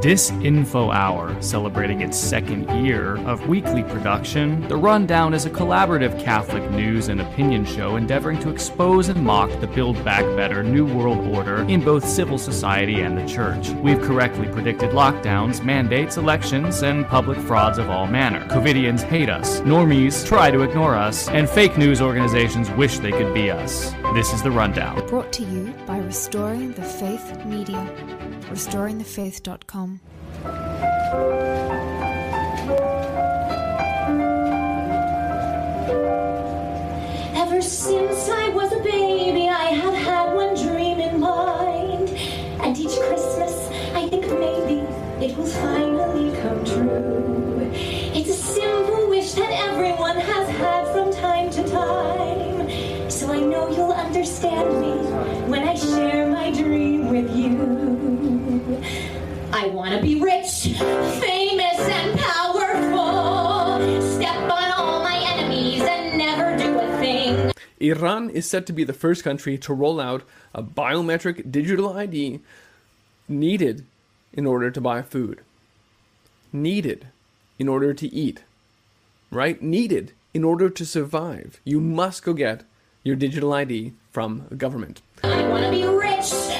Catholic Disinfo Hour, celebrating its second year of weekly production. The Rundown is a collaborative Catholic news and opinion show endeavoring to expose and mock the Build Back Better New World Order in both civil society and the church. We've correctly predicted lockdowns, mandates, elections, and public frauds of all manner. Covidians hate us, normies try to ignore us, and fake news organizations wish they could be us. This is The Rundown. Brought to you by Restoring the Faith Media. RestoringTheFaith.com. Iran is set to be the first country to roll out a biometric digital ID needed in order to buy food. Needed in order to eat. Right? Needed in order to survive. You must go get your digital ID from government. I want to be rich,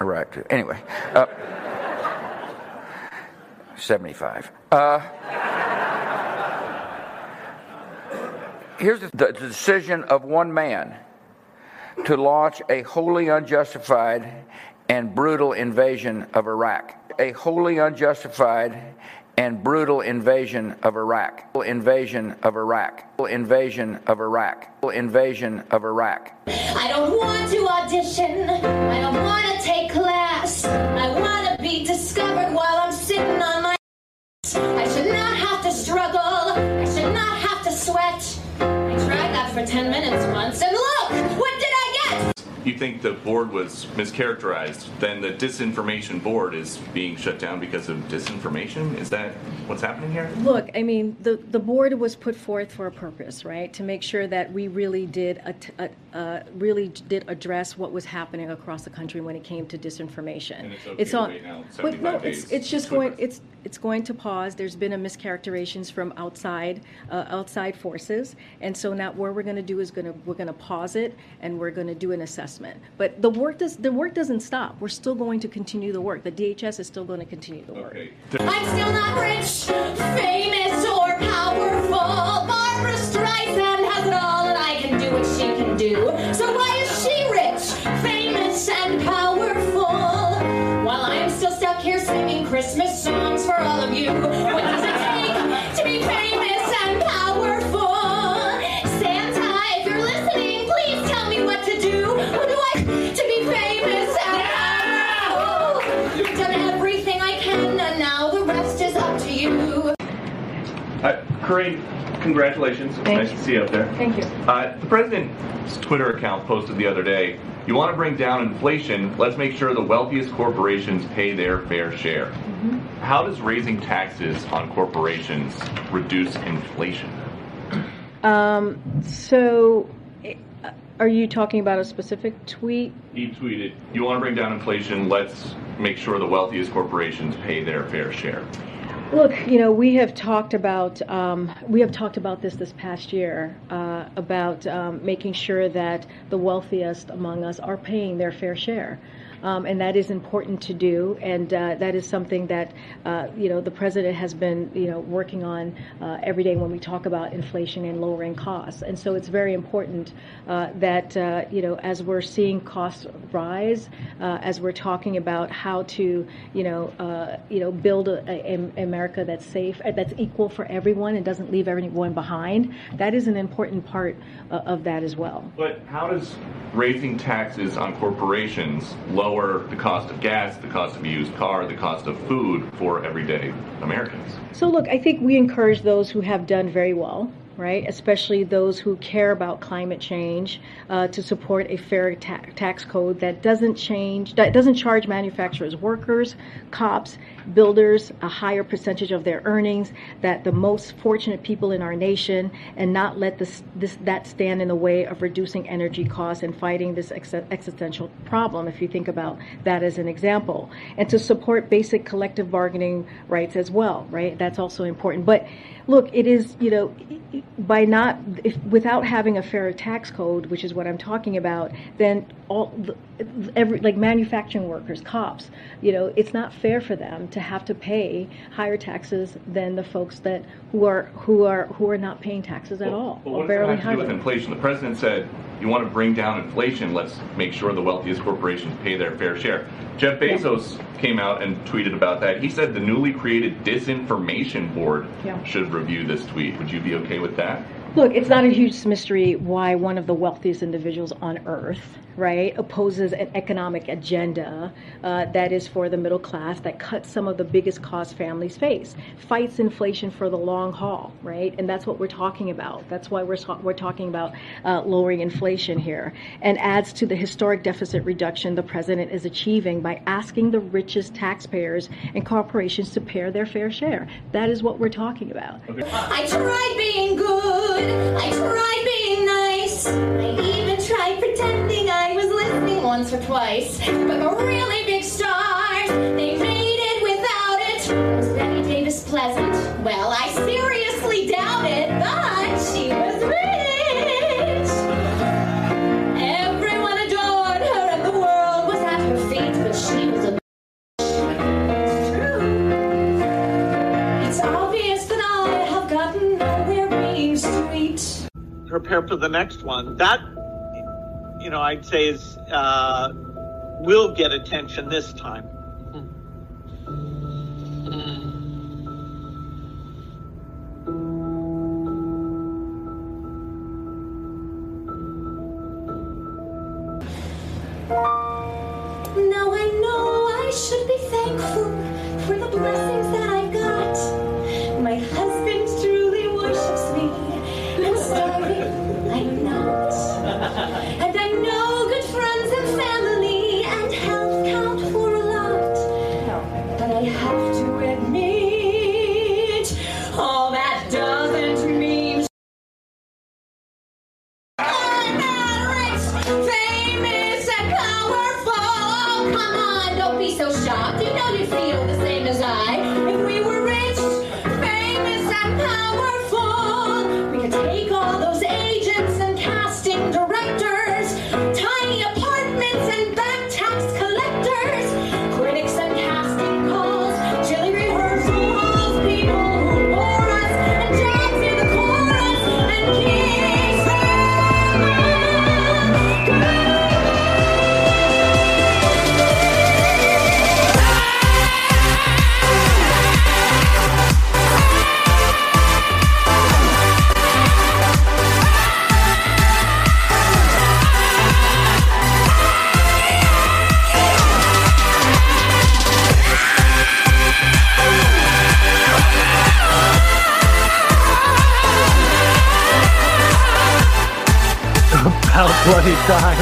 Iraq. Anyway. Uh, 75. Uh, here's the, the decision of one man to launch a wholly unjustified and brutal invasion of Iraq. A wholly unjustified and brutal invasion of Iraq. Invasion of Iraq. Invasion of Iraq. Invasion of Iraq. I don't want to audition. I don't want to take class. I want to be discovered while I'm sitting on my. I should not have to struggle. I should not have to sweat. I tried that for 10 minutes once, and look! What? You think the board was mischaracterized, then the disinformation board is being shut down because of disinformation? Is that what's happening here? Look, I mean, the, the board was put forth for a purpose, right? To make sure that we really did, at- uh, uh, really did address what was happening across the country when it came to disinformation. And it's okay to on- wait now but no, 75 it's, it's just going, it's, it's going to pause. There's been a mischaracterizations from outside, uh, outside forces. And so now what we're gonna do is gonna, we're gonna pause it and we're gonna do an assessment. But the work does, the work doesn't stop. We're still going to continue the work. The DHS is still going to continue the work. Okay. I'm still not rich, famous, or powerful. Barbra Streisand has it all, and I can do what she can do. Here singing Christmas songs for all of you. What does it take to be famous and powerful? Santa, if you're listening, please tell me what to do. What do I to be famous and powerful? I've done everything I can, and now the rest is up to you. Uh, Corinne, congratulations. It's nice to see you up there. Thank you. Uh, the president's Twitter account posted the other day you want to bring down inflation, let's make sure the wealthiest corporations pay their fair share. Mm-hmm. How does raising taxes on corporations reduce inflation? So, eh, are you talking about a specific tweet? He tweeted, You want to bring down inflation, let's make sure the wealthiest corporations pay their fair share. Look, you know, we have talked about um, we have talked about this this past year uh, about um, making sure that the wealthiest among us are paying their fair share. Um, and that is important to do, and uh, that is something that uh, you know the president has been you know working on uh, every day when we talk about inflation and lowering costs. And so it's very important uh, that uh, you know as we're seeing costs rise, uh, as we're talking about how to you know you know build a, America that's safe, that's equal for everyone, and doesn't leave everyone behind. That is an important part of that as well. But how does raising taxes on corporations lower the cost of gas, the cost of a used car, the cost of food for everyday Americans? So, look, I think we encourage those who have done very well right? Especially those who care about climate change, uh, to support a fair ta- tax code that doesn't change, that doesn't charge manufacturers, workers, cops, builders a higher percentage of their earnings, that the most fortunate people in our nation, and not let this, this that stand in the way of reducing energy costs and fighting this ex- existential problem. If you think about that as an example, and to support basic collective bargaining rights as well, right? That's also important, but look, it is, you know, by not, if, without having a fair tax code, which is what I'm talking about, then all, every, like manufacturing workers, cops, you know, it's not fair for them to have to pay higher taxes than the folks that who are who are who are not paying taxes at all. Well, that have to do with inflation? The president said, "You want to bring down inflation? Let's make sure the wealthiest corporations pay their fair share." Jeff Bezos yeah. came out and tweeted about that. He said the newly created disinformation board yeah. should review this tweet. Would you be okay with that? Look, it's not a huge mystery why one of the wealthiest individuals on earth, right, opposes an economic agenda uh, that is for the middle class, that cuts some of the biggest costs families face, fights inflation for the long haul, right? And that's what we're talking about. That's why we're, we're talking about uh, lowering inflation here, and adds to the historic deficit reduction the president is achieving by asking the richest taxpayers and corporations to pay their fair share. That is what we're talking about. Okay. I tried being good. I tried being nice. I even tried pretending I was listening once or twice. But the really big stars, they made it without it. Was Bette Davis pleasant? Well, I seriously doubt it, but prepare for the next one. That, you know, I'd say is uh, will get attention this time. Now I know I should be thankful for the blessings that I got. My husband And I know time.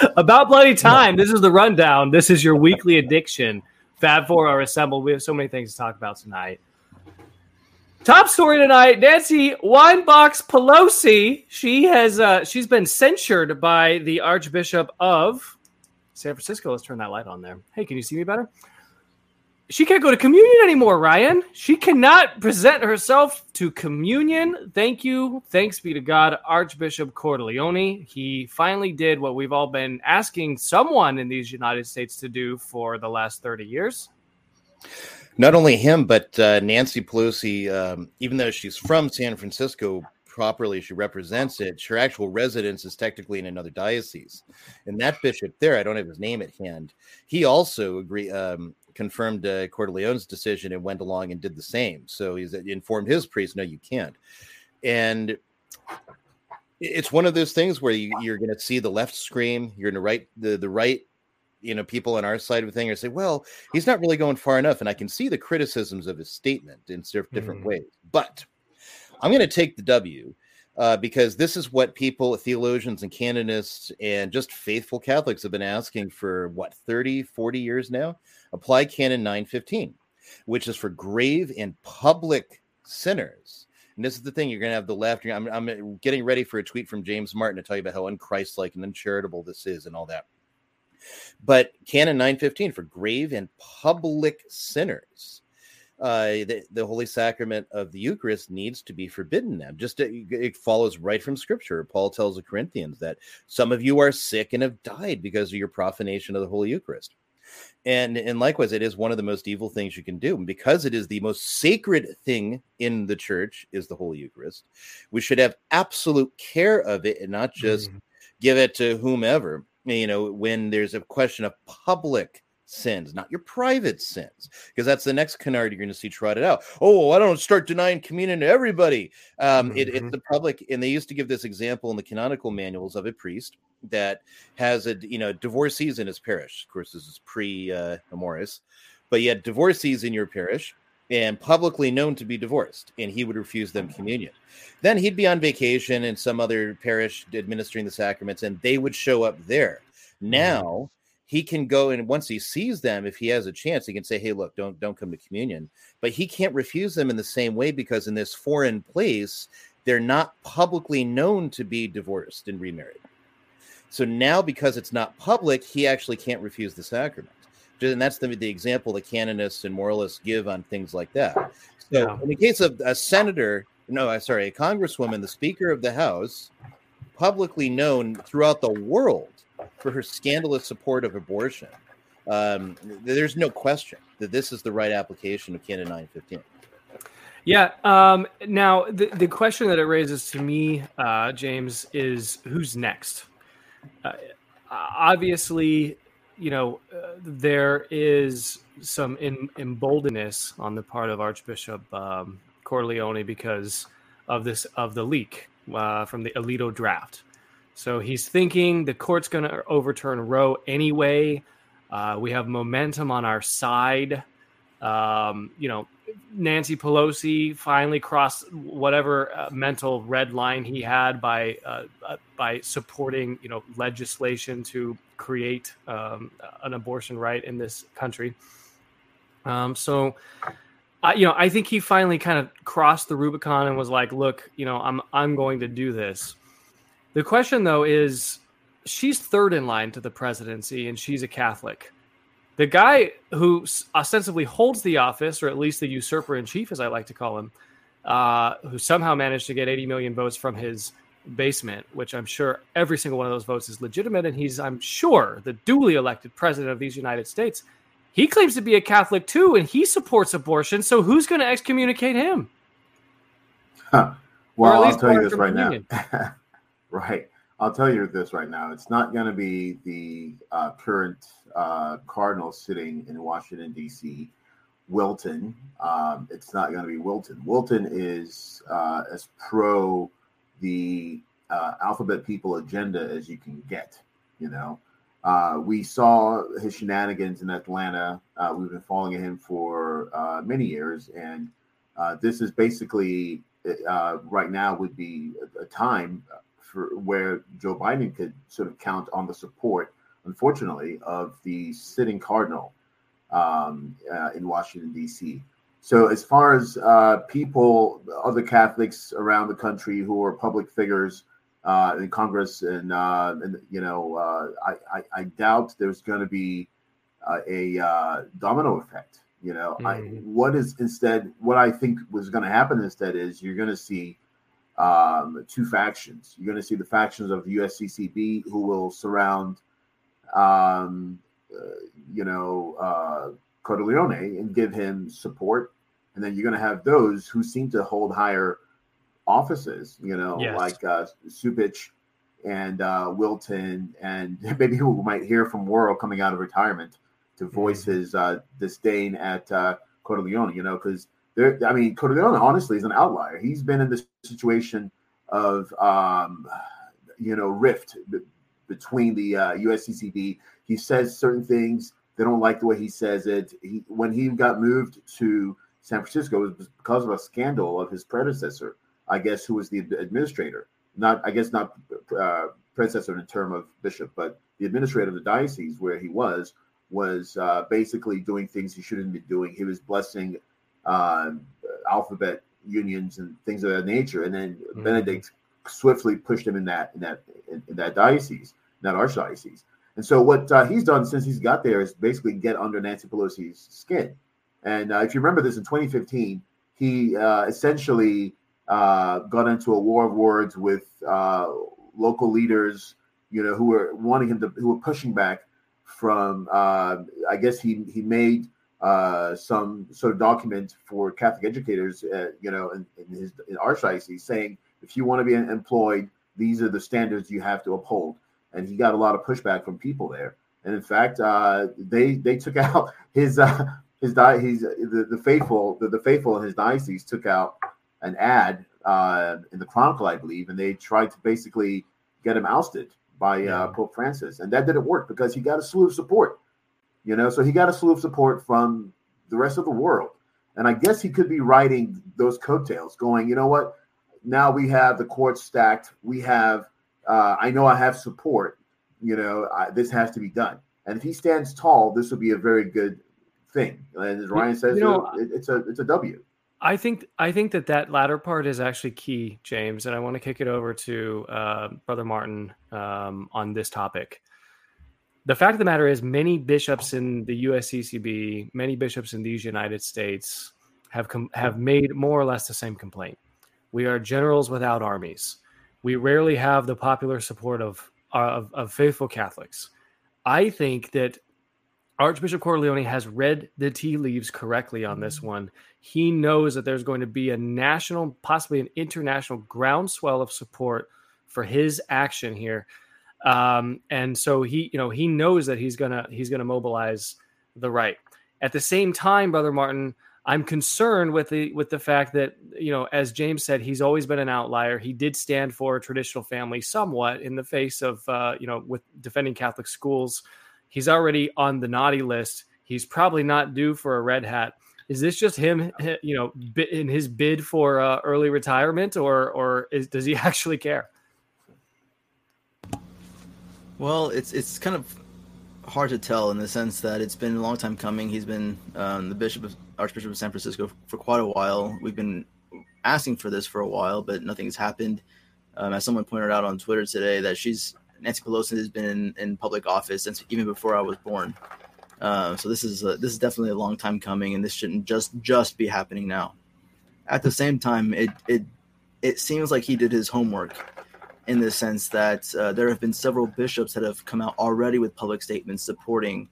About bloody time. This is the rundown. This is your weekly addiction. Fab Four are assembled. We have so many things to talk about tonight. Top story tonight: Nancy Winebox Pelosi. She has uh, she's been censured by the Archbishop of San Francisco. Let's turn that light on there. Hey, can you see me better? She can't go to communion anymore, Ryan. She cannot present herself to communion. Thank you. Thanks be to God, Archbishop Cordileone. He finally did what we've all been asking someone in these United States to do for the last 30 years. Not only him, but uh, Nancy Pelosi, um, even though she's from San Francisco, properly she represents it her actual residence is technically in another diocese and that bishop there i don't have his name at hand he also agree um, confirmed uh, Cordileone's decision and went along and did the same. So he's uh, informed his priest, no, you can't. And it's one of those things where you, are going to see the left scream, you're going to write the the right, you know, people on our side of the thing are say, well, he's not really going far enough, and I can see the criticisms of his statement in different mm. ways. But I'm going to take the W. Uh, because this is what people, theologians and canonists, and just faithful Catholics have been asking for what 30, 40 years now apply Canon 915, which is for grave and public sinners. And this is the thing you're going to have the left. I'm, I'm getting ready for a tweet from James Martin to tell you about how unchristlike and uncharitable this is and all that. But Canon 915 for grave and public sinners. Uh, the, the, Holy Sacrament of the Eucharist needs to be forbidden now. Just it, it follows right from Scripture. Paul tells the Corinthians that some of you are sick and have died because of your profanation of the Holy Eucharist and and likewise it is one of the most evil things you can do and because it is the most sacred thing in the church is the holy eucharist we should have absolute care of it and not just mm. give it to whomever you know when there's a question of public sins, not your private sins, because that's the next canard you're going to see trotted out. Oh, I don't start denying communion to everybody. Um, mm-hmm. it, it's the public, and they used to give this example in the canonical manuals of a priest that has a you know divorcees in his parish. Of course, this is pre uh, Amoris, but you had divorcees in your parish and publicly known to be divorced, and he would refuse them communion. Then he'd be on vacation in some other parish administering the sacraments, and they would show up there. Mm-hmm. Now he can go and once he sees them if he has a chance he can say hey look don't don't come to communion. But he can't refuse them in the same way because in this foreign place they're not publicly known to be divorced and remarried. So now because it's not public he actually can't refuse the sacrament. And that's the, the example the canonists and moralists give on things like that. So yeah. in the case of a senator no I sorry a congresswoman the speaker of the house publicly known throughout the world for her scandalous support of abortion, um, there's no question that this is the right application of Canon 915. Yeah. Um, now, the, the question that it raises to me, uh, James, is who's next? Uh, obviously, you know, uh, there is some in, emboldenedness on the part of Archbishop um, Cordileone because of this of the leak uh, from the Alito draft. So he's thinking the court's going to overturn Roe anyway. Uh, we have momentum on our side. Um, you know, Nancy Pelosi finally crossed whatever uh, mental red line he had by uh, uh by supporting you know legislation to create um, an abortion right in this country. Um, so, you know, I think he finally kind of crossed the Rubicon and was like, "Look, you know, I'm I'm going to do this." The question, though, is she's third in line to the presidency and she's a Catholic. The guy who ostensibly holds the office, or at least the usurper in chief, as I like to call him, uh, who somehow managed to get 80 million votes from his basement, which I'm sure every single one of those votes is legitimate. And he's, I'm sure, the duly elected president of these United States. He claims to be a Catholic too, and he supports abortion. So who's going to excommunicate him? Huh. Well, I'll tell you this right now. Right. I'll tell you this right now. It's not going to be the uh, current uh, Cardinal sitting in Washington, D.C., Wilton. Um, it's not going to be Wilton. Wilton is uh, as pro the uh, alphabet people agenda as you can get. You know, uh, we saw his shenanigans in Atlanta. Uh, we've been following him for many years, and this is basically right now would be a, a time for where Joe Biden could sort of count on the support, unfortunately, of the sitting cardinal um, uh, in Washington D.C. So, as far as uh, people, other Catholics around the country who are public figures uh, in Congress, and, uh, and you know, uh, I, I, I, doubt there's going to be uh, a domino effect You know, mm-hmm. I, what is instead what I think was going to happen instead is you're going to see um, two factions. You're going to see the factions of the USCCB who will surround, um, uh, you know, uh, and give him support, and then you're going to have those who seem to hold higher offices. You know, yes. like uh, and uh, Wilton, and maybe who might hear from Wuerl coming out of retirement to voice mm-hmm. his uh, disdain at uh. You know, because I mean, Cordileone honestly is an outlier. He's been in this situation of, um, you know, rift b- between the uh, USCCB. He says certain things. They don't like the way he says it. He, when he got moved to San Francisco, it was because of a scandal of his predecessor, I guess, who was the administrator. Not, I guess, not uh, predecessor in the term of bishop, but the administrator of the diocese where he was was uh, basically doing things he shouldn't be doing. He was blessing uh, alphabet unions and things of that nature. And then mm-hmm. Benedict swiftly pushed him in that in that in, in that diocese, that archdiocese. And so what uh, he's done since he's got there is basically get under Nancy Pelosi's skin. And uh, if you remember this in 2015, he uh, essentially uh, got into a war of words with uh, local leaders, you know, who were wanting him to, who were pushing back from. Uh, I guess he he made uh, some sort of document for Catholic educators, uh, you know, in, in his in archdiocese, saying if you want to be employed, these are the standards you have to uphold. And he got a lot of pushback from people there. And in fact, uh, they they took out his uh, his di- he's the, the faithful the, the faithful in his diocese took out an ad uh, in the Chronicle, I believe, and they tried to basically get him ousted by uh, Pope Francis, and that didn't work because he got a slew of support you know, so he got a slew of support from the rest of the world. And I guess he could be writing those coattails, going, you know what? Now we have the court stacked. We have, uh, I know I have support. You know, I, this has to be done. And if he stands tall, this will be a very good thing. And as Ryan says, you know, it, it's a it's a W. I think I think that that latter part is actually key, James, and I want to kick it over to uh, Brother Martin um, on this topic the fact of the matter is, many bishops in the USCCB, many bishops in these United States have com- have made more or less the same complaint. We are generals without armies. We rarely have the popular support of, of, of faithful Catholics. I think that Archbishop Corleone has read the tea leaves correctly on this mm-hmm. one. He knows that there's going to be a national, possibly an international groundswell of support for his action here um, and so he, you know, he knows that he's gonna he's gonna mobilize the right. At the same time, brother Martin, I'm concerned with the with the fact that you know, as James said, he's always been an outlier. He did stand for a traditional family somewhat in the face of uh, you know with defending Catholic schools. He's already on the naughty list. He's probably not due for a red hat. Is this just him, you know, in his bid for uh, early retirement, or or is, does he actually care? Well, it's it's kind of hard to tell in the sense that it's been a long time coming. He's been um, the bishop of Archbishop of San Francisco for quite a while. We've been asking for this for a while, but nothing has happened. Um, as someone pointed out on Twitter today, that she's Nancy Pelosi has been in, in public office since even before I was born. Uh, so this is a, this is definitely a long time coming, and this shouldn't just just be happening now. At the same time, it it it seems like he did his homework in the sense that uh, there have been several bishops that have come out already with public statements supporting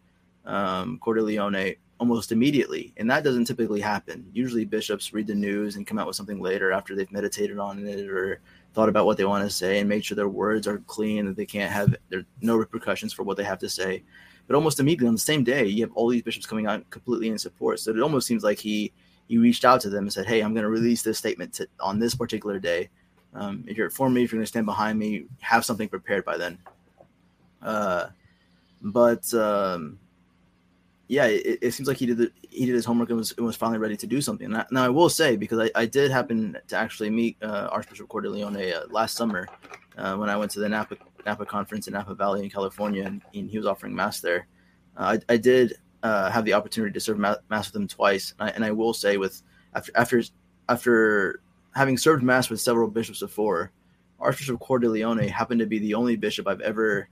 um, Cordileone almost immediately, and that doesn't typically happen. Usually, bishops read the news and come out with something later after they've meditated on it or thought about what they want to say and made sure their words are clean that they can't have there no repercussions for what they have to say. But almost immediately on the same day, you have all these bishops coming out completely in support. So it almost seems like he he reached out to them and said, "Hey, I'm going to release this statement to, on this particular day." Um, if you're for me, if you're going to stand behind me, have something prepared by then. Uh, but um, yeah, it, it, seems like he did the, he did his homework and was, and was finally ready to do something. Now, now I will say because I, I did happen to actually meet uh, Archbishop Cordileone uh, last summer uh, when I went to the Napa Napa conference in Napa Valley in California, and, and he was offering mass there. Uh, I, I did uh, have the opportunity to serve mass with him twice, and I, and I will say with after after after having served mass with several bishops before, Archbishop Cordileone happened to be the only bishop I've ever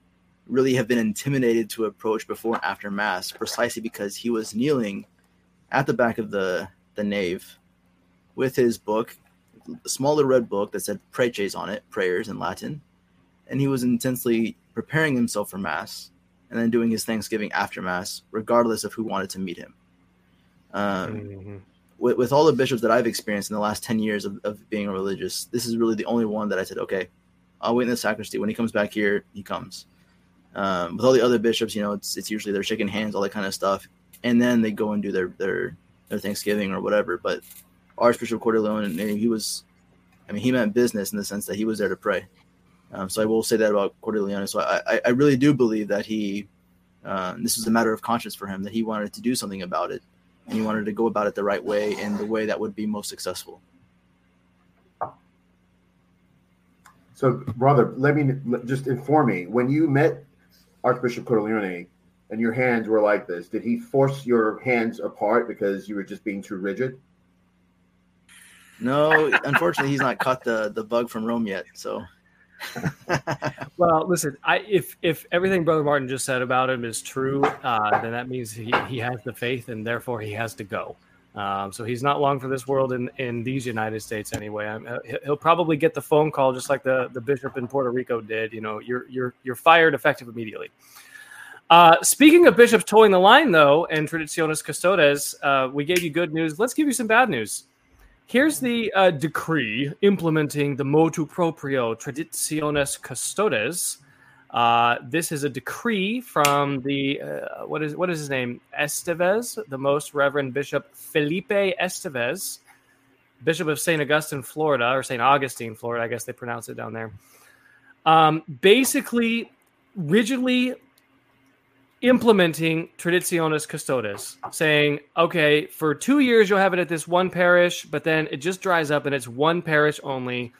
really have been intimidated to approach before and after mass, precisely because he was kneeling at the back of the the nave with his book, a small little red book that said "Preces" on it, prayers in Latin, and he was intensely preparing himself for mass and then doing his Thanksgiving after mass, regardless of who wanted to meet him. Um, mm-hmm. With, with all the bishops that I've experienced in the last 10 years of, of being a religious, this is really the only one that I said, okay, I'll wait in the sacristy. When he comes back here, he comes. Um, with all the other bishops, you know, it's, it's usually they're shaking hands, all that kind of stuff. And then they go and do their, their, their Thanksgiving or whatever. But Archbishop Cordileone, he was, I mean, he meant business in the sense that he was there to pray. Um, so I will say that about Cordileone. So I, I really do believe that he, uh, this was a matter of conscience for him, that he wanted to do something about it and you wanted to go about it the right way and the way that would be most successful. So, brother, let me just inform me when you met Archbishop Cordileone and your hands were like this, did he force your hands apart because you were just being too rigid? No, unfortunately, he's not caught the the bug from Rome yet. So well, listen, I, if if everything Brother Martin just said about him is true, uh, then that means he, he has the faith and therefore he has to go. Um, so he's not long for this world in, in these United States anyway. I'm, uh, he'll probably get the phone call just like the, the bishop in Puerto Rico did. You know, you're you're you're fired effective immediately. Uh, speaking of bishops toeing the line, though, and Traditionis Custodes, uh, we gave you good news. Let's give you some bad news. Here's the uh, decree implementing the motu proprio Traditionis Custodes. Uh, this is a decree from the uh, what is what is his name Estevez, the most Reverend Bishop Felipe Estevez, Bishop of Saint Augustine, Florida, or Saint Augustine, Florida. I guess they pronounce it down there. Um, basically, rigidly implementing Traditionis Custodes, saying, okay, for two years you'll have it at this one parish, but then it just dries up and it's one parish only.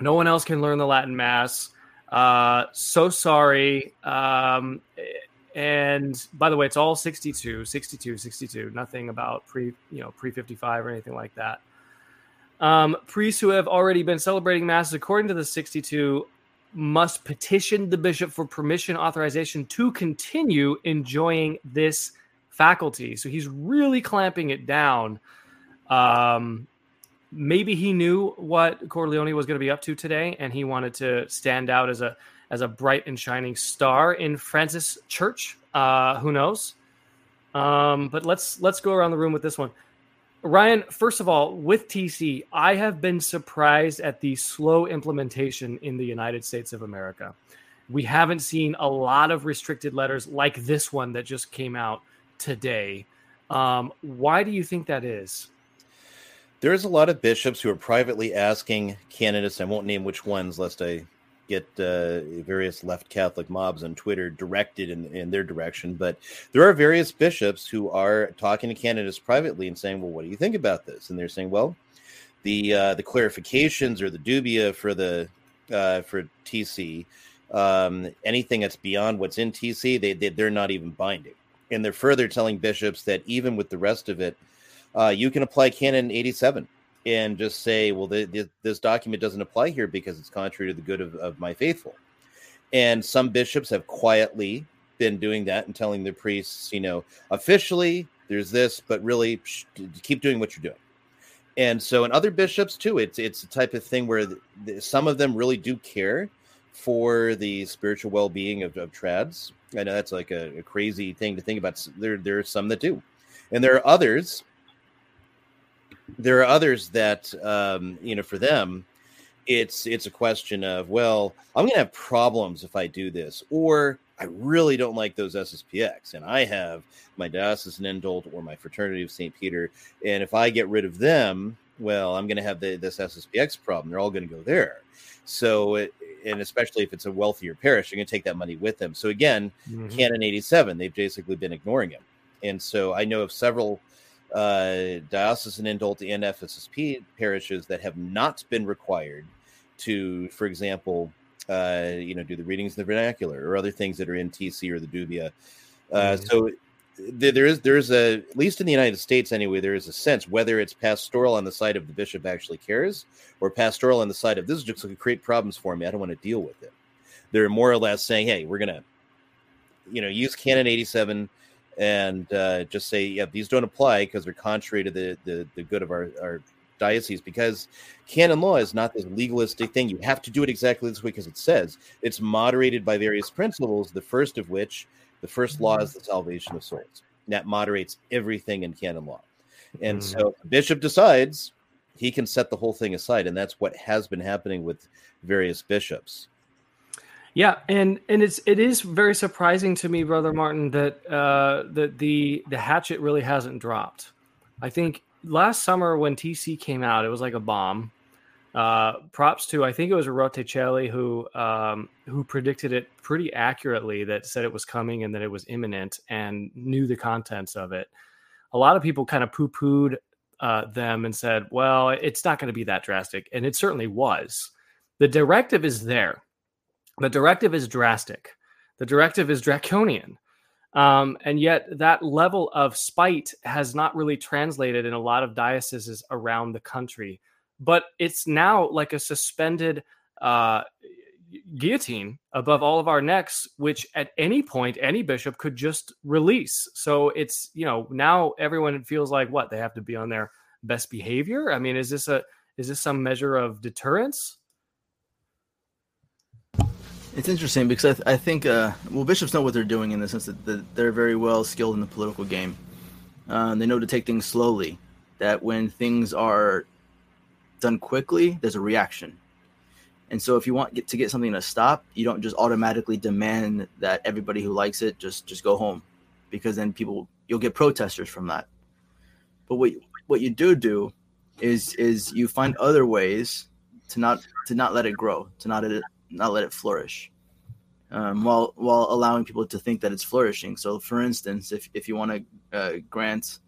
No one else can learn the Latin Mass. Uh, so sorry. Um, and by the way, it's all 62, 62, 62. Nothing about pre, you know, pre 55 or anything like that. Um, priests who have already been celebrating masses according to the 62 must petition the bishop for permission authorization to continue enjoying this faculty. So he's really clamping it down. Um, maybe he knew what Cordileone was going to be up to today, and he wanted to stand out as a as a bright and shining star in Francis Church. Uh, who knows? Um, but let's let's go around the room with this one. Ryan, first of all, with TC, I have been surprised at the slow implementation in the United States of America. We haven't seen a lot of restricted letters like this one that just came out today. Um, why do you think that is? There's a lot of bishops who are privately asking candidates, I won't name which ones lest I get uh, various left Catholic mobs on Twitter directed in, in their direction. But there are various bishops who are talking to candidates privately and saying, "Well, what do you think about this?" And they're saying, "Well, the uh, the clarifications or the dubia for the uh, for TC, um, anything that's beyond what's in TC, they, they they're not even binding." And they're further telling bishops that even with the rest of it, uh, you can apply Canon 87 and just say, well, the, the, this document doesn't apply here because it's contrary to the good of, of my faithful. And some bishops have quietly been doing that and telling their priests, you know, officially there's this, but really keep doing what you're doing. And so, in other bishops too, it's it's a type of thing where the, the, some of them really do care for the spiritual well-being of, of trads. I know that's like a, a crazy thing to think about. There, there are some that do, and there are others there are others that um, you know for them it's it's a question of well i'm going to have problems if i do this or i really don't like those sspx and i have my diocesan indult or my fraternity of st peter and if i get rid of them well i'm going to have the, this sspx problem. They're all going to go there. So it, and especially if it's a wealthier parish they're going to take that money with them. So again mm-hmm. canon 87 they've basically been ignoring him. And so i know of several uh, diocesan indult and FSSP parishes that have not been required to, for example, uh, you know, do the readings in the vernacular or other things that are in TC or the Dubia. Uh, mm-hmm. So th- there is there is a at least in the United States anyway there is a sense whether it's pastoral on the side of the bishop actually cares or pastoral on the side of this is just going to create problems for me. I don't want to deal with it. They're more or less saying, hey, we're gonna, you know, use Canon 87 and uh, just say, yeah, these don't apply because they're contrary to the, the, the good of our, our diocese. Because canon law is not this legalistic thing. You have to do it exactly this way because it says it's moderated by various principles. The first of which, the first law is the salvation of souls. That moderates everything in canon law. And mm-hmm. so the bishop decides he can set the whole thing aside. And that's what has been happening with various bishops. Yeah, and and it's it is very surprising to me, brother Martin, that uh, that the the hatchet really hasn't dropped. I think last summer when TC came out, it was like a bomb. Uh, props to I think it was Rorate Caeli who um, who predicted it pretty accurately that said it was coming and that it was imminent and knew the contents of it. A lot of people kind of poo pooed uh, them and said, "Well, it's not going to be that drastic," and it certainly was. The directive is there the directive is drastic. The directive is draconian. Um, and yet, that level of spite has not really translated in a lot of dioceses around the country. But it's now like a suspended uh, guillotine above all of our necks, which at any point any bishop could just release. So it's you know now everyone feels like what they have to be on their best behavior. I mean, is this a is this some measure of deterrence? It's interesting because I, th- I think uh, well bishops know what they're doing in the sense that, that they're very well skilled in the political game. Uh, they know to take things slowly. That when things are done quickly, there's a reaction. And so if you want get, to get something to stop, you don't just automatically demand that everybody who likes it just just go home, because then people you'll get protesters from that. But what what you do do is is you find other ways to not to not let it grow, to not not let it flourish um, while while allowing people to think that it's flourishing. So, for instance, if if you want to uh, grant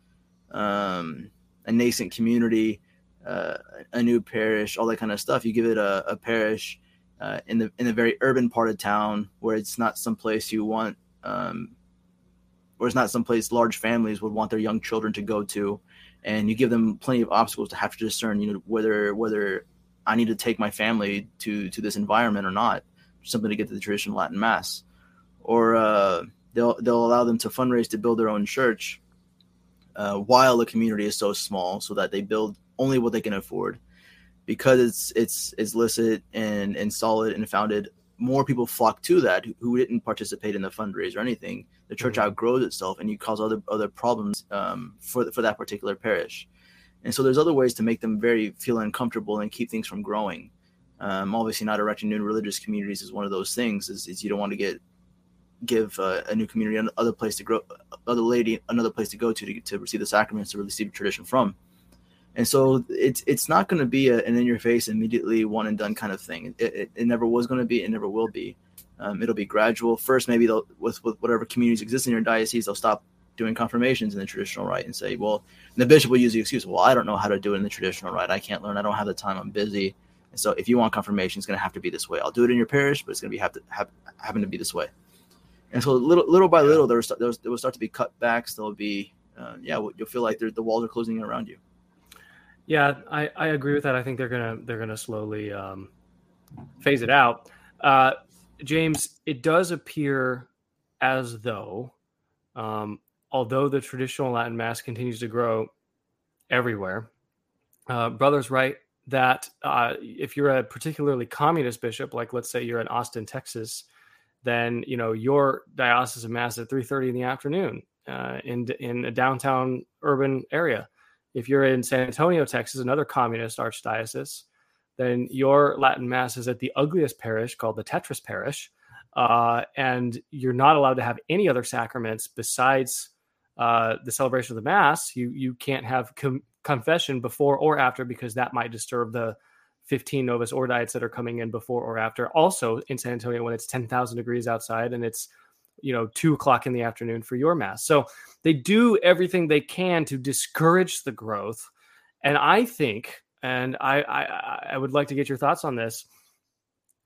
um, a nascent community, uh, a new parish, all that kind of stuff, you give it a, a parish uh, in the in a very urban part of town where it's not someplace you want, um, where it's not someplace large families would want their young children to go to, and you give them plenty of obstacles to have to discern, you know, whether whether I need to take my family to to this environment or not, simply to get to the traditional Latin Mass, or uh, they'll they'll allow them to fundraise to build their own church, uh, while the community is so small, so that they build only what they can afford, because it's it's it's licit and and solid and founded. More people flock to that who, who didn't participate in the fundraise or anything. The church mm-hmm. outgrows itself, and you cause other other problems um, for for that particular parish. And so there's other ways to make them very feel uncomfortable and keep things from growing. Um, obviously, not erecting new religious communities is one of those things. Is, is you don't want to get give uh, a new community another place to grow, other lady another place to go to to, to receive the sacraments to receive tradition from. And so it's it's not going to be a, an in your face, immediately one and done kind of thing. It, it, it never was going to be. It never will be. Um, it'll be gradual. First, maybe they'll with with whatever communities exist in your diocese, they'll stop doing confirmations in the traditional rite and say, well, the bishop will use the excuse, well, I don't know how to do it in the traditional rite. I can't learn. I don't have the time. I'm busy. And so if you want confirmation, it's going to have to be this way. I'll do it in your parish, but it's going to be have to have having to be this way. And so little little by little, there, there, there will start to be cutbacks. There'll be, uh, yeah, you'll feel like the walls are closing in around you. Yeah, I, I agree with that. I think they're gonna they're gonna slowly um, phase it out. Uh, James, it does appear as though um, although the traditional Latin Mass continues to grow everywhere, uh, brothers write that uh, if you're a particularly communist bishop, like let's say you're in Austin, Texas, then you know your diocesan mass is at 3:30 in the afternoon uh, in in a downtown urban area. If you're in San Antonio, Texas, another communist archdiocese, then your Latin mass is at the ugliest parish called the Tetris Parish, uh, and you're not allowed to have any other sacraments besides uh, the celebration of the mass, you you can't have com- confession before or after because that might disturb the 15 Novus Ordites that are coming in before or after. Also in San Antonio when it's 10,000 degrees outside and it's you know two o'clock in the afternoon for your mass. So they do everything they can to discourage the growth. And I think, and I I, I would like to get your thoughts on this.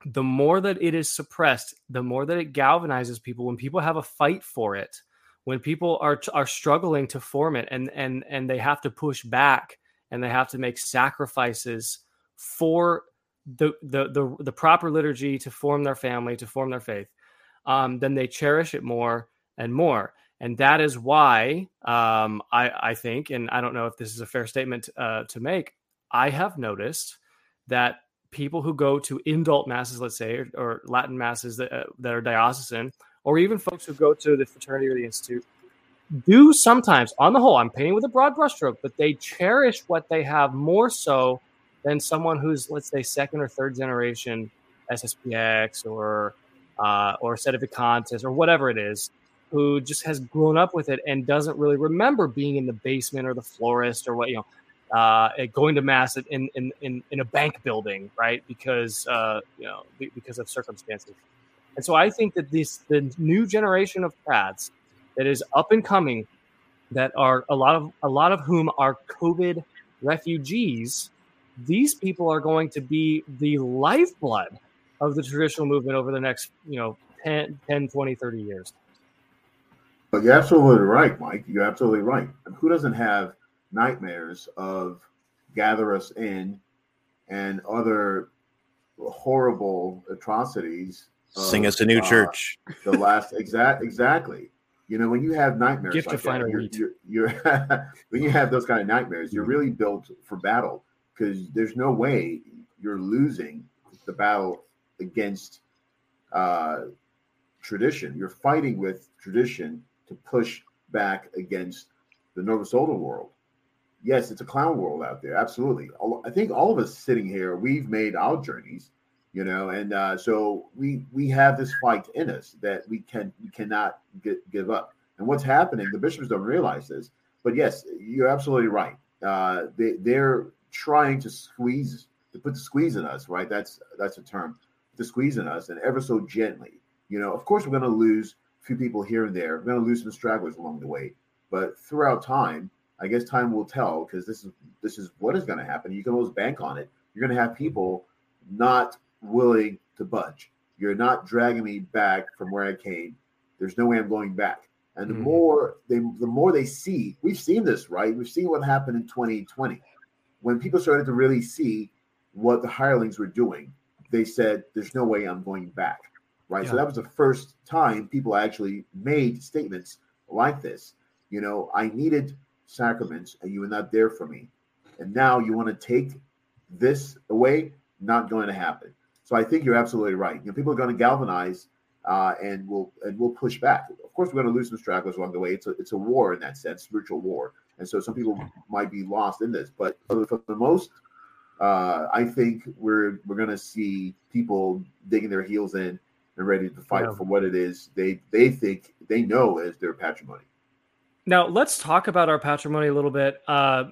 The more that it is suppressed, the more that it galvanizes people. When people have a fight for it, when people are are struggling to form it and and and they have to push back and they have to make sacrifices for the the the, the proper liturgy to form their family to form their faith um, then they cherish it more and more. And that is why um, I, I, think, and I don't know if this is a fair statement uh, to make, I have noticed that people who go to indult masses, let's say, or, or Latin masses that, uh, that are diocesan, or even folks who go to the fraternity or the institute, do sometimes, on the whole, I'm painting with a broad brushstroke, but they cherish what they have more so than someone who's, let's say, second or third generation SSPX or uh, or Sedevacantists or whatever it is, who just has grown up with it and doesn't really remember being in the basement or the florist or what you know, uh, going to mass in, in in in a bank building, right? Because uh, you know because of circumstances. And so I think that this the new generation of pads that is up and coming, that are a lot of a lot of whom are COVID refugees. These people are going to be the lifeblood of the traditional movement over the next, you know, 10, 10 20, 30 years. But you're absolutely right, Mike. You're absolutely right. Who doesn't have nightmares of gather us in and other horrible atrocities? Sing us a new uh, church. The last exact exactly. You know, when you have nightmares, Gift like that, you're, you're, you're when you have those kind of nightmares, you're really built for battle because there's no way you're losing the battle against uh, tradition. You're fighting with tradition to push back against the Novus Ordo world. Yes, it's a clown world out there. Absolutely. I think all of us sitting here, we've made our journeys, you know, and uh, so we we have this fight in us that we can we cannot get, give up. And what's happening? The bishops don't realize this, but yes, you're absolutely right. Uh, they they're trying to squeeze to put the squeeze in us, right? That's that's a term to squeeze in us, and ever so gently. You know, of course, we're going to lose a few people here and there. We're going to lose some stragglers along the way, but throughout time, I guess time will tell because this is this is what is going to happen. You can always bank on it. You're going to have people not willing to budge. You're not dragging me back from where I came. There's no way I'm going back. And the mm-hmm. more they the more they see, we've seen this, right? We've seen what happened in 2020 when people started to really see what the hirelings were doing they said, "There's no way I'm going back." Right. Yeah. So that was the first time people actually made statements like this. You know, I needed sacraments, and you were not there for me, and now you want to take this away. Not going to happen. So I think you're absolutely right. You know, people are going to galvanize uh, and we'll and we'll push back. Of course, we're going to lose some stragglers along the way. It's a it's a war in that sense, spiritual war, and so some people might be lost in this. But for the, for the most uh, I think we're we're gonna see people digging their heels in and ready to fight yeah. for what it is they they think they know as their patrimony. Now let's talk about our patrimony a little bit. Uh,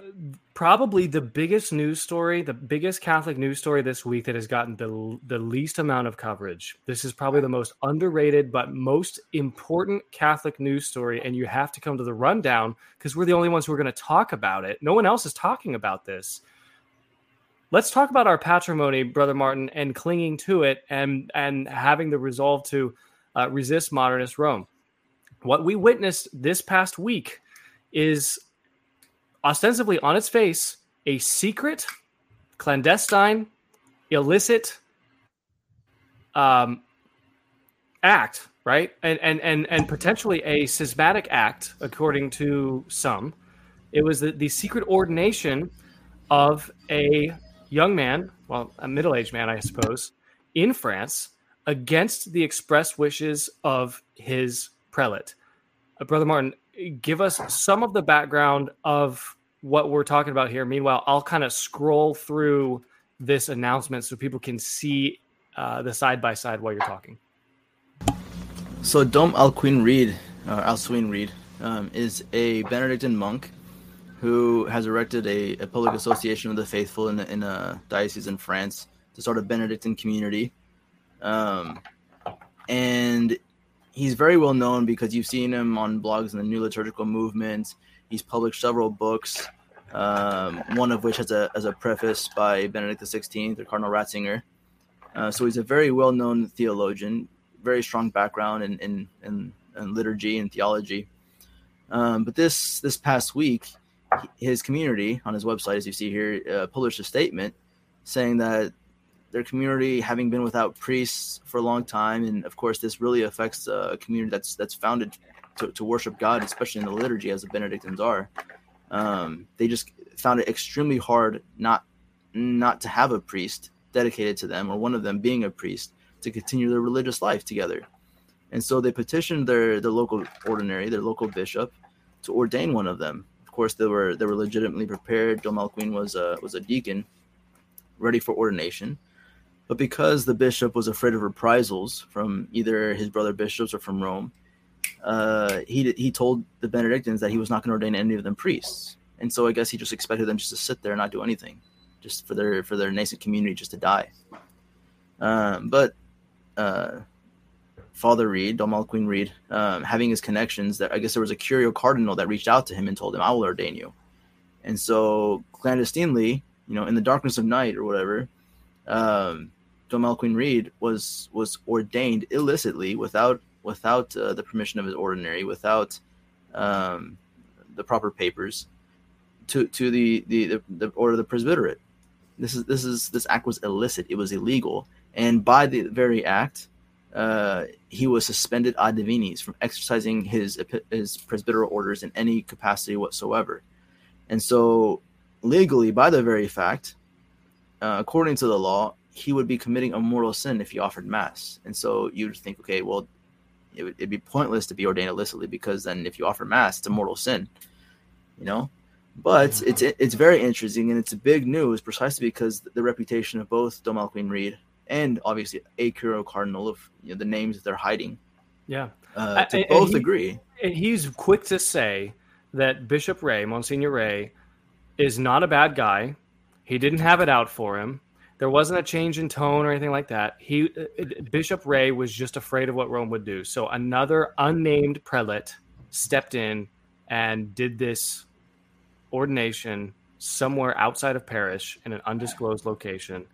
probably the biggest news story, the biggest Catholic news story this week that has gotten the the least amount of coverage. This is probably the most underrated but most important Catholic news story, and you have to come to the rundown because we're the only ones who are going to talk about it. No one else is talking about this let's talk about our patrimony, Brother Martin, and clinging to it and and having the resolve to uh, resist modernist Rome. What we witnessed this past week is ostensibly on its face a secret, clandestine, illicit um, act, right? And and and and potentially a schismatic act, according to some. It was the, the secret ordination of a young man, well, a middle aged man, I suppose, in France against the express wishes of his prelate. Uh, Brother Martin, give us some of the background of what we're talking about here. Meanwhile, I'll kind of scroll through this announcement so people can see uh, the side by side while you're talking. So, Dom Alcuin Reid, uh, Alcuin Reid, um, is a Benedictine monk who has erected a, a public association of the faithful in, in a diocese in France to start a Benedictine community. Um, and he's very well known because you've seen him on blogs in the New Liturgical Movement. He's published several books, um, one of which has a, has a preface by Benedict XVI or Cardinal Ratzinger. Uh, so he's a very well known theologian, very strong background in, in, in, in liturgy and theology. Um, but this this past week, his community on his website, as you see here, uh, published a statement saying that their community, having been without priests for a long time, and of course, this really affects a community that's that's founded to, to worship God, especially in the liturgy, as the Benedictines are. Um, they just found it extremely hard not not to have a priest dedicated to them or one of them being a priest to continue their religious life together. And so they petitioned their their local ordinary, their local bishop, to ordain one of them. Of course, they were they were legitimately prepared. Dom Alcuin was a was a deacon, ready for ordination. But because the bishop was afraid of reprisals from either his brother bishops or from Rome, uh, he he told the Benedictines that he was not going to ordain any of them priests. And so I guess he just expected them just to sit there and not do anything, just for their for their nascent community just to die. Um, but uh, Father Reid, Dom Alcuin Reid, um, having his connections, that I guess there was a Curial Cardinal that reached out to him and told him, "I will ordain you." And so clandestinely, you know, in the darkness of night or whatever, um, Dom Alcuin Reid was was ordained illicitly without without uh, the permission of his ordinary, without um, the proper papers, to to the, the the the order of the presbyterate. This is this is this act was illicit. It was illegal, and by the very act, uh, he was suspended ad divinis from exercising his his presbyteral orders in any capacity whatsoever. And so, legally, by the very fact, uh, according to the law, he would be committing a mortal sin if he offered mass. And so you'd think, okay, well, it would, it'd be pointless to be ordained illicitly because then if you offer mass, it's a mortal sin, you know. But it's it's very interesting and it's a big news precisely because the reputation of both Dom Alcuin Reid and obviously a Curial Cardinal of you know, the names that they're hiding. Yeah, uh, to and, both he, agree. And he's quick to say that Bishop Rey, Monsignor Rey, is not a bad guy. He didn't have it out for him. There wasn't a change in tone or anything like that. He uh, Bishop Rey was just afraid of what Rome would do. So another unnamed prelate stepped in and did this ordination somewhere outside of Paris in an undisclosed location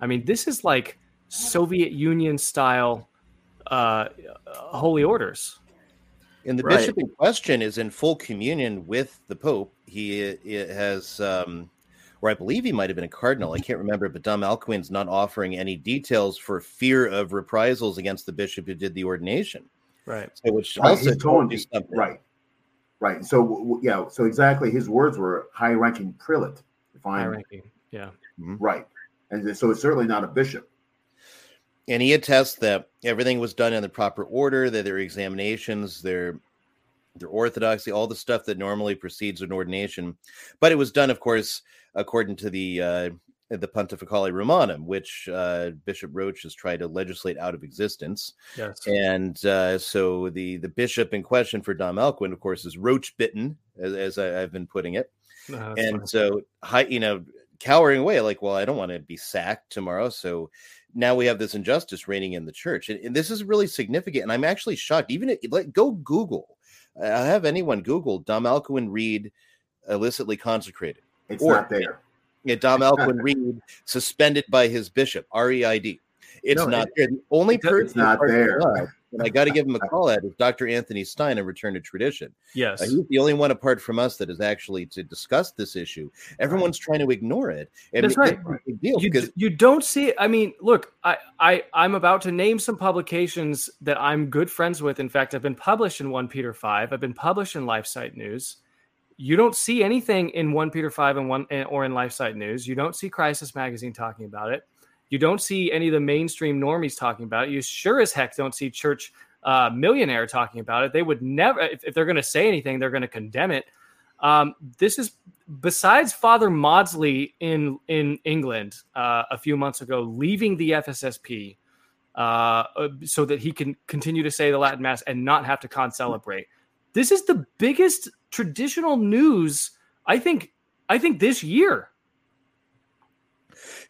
I mean, this is like Soviet Union style uh, holy orders. And the right. bishop in question is in full communion with the Pope. He, has, um, or I believe he might have been a cardinal. I can't remember, but Dom Alcuin's not offering any details for fear of reprisals against the bishop who did the ordination. Right. So, which right. also told you something. Right. Right. So, yeah. So exactly, his words were high-ranking prelate. High-ranking. Yeah. Mm-hmm. Right and so it's certainly not a bishop. And he attests that everything was done in the proper order, that their examinations, their their orthodoxy, all the stuff that normally precedes an ordination, but it was done, of course, according to the uh, the Pontificale Romanum, which uh, Bishop Roche has tried to legislate out of existence. Yes. And uh, so the the bishop in question for Dom Alcuin, of course, is Roach bitten, as, as I, have been putting it. No, and funny. so, you know, cowering away like well i don't want to be sacked tomorrow so now we have this injustice reigning in the church and, and this is really significant and i'm actually shocked even if, like go google i have anyone google dom alcuin reid illicitly consecrated it's or, not there yeah, dom alcuin reid suspended by his bishop reid it's no, not it, there the only person it's not there and I got to give him a call out is Dr. Anthony Stine of Return to Tradition. Yes, uh, he's the only one apart from us that is actually to discuss this issue. Everyone's trying to ignore it. And That's right. deal you, because you don't see. I mean, look, I I I'm about to name some publications that I'm good friends with. In fact, I've been published in One Peter Five. I've been published in LifeSite News. You don't see anything in One Peter Five and one or in LifeSite News. You don't see Crisis Magazine talking about it. You don't see any of the mainstream normies talking about it. You sure as heck don't see church uh, Militant talking about it. They would never, if, if they're going to say anything, they're going to condemn it. Um, this is besides Father Mawdsley in in England uh, a few months ago, leaving the FSSP uh, uh, so that he can continue to say the Latin Mass and not have to concelebrate. This is the biggest traditional news I think. I think this year.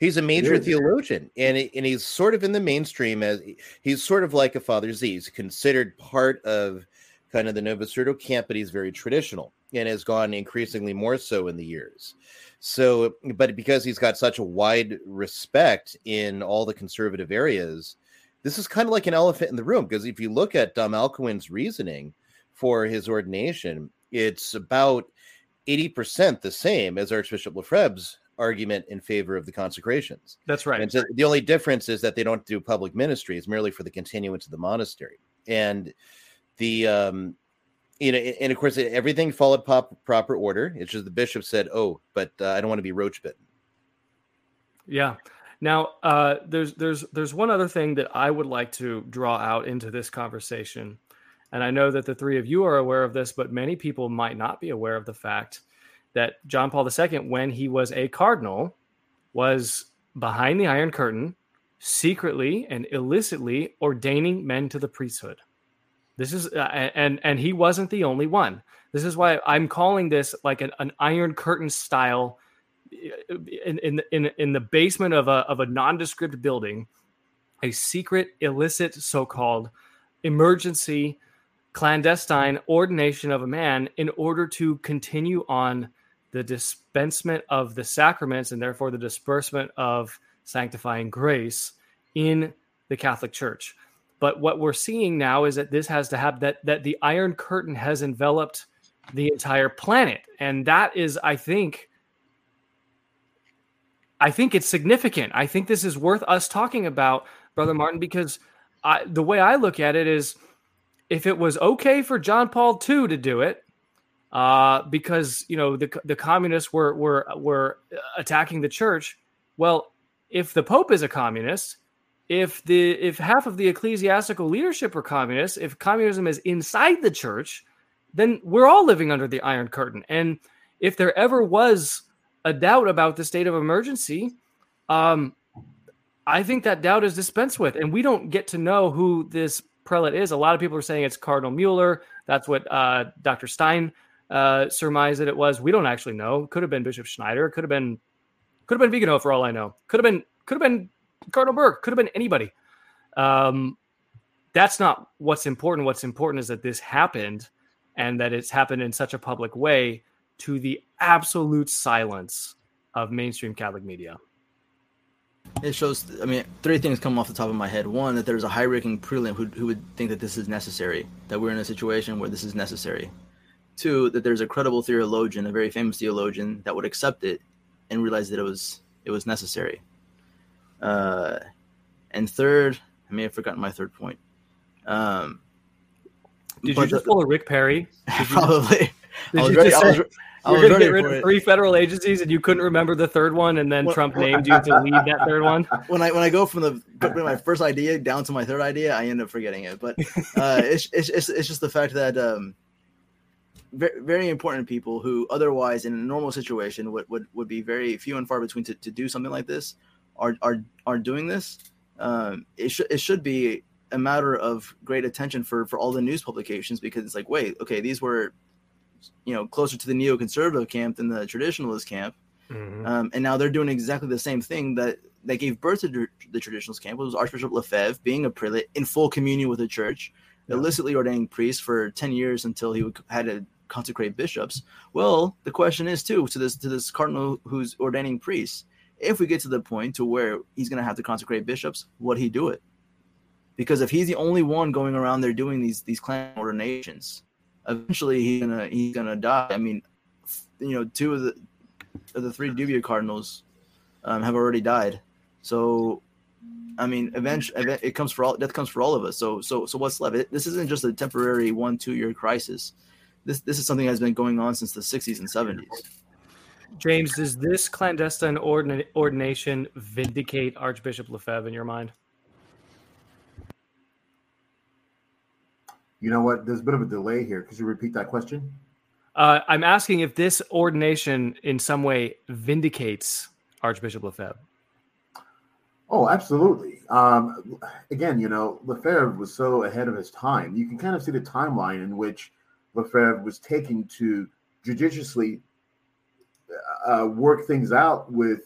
He's a major theologian, and and he's sort of in the mainstream as he's sort of like a Father Z. He's considered part of kind of the Novus Ordo camp, but he's very traditional and has gone increasingly more so in the years. So, but because he's got such a wide respect in all the conservative areas, this is kind of like an elephant in the room. Because if you look at Dom Alcuin's reasoning for his ordination, it's about 80% the same as Archbishop Lefebvre's argument in favor of the consecrations. That's right. And so the only difference is that they don't do public ministry; it's merely for the continuance of the monastery. And the um, you know, and of course, everything followed pop, proper order. It's just the bishop said, "Oh, but uh, I don't want to be roach bitten." Yeah. Now, uh, there's there's there's one other thing that I would like to draw out into this conversation, and I know that the three of you are aware of this, but many people might not be aware of the fact that John Paul II, when he was a cardinal, was behind the Iron Curtain, secretly and illicitly ordaining men to the priesthood. This is uh, and and he wasn't the only one. This is why I'm calling this like an, an Iron Curtain style in in in, in the basement of a of a nondescript building, a secret, illicit, so-called emergency, clandestine ordination of a man in order to continue on the dispensement of the sacraments and therefore the disbursement of sanctifying grace in the Catholic Church. But what we're seeing now is that this has to have that that the Iron Curtain has enveloped the entire planet, and that is, I think, I think it's significant. I think this is worth us talking about, Brother Martin, because I, the way I look at it is if it was okay for John Paul II to do it, uh, because you know the the communists were were were attacking the church. Well, if the Pope is a communist, if the if half of the ecclesiastical leadership are communists, if communism is inside the church, then we're all living under the Iron Curtain. And if there ever was a doubt about the state of emergency, um, I think that doubt is dispensed with, and we don't get to know who this prelate is. A lot of people are saying it's Cardinal Mueller. That's what uh, Dr. Stine uh, surmised that it was. We don't actually know. Could have been Bishop Schneider. Could have been could have been Vigano for all I know. Could have been could have been Cardinal Burke. Could have been anybody. Um, that's not what's important. What's important is that this happened, and that it's happened in such a public way to the absolute silence of mainstream Catholic media. It shows, I mean, three things come off the top of my head. One, that there's a high ranking prelate who, who would think that this is necessary, that we're in a situation where this is necessary. Two, that there's a credible theologian, a very famous theologian, that would accept it and realize that it was it was necessary. Uh, and third, I may have forgotten my third point. Um, Did you just the, pull a Rick Perry? Probably. Did you ready, just say, I was, Was going to get rid of it. three federal agencies, and you couldn't remember the third one, and then when, Trump named you to lead that third one. When I when I go from the from my first idea down to my third idea, I end up forgetting it. But uh, it's, it's it's it's just the fact that um, very, very important people who otherwise in a normal situation would, would, would be very few and far between to, to do something like this are are are doing this. Um, it should it should be a matter of great attention for for all the news publications because it's like wait okay these were you know closer to the neoconservative camp than the traditionalist camp, mm-hmm. um, and now they're doing exactly the same thing that that gave birth to the traditionalist camp. was Archbishop Lefebvre being a prelate in full communion with the church, yeah. illicitly ordaining priests for ten years until he would, had to consecrate bishops. Well, the question is too to this to this cardinal who's ordaining priests. If we get to the point to where he's going to have to consecrate bishops, would he do it? Because if he's the only one going around there doing these these clan ordinations, eventually he's gonna he's gonna die. I mean, you know, two of the of the three Dubia Cardinals um, have already died. So, I mean, eventually it comes for all death comes for all of us. So so so what's left? It, this isn't just a temporary one two year crisis. This this is something that's been going on since the 60s and 70s. James, does this clandestine ordin- ordination vindicate Archbishop Lefebvre in your mind? You know what? There's a bit of a delay here. Could you repeat that question? Uh, I'm asking if this ordination in some way vindicates Archbishop Lefebvre. Oh, absolutely. Um, again, you know, Lefebvre was so ahead of his time. You can kind of see the timeline in which Lefebvre was taking to judiciously uh, work things out with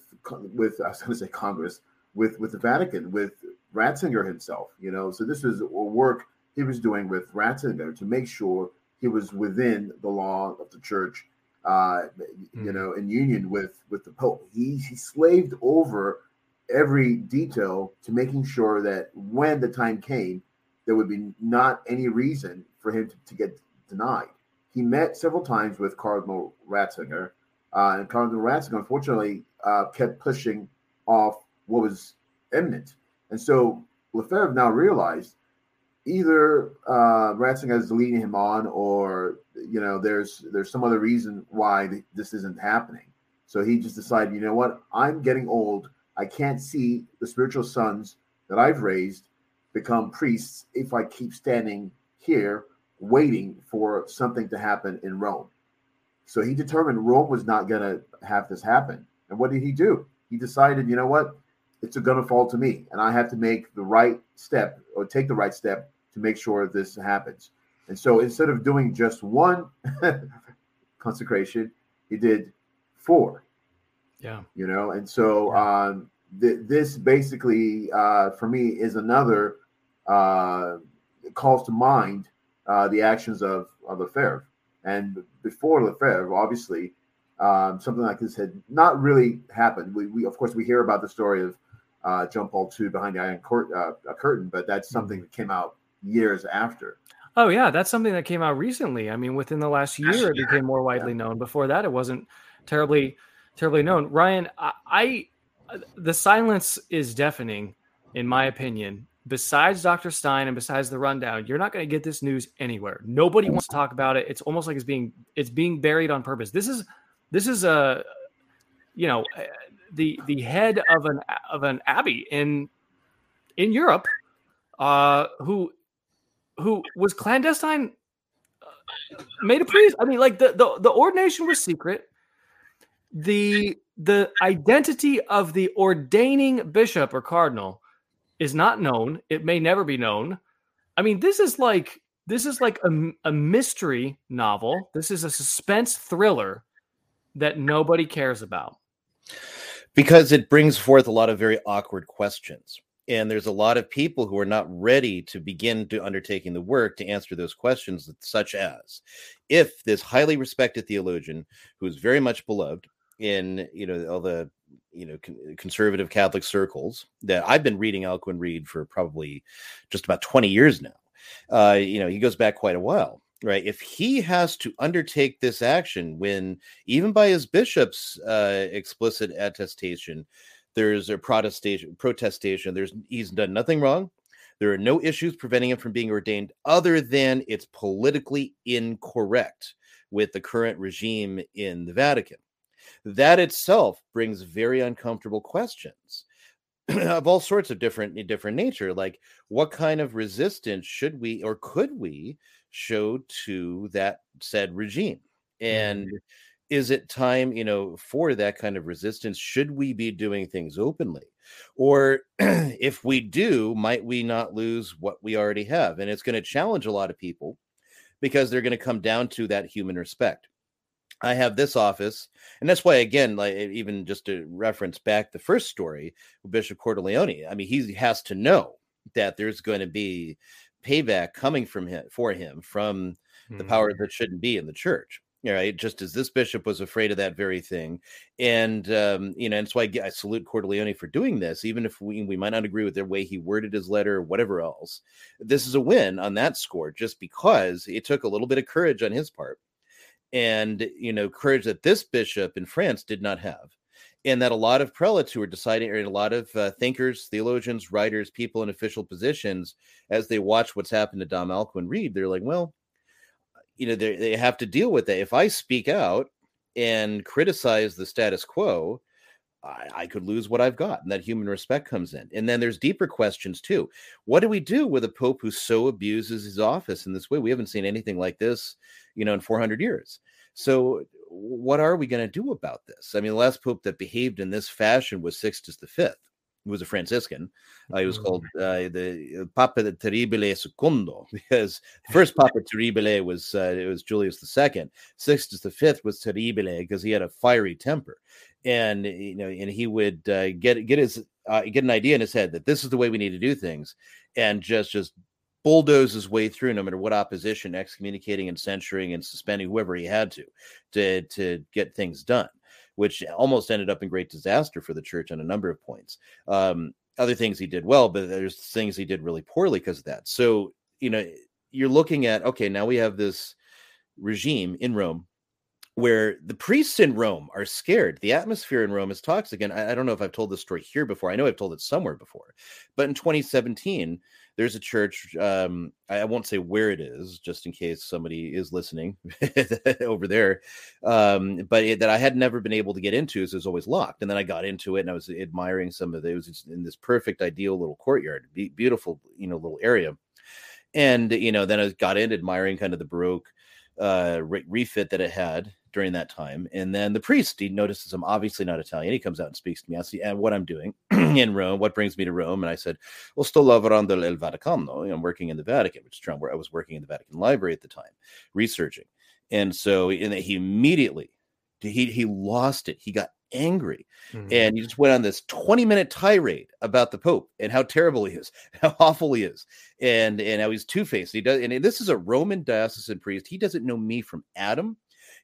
with I was going to say Congress with with the Vatican with Ratzinger himself. You know, so this was a work he was doing with Ratzinger to make sure he was within the law of the church, uh, mm. you know, in union with with the Pope. He he slaved over every detail to making sure that when the time came, there would be not any reason for him to, to get denied. He met several times with Cardinal Ratzinger, uh, and Cardinal Ratzinger, unfortunately, uh, kept pushing off what was imminent. And so Lefebvre now realized either uh, Ratzinger is leading him on, or you know, there's there's some other reason why this isn't happening. So he just decided, you know what, I'm getting old. I can't see the spiritual sons that I've raised become priests if I keep standing here waiting for something to happen in Rome. So he determined Rome was not going to have this happen. And what did he do? He decided, you know what? It's going to fall to me, and I have to make the right step or take the right step to make sure this happens. And so instead of doing just one consecration, he did four. Yeah. You know, and so um, th- this basically, uh, for me, is another uh, calls to mind uh, the actions of, of Lefebvre. And before Lefebvre, obviously, um, something like this had not really happened. We, we of course, we hear about the story of uh, John Paul II behind the Iron court, uh, curtain, but that's mm-hmm. something that came out years after. Oh yeah, that's something that came out recently. I mean, within the last year, it became more widely yeah. known. Before that, it wasn't terribly, terribly known. Ryan, I, I, the silence is deafening, in my opinion. Besides Dr. Stine and besides the rundown, you're not going to get this news anywhere. Nobody wants to talk about it. It's almost like it's being it's being buried on purpose. This is this is a you know the the head of an of an abbey in in Europe uh who who was clandestine uh, made a priest. I mean, like the, the the ordination was secret. The the identity of the ordaining bishop or cardinal is not known. It may never be known. I mean, this is like this is like a, a mystery novel. This is a suspense thriller that nobody cares about because it brings forth a lot of very awkward questions and there's a lot of people who are not ready to begin to undertaking the work to answer those questions such as if this highly respected theologian who is very much beloved in you know all the you know con- conservative catholic circles that i've been reading alcuin reid for probably just about 20 years now uh you know he goes back quite a while right? If he has to undertake this action when even by his bishop's uh explicit attestation there's a protestation, protestation. There's he's done nothing wrong. There are no issues preventing him from being ordained other than it's politically incorrect with the current regime in the Vatican. That itself brings very uncomfortable questions of all sorts of different different nature like what kind of resistance should we or could we show to that said regime and mm-hmm is it time you know for that kind of resistance? Should we be doing things openly? Or if we do might we not lose what we already have? And it's going to challenge a lot of people because they're going to come down to that human respect. I have this office and that's why again like even just to reference back the first story with bishop cordileone i mean he has to know that there's going to be payback coming from him for him from the mm-hmm. power that shouldn't be in the church right just as this bishop was afraid of that very thing. And um, you know and so I, I salute cordileone for doing this even if we, we might not agree with the way he worded his letter or whatever else. This is a win on that score just because it took a little bit of courage on his part and you know courage that this bishop in france did not have. And that a lot of prelates who are deciding, or a lot of uh, thinkers, theologians, writers, people in official positions, as they watch what's happened to Dom Alcuin Reid, they're like, well, you know they, they have to deal with that if i speak out and criticize the status quo I, I, could lose what I've got, and that human respect comes in. And then there's deeper questions too. What do we do with a pope who so abuses his office in this way? We haven't seen anything like this, you know, in 400 years. So, what are we going to do about this? I mean, the last pope that behaved in this fashion was Sixtus V was a Franciscan. Uh, he was mm-hmm. called uh, the uh, Papa Terribile Secondo because the first Papa Terribile was uh, it was Julius II. Sixtus V was Terribile because he had a fiery temper, and you know, and he would uh, get get his uh, get an idea in his head that this is the way we need to do things, and just just bulldoze his way through no matter what opposition, excommunicating and censuring and suspending whoever he had to to to get things done which almost ended up in great disaster for the church on a number of points. Um, other things he did well, but there's things he did really poorly because of that. So, you know, you're looking at okay, now we have this regime in Rome where the priests in Rome are scared. The atmosphere in Rome is toxic. And I, I, don't know if I've told this story here before. I know I've told it somewhere before. But in 2017, there's a church. Um, I, won't say where it is, just in case somebody is listening over there. Um, but it, that I had never been able to get into, so it was always locked. And then I got into it, and I was admiring some of. It was in this perfect, ideal little courtyard, be, beautiful, you know, little area. And you know, then I got in admiring kind of the Baroque uh, re- refit that it had during that time. And then the priest, he notices I'm obviously not Italian. He comes out and speaks to me. I see what I'm doing in Rome, what brings me to Rome. And I said, Well, sto lavorando il Vaticano. I'm working in the Vatican, which is where I was working in the Vatican Library at the time, researching. And so and he immediately he he lost it. He got angry mm-hmm. and he just went on this 20 minute tirade about the pope and how terrible he is how awful he is and and how he's two-faced he does and this is a roman diocesan priest he doesn't know me from adam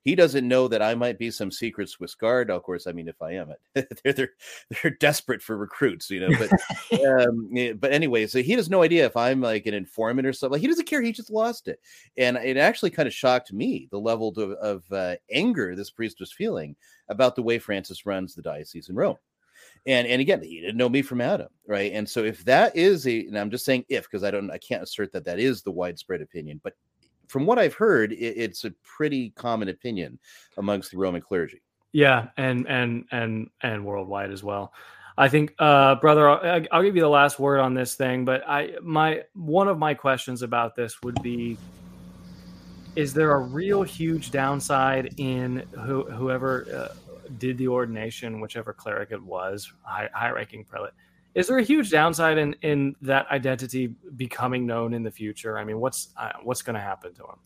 he doesn't know that I might be some secret Swiss guard. Of course, I mean, if I am it, they're they're they're desperate for recruits, you know. But um, but anyway, so he has no idea if I'm like an informant or something. Like he doesn't care. He just lost it, and it actually kind of shocked me the level of, of uh, anger this priest was feeling about the way Francis runs the diocese in Rome and and again he didn't know me from adam right and so if that is a and i'm just saying if because i don't i can't assert that that is the widespread opinion but from what I've heard, it, it's a pretty common opinion amongst the Roman clergy. Yeah, and and and and worldwide as well. I think, uh, brother, I'll, I'll, give you the last word on this thing. But I, my one of my questions about this would be: Is there a real huge downside in who, whoever uh, did the ordination, whichever cleric it was, high, high-ranking prelate? Is there a huge downside in in that identity becoming known in the future? I mean, what's uh, what's going to happen to him?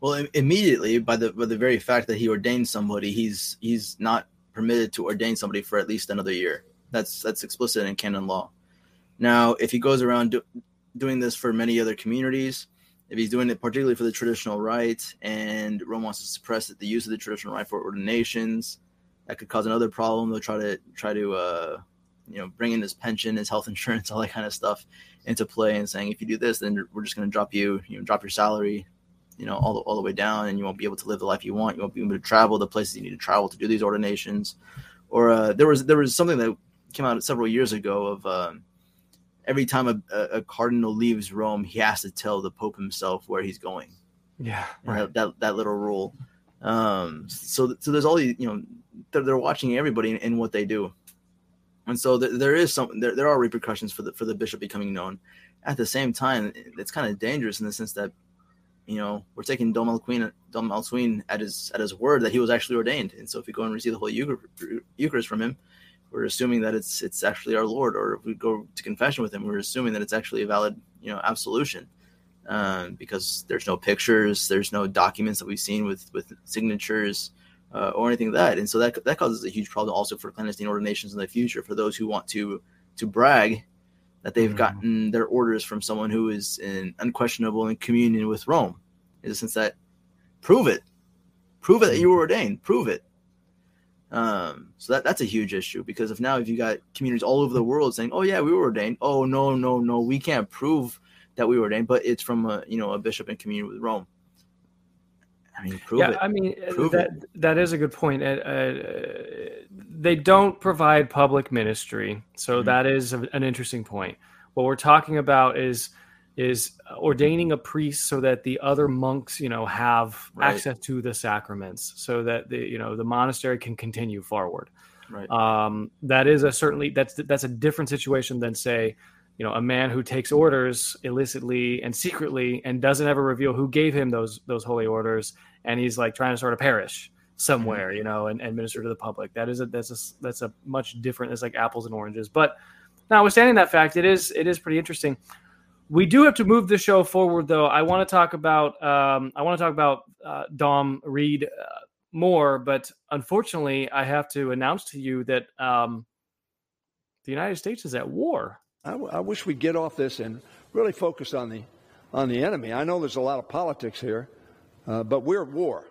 Well, immediately by the by the very fact that he ordained somebody, he's he's not permitted to ordain somebody for at least another year. That's that's explicit in canon law. Now, if he goes around do, doing this for many other communities, if he's doing it particularly for the traditional rite, and Rome wants to suppress the use of the traditional rite for ordinations, that could cause another problem. They'll try to try to uh, you know, bringing his pension, his health insurance, all that kind of stuff into play, and saying if you do this, then we're just going to drop you, you know, drop your salary, you know, all the all the way down, and you won't be able to live the life you want. You won't be able to travel the places you need to travel to do these ordinations. Or uh, there was there was something that came out several years ago of um, every time a, a, cardinal leaves Rome, he has to tell the Pope himself where he's going. Yeah, right. That, that, that little rule. Um, so so there's all these, you know, they're, they're watching everybody in what they do and so th- there is some there, there are repercussions for the for the bishop becoming known. At the same time, it's kind of dangerous in the sense that you know we're taking Dom Alcuin Dom Alcuin at his at his word that he was actually ordained, and so if we go and receive the Holy Eucharist from him, we're assuming that it's it's actually our Lord, or if we go to confession with him, we're assuming that it's actually a valid you know absolution. Um, because there's no pictures, there's no documents that we've seen with with signatures, uh, or anything like that. And so that that causes a huge problem also for clandestine ordinations in the future for those who want to to brag that they've mm. gotten their orders from someone who is in unquestionable in communion with Rome. In the sense that prove it, prove it that you were ordained, prove it. Um, so that that's a huge issue because if now if you got communities all over the world saying, "Oh yeah, we were ordained," oh no no no, we can't prove that we were ordained, but it's from a you know a bishop in communion with Rome. I mean, prove yeah, it. I mean prove that it. that is a good point. Uh, uh, they don't provide public ministry, so mm-hmm. that is an interesting point. What we're talking about is is ordaining a priest so that the other monks, you know, have right. access to the sacraments, so that the you know the monastery can continue forward. Right. Um, that is a certainly that's that's a different situation than say you know a man who takes orders illicitly and secretly and doesn't ever reveal who gave him those those holy orders and he's like trying to start a parish somewhere mm-hmm. you know and, and minister to the public. That is a that's a that's a much different it's like apples and oranges. But notwithstanding that fact it is it is pretty interesting. We do have to move the show forward though. I want to talk about um, i want to talk about uh, dom reid uh, more but unfortunately i have to announce to you that um, the united states is at war. I, w- I wish we'd get off this and really focus on the on the enemy. I know there's a lot of politics here, uh, but we're at war.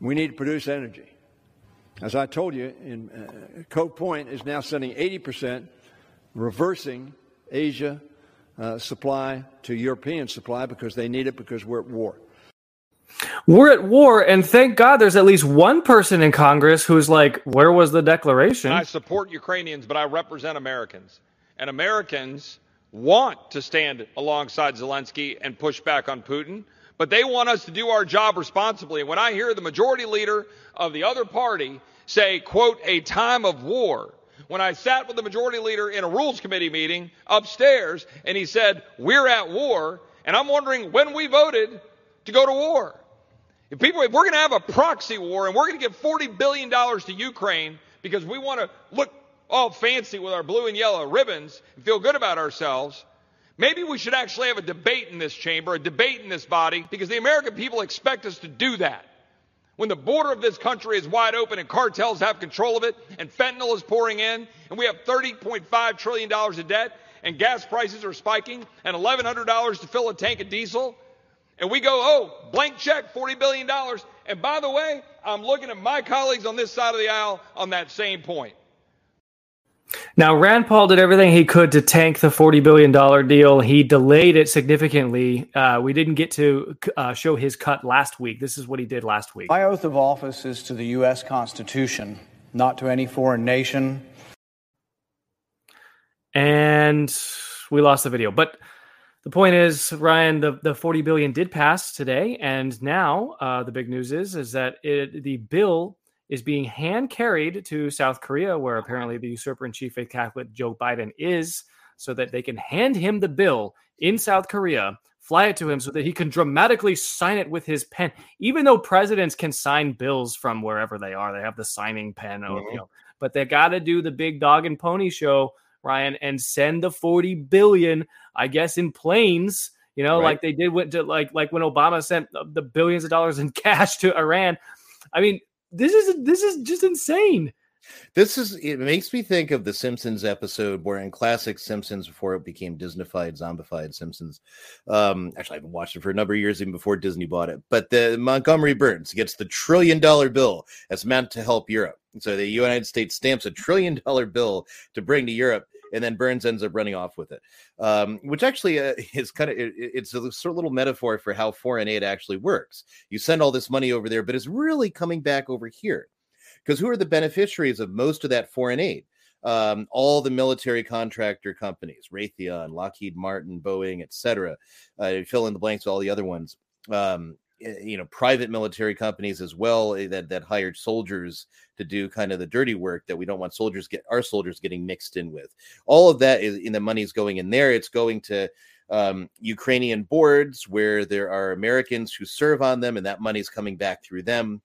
We need to produce energy. As I told you, in, uh, Cove Point is now sending 80%, reversing Asia uh, supply to European supply because they need it because we're at war. We're at war, and thank God there's at least one person in Congress who's like, Where was the declaration? I support Ukrainians, but I represent Americans. and Americans want to stand alongside Zelensky and push back on Putin, but they want us to do our job responsibly. And when I hear the majority leader of the other party say, quote, a time of war, when I sat with the majority leader in a rules committee meeting upstairs and he said, we're at war, and I'm wondering when we voted to go to war. If people, if we're going to have a proxy war and we're going to give $40 billion to Ukraine because we want to look all fancy with our blue and yellow ribbons and feel good about ourselves, maybe we should actually have a debate in this chamber, a debate in this body, because the American people expect us to do that. When the border of this country is wide open and cartels have control of it and fentanyl is pouring in and we have $30.5 trillion of debt and gas prices are spiking and $1,100 to fill a tank of diesel, and we go, oh, blank check, $40 billion. And by the way, I'm looking at my colleagues on this side of the aisle on that same point. Now, Rand Paul did everything he could to tank the $40 billion deal. He delayed it significantly. Uh, we didn't get to uh, show his cut last week. This is what he did last week. My oath of office is to the U.S. Constitution, not to any foreign nation. And we lost the video. But the point is, Ryan, the, the 40 billion did pass today. And now uh, the big news is, is that it, the bill is being hand carried to South Korea, where apparently the usurper in chief faith Catholic Joe Biden is, so that they can hand him the bill in South Korea, fly it to him so that he can dramatically sign it with his pen. Even though presidents can sign bills from wherever they are, they have the signing pen, mm-hmm. you know, but they got to do the big dog and pony show, Ryan, and send the 40 billion, I guess, in planes. You know, right. like they did with like like when Obama sent the billions of dollars in cash to Iran. I mean, this is this is just insane. This is it makes me think of the Simpsons episode where in classic Simpsons before it became Disneyfied, zombified Simpsons. Um, actually, I haven't watched it for a number of years, even before Disney bought it. But the Montgomery Burns gets the trillion dollar bill that's meant to help Europe. So the United States stamps a trillion dollar bill to bring to Europe and then Burns ends up running off with it, um, which actually uh, is kind of it, it's a sort of little metaphor for how foreign aid actually works. You send all this money over there, but it's really coming back over here because who are the beneficiaries of most of that foreign aid? Um, all the military contractor companies, Raytheon, Lockheed Martin, Boeing, etc. Uh, fill in the blanks all the other ones. Um, you know private military companies as well eh, that that hired soldiers to do kind of the dirty work that we don't want soldiers get our soldiers getting mixed in with. All of that is in the money's going in there. It's going to um, ukrainian boards where there are americans who serve on them and that money's coming back through them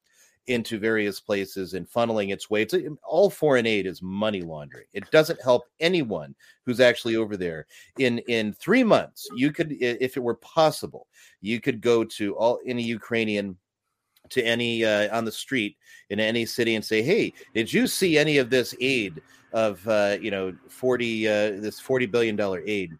into various places and funneling its way. It's, all foreign aid is money laundering. It doesn't help anyone who's actually over there. In in three months, you could, if it were possible, you could go to all any Ukrainian to any uh, on the street in any city and say, "Hey, did you see any of this aid of uh, you know forty uh, this forty billion dollar aid?"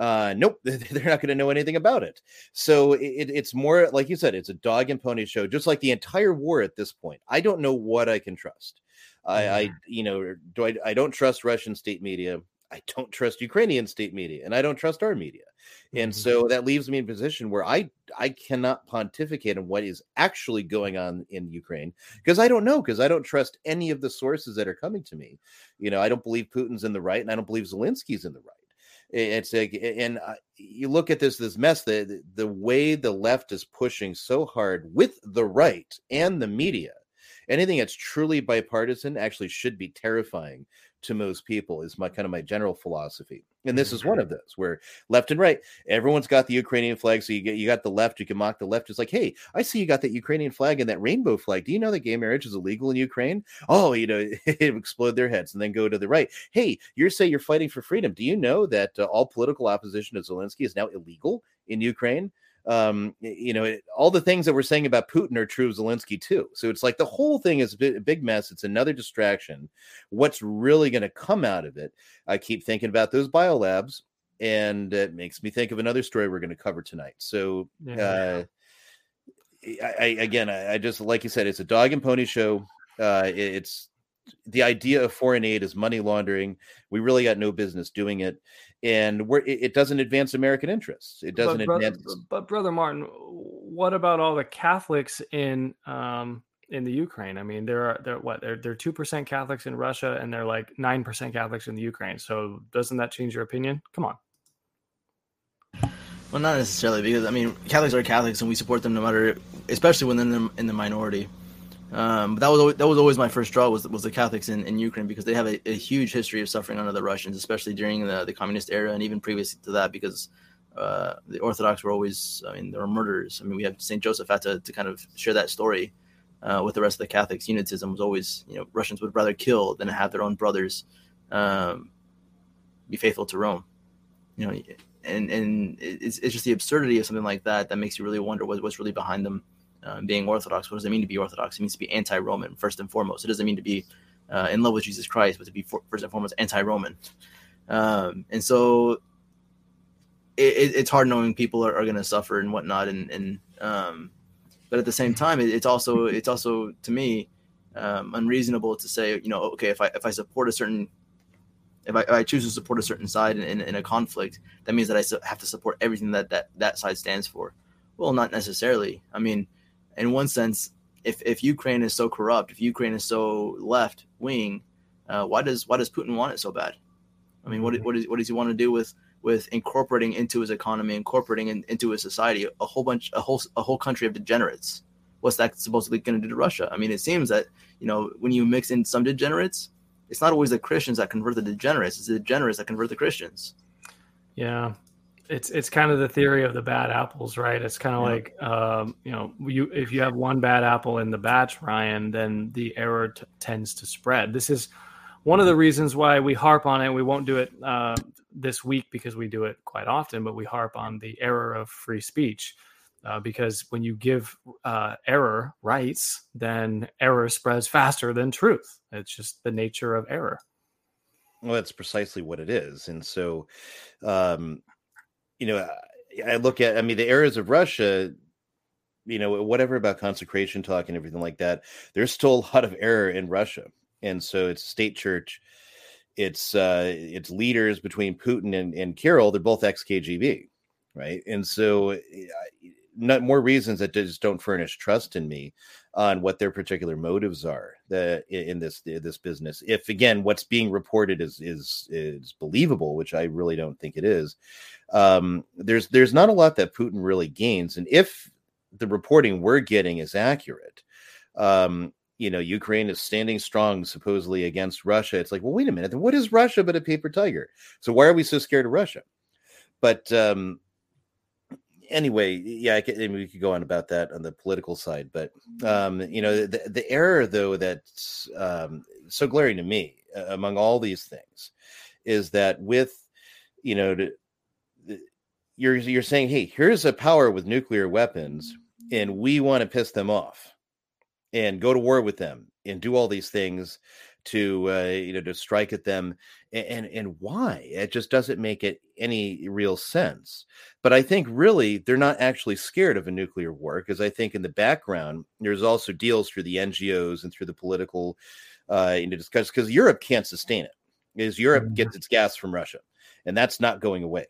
Uh, nope, they're not going to know anything about it. So it, it's more like you said, it's a dog and pony show, just like the entire war at this point. I don't know what I can trust. I, I you know, do I, I don't trust Russian state media. I don't trust Ukrainian state media, and I don't trust our media. And mm-hmm. so that leaves me in a position where I I cannot pontificate on what is actually going on in Ukraine because I don't know because I don't trust any of the sources that are coming to me. You know, I don't believe Putin's in the right, and I don't believe Zelensky's in the right. It's like, and uh, you look at this this mess. The the way the left is pushing so hard with the right and the media, anything that's truly bipartisan actually should be terrifying to most people is my kind of my general philosophy and this is one mm-hmm. of those where left and right everyone's got the ukrainian flag so you get you got the left you can mock the left it's like hey i see you got that ukrainian flag and that rainbow flag do you know that gay marriage is illegal in ukraine? Oh you know it explode their heads and then go to the right. Hey you're saying you're fighting for freedom do you know that uh, all political opposition to zelensky is now illegal in ukraine um, you know, it, all the things that we're saying about Putin are true of Zelensky too. So it's like the whole thing is a big mess. It's another distraction. What's really going to come out of it? I keep thinking about those biolabs, and it makes me think of another story we're going to cover tonight. So, uh, I, I, again, I, I, just like you said, it's a dog and pony show. Uh, it, it's the idea of foreign aid is money laundering. We really got no business doing it and where it, it, doesn't advance American interests. It doesn't but brother, advance. But brother Martin, what about all the Catholics in um, in the Ukraine. I mean, there are there what they're they're two percent Catholics in Russia and they're like nine percent Catholics in the Ukraine. So doesn't that change your opinion? Come on. Well, not necessarily because I mean Catholics are Catholics and we support them no matter, especially when they're in the minority. Um, but that was always, that was always my first draw was was the Catholics in, in Ukraine because they have a, a huge history of suffering under the Russians, especially during the, the communist era and even previous to that because uh, the Orthodox were always I mean there were murderers. I mean we have Saint Joseph had to, to kind of share that story uh, with the rest of the Catholics. Uniatism was always you know Russians would rather kill than have their own brothers um, be faithful to Rome. You know, and and it's, it's just the absurdity of something like that that makes you really wonder what, what's really behind them uh, being Orthodox. What does it mean to be Orthodox? It means to be anti-Roman first and foremost. It doesn't mean to be uh, in love with Jesus Christ, but to be for, first and foremost anti-Roman. Um, and so it, it's hard knowing people are, are going to suffer and whatnot. And, and um, but at the same time, it, it's also it's also to me um, unreasonable to say, you know, okay, if I if I support a certain if I, if I, choose to support a certain side in, in, in, a conflict, that means that I have to support everything that, that that side stands for. Well, not necessarily. I mean, in one sense, if if Ukraine is so corrupt, if Ukraine is so left wing, uh, why does why does Putin want it so bad? I mean, what what, is, what does he want to do with with incorporating into his economy, incorporating in, into his society a whole bunch, a whole a whole country of degenerates? What's that supposedly going to do to Russia? I mean, it seems that you know when you mix in some degenerates, it's not always the Christians that convert the degenerates; it's the degenerates that convert the Christians. Yeah, it's it's kind of the theory of the bad apples, right? It's kind of yeah. like um, you know, you if you have one bad apple in the batch, Ryan, then the error t- tends to spread. This is one of the reasons why we harp on it. We won't do it uh, this week because we do it quite often, but we harp on the error of free speech. Uh, because when you give uh, error rights, then error spreads faster than truth. It's just the nature of error. Well, that's precisely what it is. And so, um, you know, I look at, I mean, the eras of Russia, you know, whatever about consecration talk and everything like that, there's still a lot of error in Russia. And so it's state church, it's uh it's leaders between Putin and, and Kirill, they're both ex KGB, right? And so not more reasons that just don't furnish trust in me on what their particular motives are the, in this this business. If again, what's being reported is is is believable, which I really don't think it is. Um, there's there's not a lot that Putin really gains, and if the reporting we're getting is accurate, um, you know, Ukraine is standing strong supposedly against Russia. It's like, well, wait a minute, what is Russia but a paper tiger? So why are we so scared of Russia? But um, anyway, yeah, I, could, I mean, we could go on about that on the political side, but um, you know, the, the error though that's um, so glaring to me uh, among all these things is that with you know, to, you're you're saying, hey, here's a power with nuclear weapons, and we want to piss them off and go to war with them and do all these things to uh, you know to strike at them and and why? It just doesn't make it any real sense. But i think really they're not actually scared of a nuclear war because i think in the background there's also deals through the ngos and through the political uh you know discuss because europe can't sustain it is europe mm-hmm. gets its gas from russia and that's not going away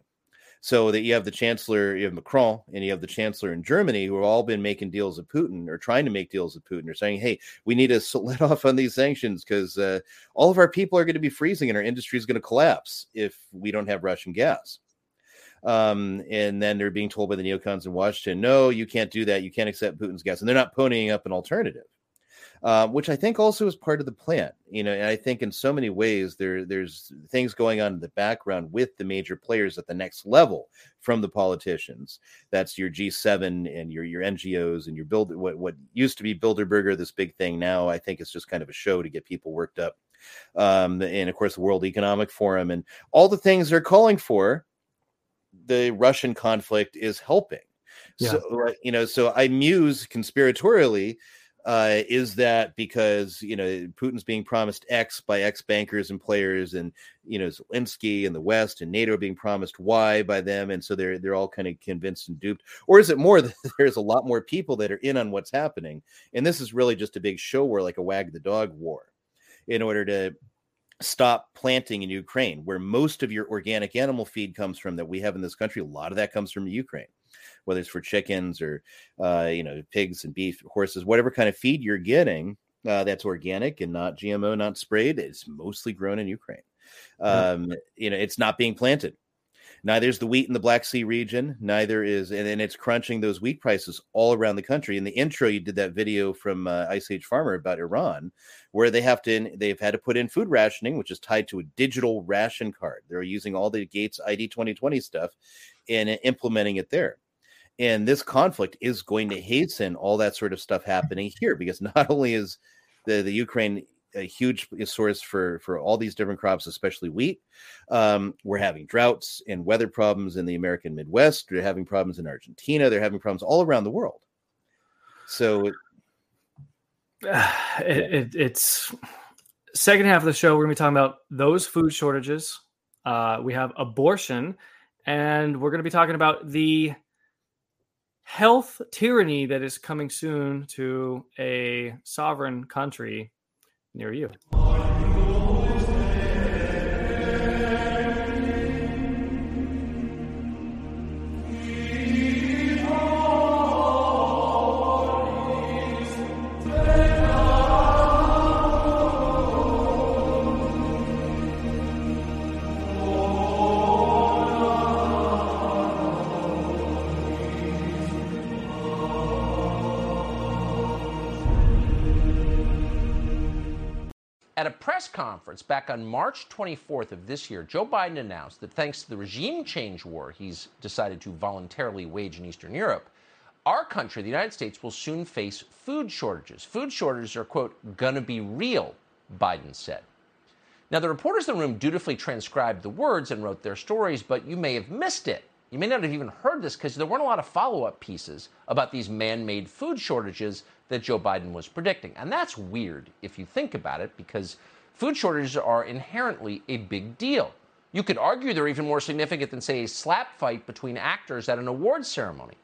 so that you have the chancellor, you have Macron, and you have the chancellor in Germany who have all been making deals with Putin or trying to make deals with Putin. They're saying, "Hey, we need to let off on these sanctions because uh, all of our people are going to be freezing and our industry is going to collapse if we don't have Russian gas." Um, and then they're being told by the neocons in Washington, "No, you can't do that. You can't accept Putin's gas," and they're not ponying up an alternative. Uh, which I think also is part of the plan. You know, and I think in so many ways there there's things going on in the background with the major players at the next level from the politicians. That's your G7 and your your NGOs and your build what what used to be Bilderberger, this big thing now. I think it's just kind of a show to get people worked up. Um, and of course, the World Economic Forum and all the things they're calling for. The Russian conflict is helping. Yeah. So, uh, you know, so I muse conspiratorially uh, is that because you know Putin's being promised X by ex bankers and players, and you know Zelensky and the West and NATO are being promised Y by them, and so they're they're all kind of convinced and duped, or is it more that there's a lot more people that are in on what's happening, and this is really just a big show war, like a wag the dog war, in order to stop planting in Ukraine, where most of your organic animal feed comes from that we have in this country. A lot of that comes from Ukraine, whether it's for chickens or uh, you know pigs and beef, horses, whatever kind of feed you're getting uh, that's organic and not GMO, not sprayed. It's mostly grown in Ukraine. Um, you know, it's not being planted. Neither is the wheat in the Black Sea region. Neither is, and, and it's crunching those wheat prices all around the country. In the intro, you did that video from uh, Ice Age Farmer about Iran, where they have to, they've had to put in food rationing, which is tied to a digital ration card. They're using all the Gates ID 2020 stuff and implementing it there. And this conflict is going to hasten all that sort of stuff happening here because not only is the, the Ukraine a huge source for for all these different crops, especially wheat. Um, we're having droughts and weather problems in the American Midwest. They're having problems in Argentina. They're having problems all around the world. So it, it, it's second half of the show. We're going to be talking about those food shortages. Uh, we have abortion, and we're going to be talking about the health tyranny that is coming soon to a sovereign country near you. Conference back on March 24th of this year, Joe Biden announced that thanks to the regime change war he's decided to voluntarily wage in Eastern Europe, our country, the United States, will soon face food shortages. Food shortages are, quote, gonna be real, Biden said. Now, the reporters in the room dutifully transcribed the words and wrote their stories, but you may have missed it. You may not have even heard this because there weren't a lot of follow up pieces about these man made food shortages that Joe Biden was predicting. And that's weird if you think about it, because food shortages are inherently a big deal. You could argue they're even more significant than, say, a slap fight between actors at an awards ceremony.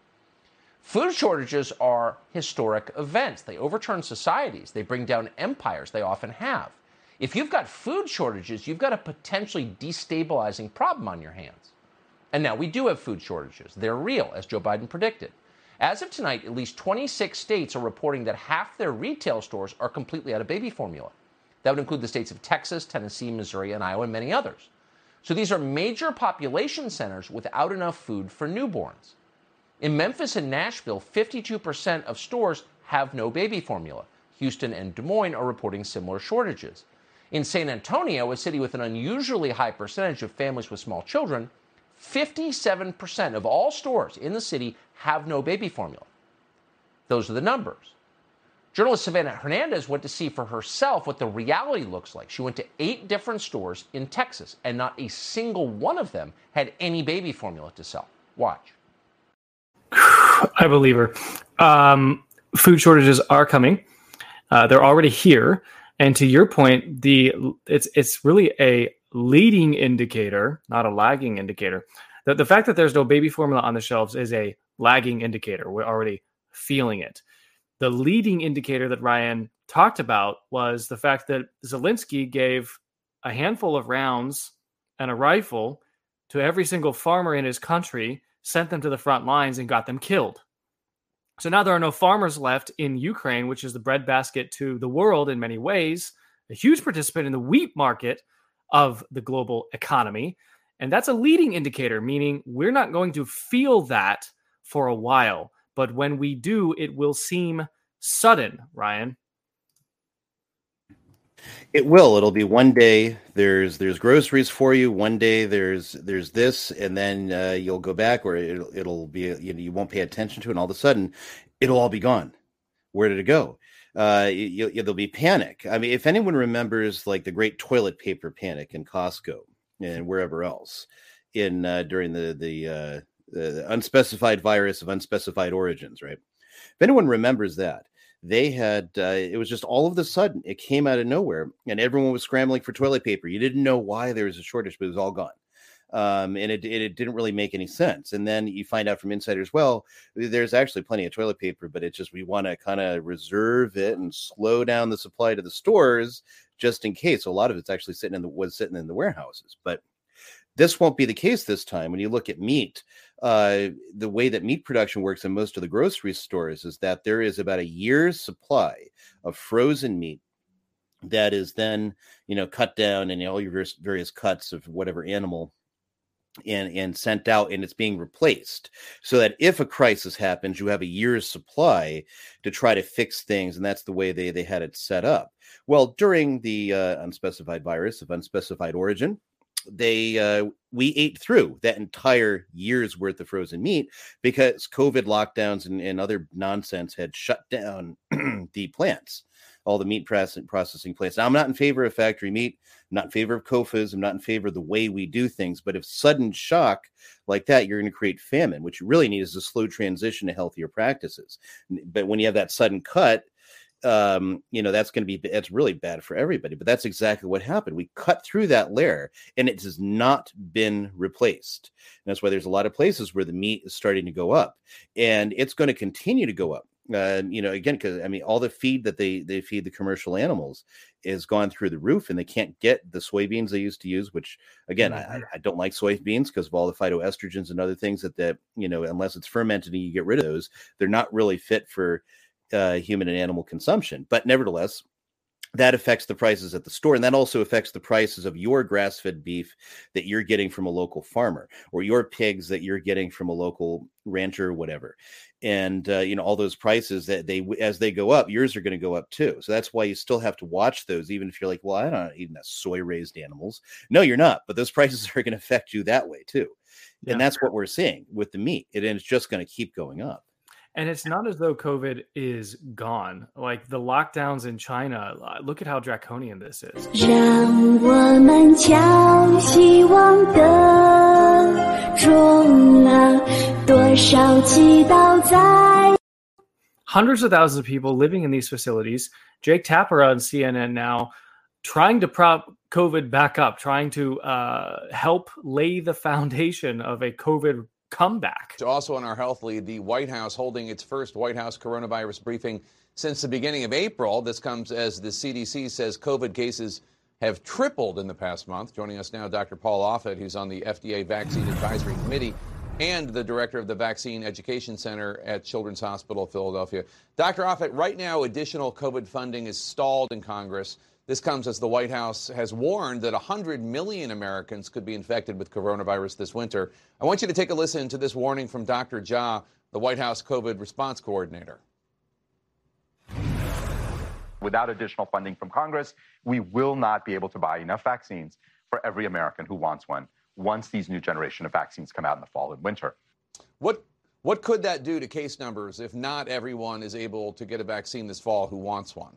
Food shortages are historic events. They overturn societies, they bring down empires, they often have. If you've got food shortages, you've got a potentially destabilizing problem on your hands. And now we do have food shortages. They're real, as Joe Biden predicted. As of tonight, at least 26 states are reporting that half their retail stores are completely out of baby formula. That would include the states of Texas, Tennessee, Missouri, and Iowa, and many others. So these are major population centers without enough food for newborns. In Memphis and Nashville, 52% of stores have no baby formula. Houston and Des Moines are reporting similar shortages. In San Antonio, a city with an unusually high percentage of families with small children, 57% of all stores in the city have no baby formula. Those are the numbers. Journalist Savannah Hernandez went to see for herself what the reality looks like. She went to eight different stores in Texas, and not a single one of them had any baby formula to sell. Watch. I believe her. Um, food shortages are coming. Uh, they're already here. And to your point, the it's it's really a leading indicator, not a lagging indicator. The, the fact that there's no baby formula on the shelves is a lagging indicator. We're already feeling it. The leading indicator that Ryan talked about was the fact that Zelensky gave a handful of rounds and a rifle to every single farmer in his country, sent them to the front lines, and got them killed. So now there are no farmers left in Ukraine, which is the breadbasket to the world in many ways, a huge participant in the wheat market of the global economy. And that's a leading indicator, meaning we're not going to feel that for a while. But when we do, it will seem sudden, Ryan. It will. It'll be one day there's there's groceries for you. One day there's there's this, and then uh, you'll go back, or it'll it'll be you, know, you won't pay attention to, it, and all of a sudden it'll all be gone. Where did it go? Uh, you, you, there'll be panic. I mean, if anyone remembers like the great toilet paper panic in Costco and wherever else in uh, during the the uh, the unspecified virus of unspecified origins, right? If anyone remembers that, they had uh, it was just all of a sudden it came out of nowhere, and everyone was scrambling for toilet paper. You didn't know why there was a shortage, but it was all gone. Um, and it, it, it didn't really make any sense. And then you find out from insiders, well, there's actually plenty of toilet paper, but it's just we want to kind of reserve it and slow down the supply to the stores just in case. So A lot of it's actually sitting in the was sitting in the warehouses, but this won't be the case this time. When you look at meat, uh, the way that meat production works in most of the grocery stores is that there is about a year's supply of frozen meat that is then you know cut down and all your various cuts of whatever animal and and sent out and it's being replaced so that if a crisis happens you have a year's supply to try to fix things and that's the way they they had it set up well during the uh, unspecified virus of unspecified origin they uh, we ate through that entire year's worth of frozen meat because covid lockdowns and, and other nonsense had shut down the plants all the meat processing plants. Now, I'm not in favor of factory meat. I'm not in favor of CAFOs. I'm not in favor of the way we do things. But if sudden shock like that, you're going to create famine. What you really need is a slow transition to healthier practices. But when you have that sudden cut, um, you know that's going to be that's really bad for everybody. But that's exactly what happened. We cut through that layer, and it has not been replaced. And that's why there's a lot of places where the meat is starting to go up, and it's going to continue to go up uh, you know, again, because I mean, all the feed that they they feed the commercial animals is gone through the roof, and they can't get the soybeans they used to use. Which, again, mm-hmm. I, I don't like soybeans because of all the phytoestrogens and other things that that you know, unless it's fermented and you get rid of those, they're not really fit for uh, human and animal consumption. But nevertheless, that affects the prices at the store and that also affects the prices of your grass-fed beef that you're getting from a local farmer or your pigs that you're getting from a local rancher or whatever. And uh, you know all those prices that they as they go up yours are going to go up too. So that's why you still have to watch those even if you're like well i don't eating that soy raised animals. No you're not but those prices are going to affect you that way too. Yeah. and that's what we're seeing with the meat. And it's just going to keep going up and it's not as though COVID is gone. Like the lockdowns in China, look at how draconian this is. Hundreds of thousands of people living in these facilities. Jake Tapper on CNN now trying to prop COVID back up, trying to uh, help lay the foundation of a COVID comeback. Also on our health lead, the White House holding its first White House coronavirus briefing since the beginning of April. This comes as the CDC says COVID cases have tripled in the past month. Joining us now, Dr. Paul Offit, who's on the FDA Vaccine Advisory Committee and the director of the Vaccine Education Center at Children's Hospital of Philadelphia. Dr. Offit, right now, additional COVID funding is stalled in Congress. This comes as the White House has warned that 100 million Americans could be infected with coronavirus this winter. I want you to take a listen to this warning from Dr. Jha, the White House COVID response coordinator. Without additional funding from Congress, we will not be able to buy enough vaccines for every American who wants one once these new generation of vaccines come out in the fall and winter. What what could that do to case numbers if not everyone is able to get a vaccine this fall who wants one?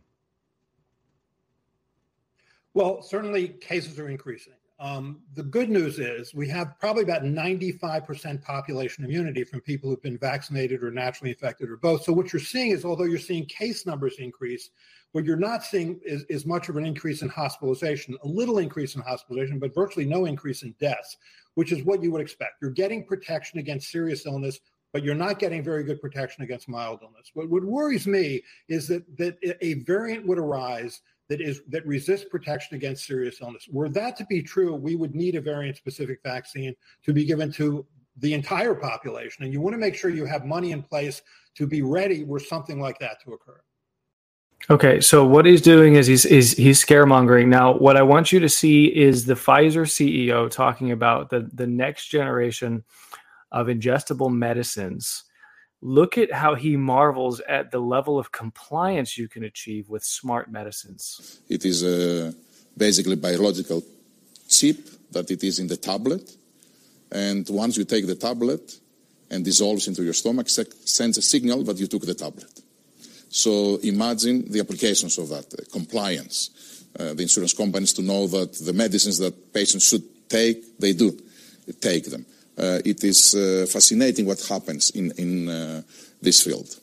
Well, certainly cases are increasing. Um, the good news is we have probably about 95% population immunity from people who've been vaccinated or naturally infected or both. So what you're seeing is, although you're seeing case numbers increase, what you're not seeing is, is much of an increase in hospitalization, a little increase in hospitalization, but virtually no increase in deaths, which is what you would expect. You're getting protection against serious illness, but you're not getting very good protection against mild illness. What, what worries me is that, that a variant would arise that is that resists protection against serious illness. Were that to be true, we would need a variant specific vaccine to be given to the entire population. And you want to make sure you have money in place to be ready were something like that to occur. Okay, so what he's doing is he's is he's scaremongering. Now, what I want you to see is the Pfizer CEO talking about the the next generation of ingestible medicines look at how he marvels at the level of compliance you can achieve with smart medicines. It is a basically biological chip that it is in the tablet. And once you take the tablet and dissolves into your stomach, sends a signal that you took the tablet. So imagine the applications of that, uh, compliance. Uh, the insurance companies to know that the medicines that patients should take, they do take them. Uh, it is uh, fascinating what happens in, in uh, this field.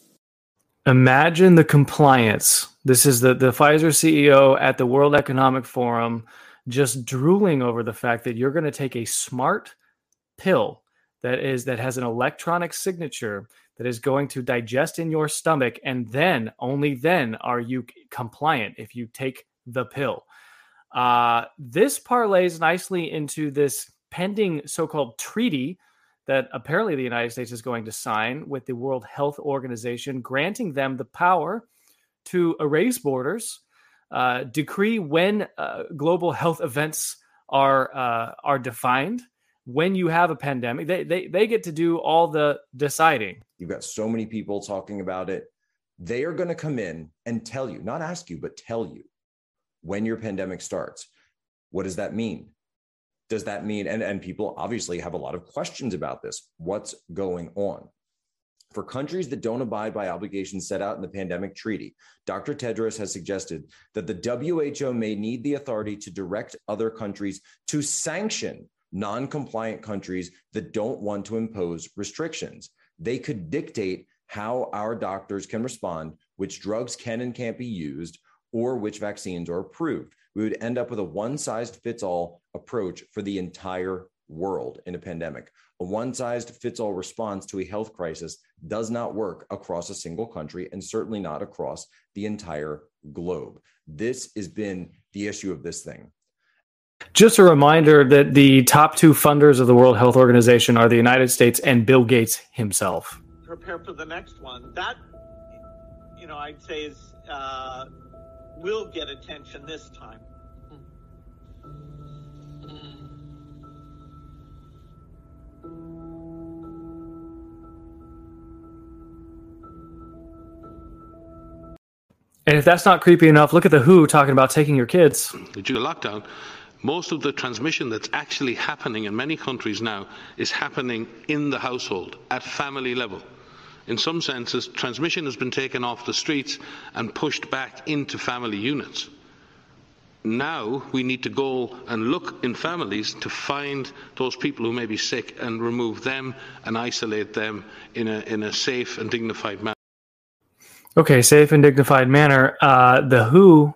Imagine the compliance. This is the, the Pfizer CEO at the World Economic Forum just drooling over the fact that you're going to take a smart pill that is that has an electronic signature that is going to digest in your stomach and then only then are you compliant if you take the pill Uh, this parlays nicely into this pending so called treaty that apparently the United States is going to sign with the World Health Organization, granting them the power to erase borders, uh, decree when uh, global health events are uh, are defined. When you have a pandemic, they, they they get to do all the deciding. You've got so many people talking about it. They are going to come in and tell you, not ask you, but tell you when your pandemic starts. What does that mean? Does that mean, and, and people obviously have a lot of questions about this. What's going on? For countries that don't abide by obligations set out in the pandemic treaty, Dr. Tedros has suggested that the WHO may need the authority to direct other countries to sanction non compliant countries that don't want to impose restrictions. They could dictate how our doctors can respond, which drugs can and can't be used, or which vaccines are approved. We would end up with a one size fits all approach for the entire world in a pandemic. A one size fits all response to a health crisis does not work across a single country and certainly not across the entire globe. This has been the issue of this thing. Just a reminder that the top two funders of the World Health Organization are the United States and Bill Gates himself. Prepare for the next one. That, you know, I'd say is uh, will get attention this time. And if that's not creepy enough, look at the WHO talking about taking your kids. Due to lockdown, most of the transmission that's actually happening in many countries now is happening in the household, at family level. In some senses, transmission has been taken off the streets and pushed back into family units. Now we need to go and look in families to find those people who may be sick and remove them and isolate them in a, in a safe and dignified manner. Okay, safe and dignified manner. Uh, the WHO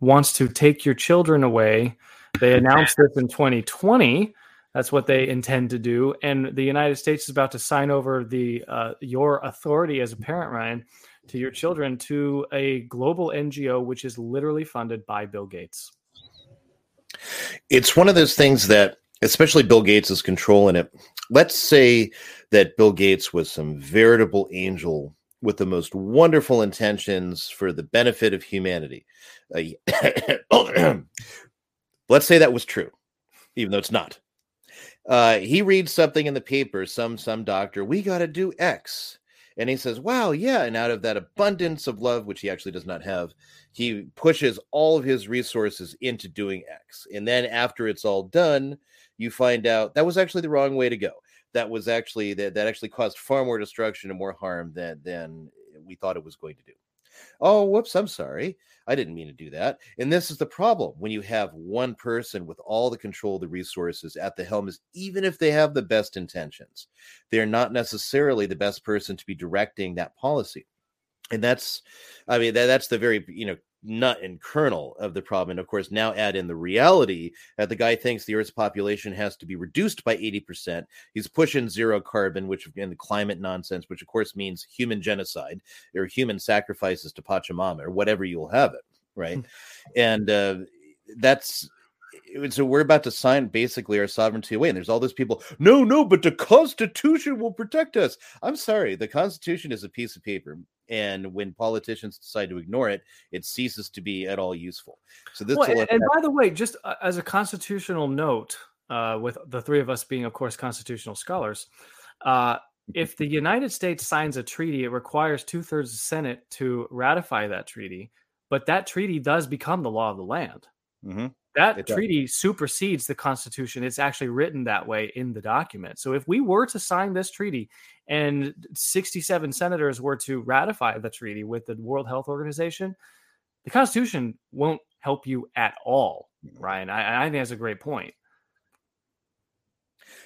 wants to take your children away. They announced this in 2020. That's what they intend to do, and the United States is about to sign over the uh, your authority as a parent, Ryan, to your children to a global NGO which is literally funded by Bill Gates. It's one of those things that, especially Bill Gates is controlling it. Let's say that Bill Gates was some veritable angel with the most wonderful intentions for the benefit of humanity. Uh, let's say that was true, even though it's not. Uh, he reads something in the paper, some some doctor, we got to do X, and he says, "Wow, yeah!" And out of that abundance of love, which he actually does not have, he pushes all of his resources into doing X. And then after it's all done, you find out that was actually the wrong way to go that was actually that that actually caused far more destruction and more harm than than we thought it was going to do. Oh, whoops, I'm sorry. I didn't mean to do that. And this is the problem when you have one person with all the control the resources at the helm is even if they have the best intentions, they're not necessarily the best person to be directing that policy. And that's I mean that, that's the very, you know, nut and kernel of the problem. And of course, now add in the reality that the guy thinks the Earth's population has to be reduced by 80%. He's pushing zero carbon, which again, the climate nonsense, which of course means human genocide or human sacrifices to Pachamama or whatever you'll have it. Right. and uh, that's so we're about to sign basically our sovereignty away and there's all those people no no but the constitution will protect us i'm sorry the constitution is a piece of paper and when politicians decide to ignore it it ceases to be at all useful. So this well, and, and by the way just uh, as a constitutional note uh, with the three of us being of course constitutional scholars uh, if the united states signs a treaty it requires two-thirds of the senate to ratify that treaty but that treaty does become the law of the land. Mm-hmm. That treaty supersedes the constitution it's actually written that way in the document so if we were to sign this treaty and 67 senators were to ratify the treaty with the World Health Organization, the Constitution won't help you at all, Ryan. I, I think that's a great point.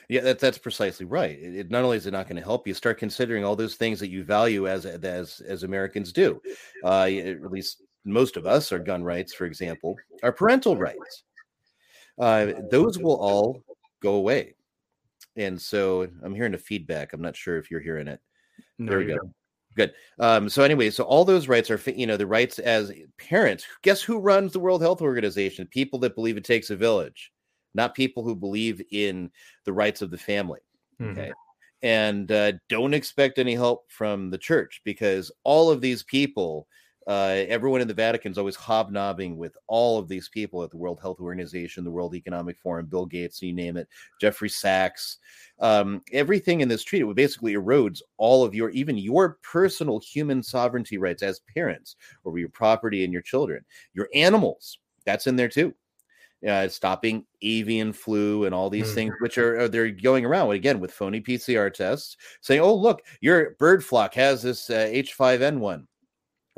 Yeah, that, that's precisely right. It, it, not only is it not going to help you, start considering all those things that you value as as as Americans do. Uh, at least most of us, our gun rights, for example, our parental rights. Uh, those will all go away and so I'm hearing a feedback. I'm not sure if you're hearing it. No, there we go. Good. Um, so anyway, so all those rights are, you know, the rights as parents. Guess who runs the World Health Organization? People that believe it takes a village, not people who believe in the rights of the family. Okay. Mm-hmm. And uh, don't expect any help from the church because all of these people uh, everyone in the Vatican is always hobnobbing with all of these people at the World Health Organization, the World Economic Forum, Bill Gates, you name it, Jeffrey Sachs. Um, everything in this treaty basically erodes all of your, even your personal human sovereignty rights as parents over your property and your children, your animals. That's in there too. Uh, stopping avian flu and all these mm-hmm. things, which are, are, they're going around again with phony PCR tests, saying, "Oh, look, your bird flock has this uh, H5N1."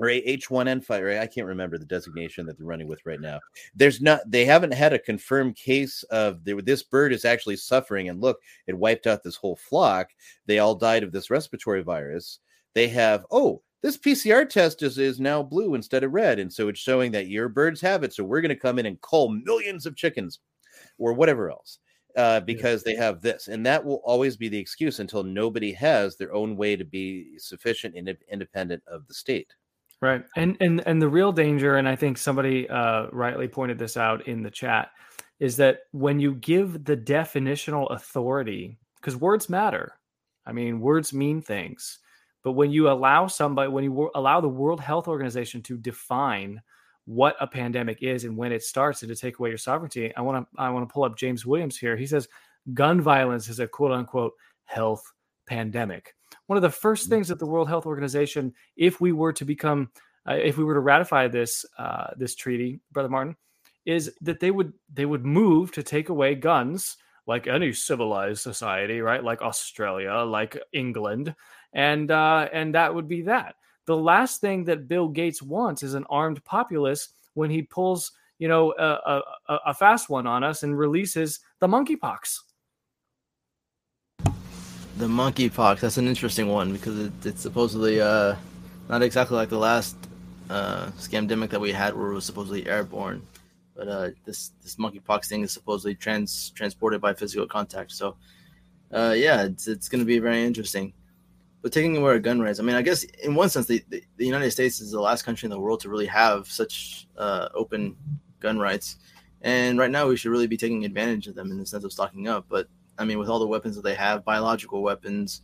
Or H1N5, right? I can't remember the designation that they're running with right now. There's not, they haven't had a confirmed case of the, this bird is actually suffering. And look, it wiped out this whole flock. They all died of this respiratory virus. They have, oh, this PCR test is, is now blue instead of red. And so it's showing that your birds have it. So we're going to come in and cull millions of chickens or whatever else uh, because yeah. they have this. And that will always be the excuse until nobody has their own way to be sufficient and independent of the state. Right. And and and the real danger, and I think somebody uh, rightly pointed this out in the chat, is that when you give the definitional authority, because words matter. I mean, words mean things. But when you allow somebody, when you allow the World Health Organization to define what a pandemic is and when it starts and to take away your sovereignty, I want to I want to pull up James Williams here. He says gun violence is a quote unquote health pandemic one of the first things that the World Health Organization, if we were to become, uh, if we were to ratify this uh, this treaty, Brother Martin, is that they would they would move to take away guns like any civilized society, right? Like Australia, like England, and uh, and that would be that. The last thing that Bill Gates wants is an armed populace when he pulls, you know, a, a, a fast one on us and releases the monkeypox the monkeypox. That's an interesting one because it, it's supposedly uh, not exactly like the last uh, scamdemic that we had, where it was supposedly airborne. But uh, this this monkeypox thing is supposedly trans transported by physical contact. So, uh, yeah, it's it's going to be very interesting. But taking away our gun rights, I mean, I guess in one sense, the, the, the United States is the last country in the world to really have such uh, open gun rights. And right now, we should really be taking advantage of them in the sense of stocking up. But I mean, with all the weapons that they have, biological weapons.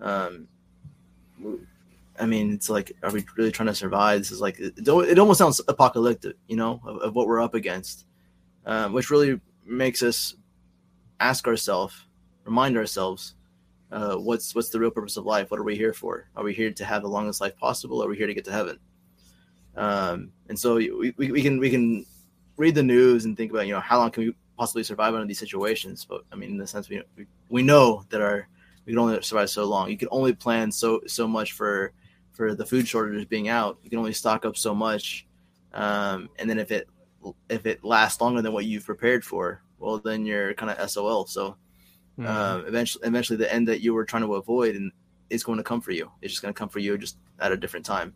Um, I mean, it's like, are we really trying to survive? This is like, it, almost sounds apocalyptic, you know, of, of what we're up against, um, which really makes us ask ourselves, remind ourselves, uh, what's what's the real purpose of life? What are we here for? Are we here to have the longest life possible? Are we here to get to heaven? Um, and so we, we, we can we can read the news and think about you know how long can we possibly survive under these situations. But I mean, in the sense we we, know that our we can only survive so long. You can only plan so so much for for the food shortages being out. You can only stock up so much, um, and then if it if it lasts longer than what you've prepared for, well, then you're kind of SOL. So mm-hmm. um, eventually, eventually, the end that you were trying to avoid and is going to come for you. It's just going to come for you just at a different time.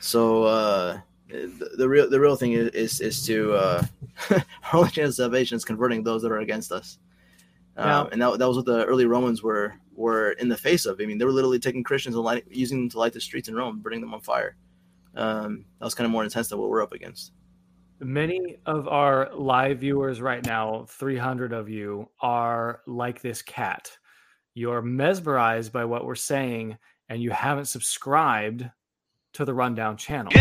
So uh, the, the real the real thing is is, is to uh, our only chance of salvation is converting those that are against us. Um, and that, that was what the early Romans were were in the face of. I mean, they were literally taking Christians and light, using them to light the streets in Rome, burning them on fire. Um, that was kind of more intense than what we're up against. Many of our live viewers right now, 300 of you, are like this cat. You're mesmerized by what we're saying, and you haven't subscribed to the Rundown channel.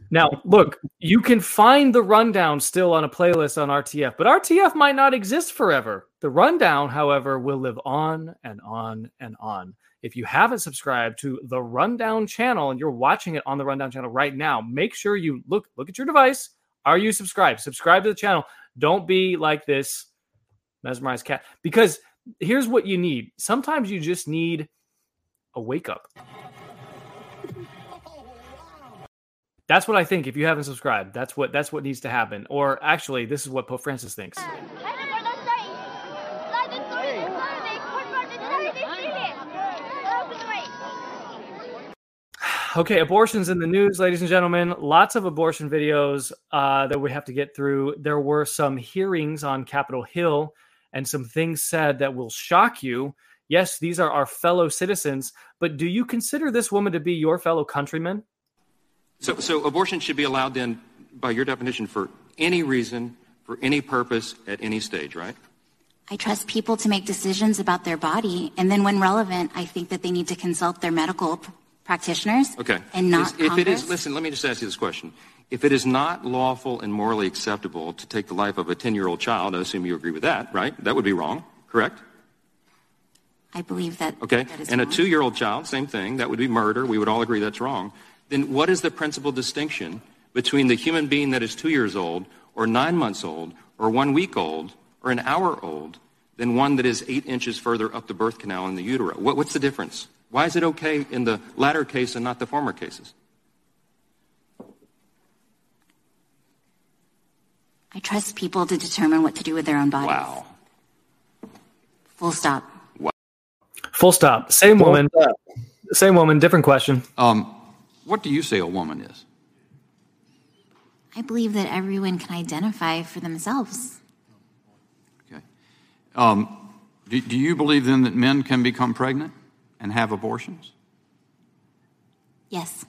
now, look, you can find the rundown still on a playlist on RTF, but RTF might not exist forever. The rundown, however, will live on and on and on. If you haven't subscribed to the Rundown channel and you're watching it on the Rundown channel right now, make sure you look look at your device. Are you subscribed? Subscribe to the channel. Don't be like this mesmerized cat. Because here's what you need. Sometimes you just need a wake up. That's what I think. If you haven't subscribed, that's what that's what needs to happen. Or actually, this is what Pope Francis thinks. Okay, abortions in the news, ladies and gentlemen. Lots of abortion videos uh, that we have to get through. There were some hearings on Capitol Hill and some things said that will shock you. Yes, these are our fellow citizens, but do you consider this woman to be your fellow countryman? So, so abortion should be allowed then, by your definition, for any reason, for any purpose, at any stage, right? I trust people to make decisions about their body, and then when relevant, I think that they need to consult their medical p- practitioners. Okay. And not Is- if it is, listen, let me just ask you this question. If it is not lawful and morally acceptable to take the life of a 10 year old child, I assume you agree with that, right? That would be wrong, correct? I believe that. Okay. that is And a two year old child, same thing. That would be murder. We would all agree that's wrong. Then what is the principal distinction between the human being that is two years old, or nine months old, or one week old, or an hour old, than one that is eight inches further up the birth canal in the utero? What, what's the difference? Why is it okay in the latter case and not the former cases? I trust people to determine what to do with their own bodies. Wow. Full stop. Full stop. Same Full woman. Same woman. Different question. Um, what do you say a woman is? I believe that everyone can identify for themselves. Okay. Um, do, do you believe then that men can become pregnant and have abortions? Yes.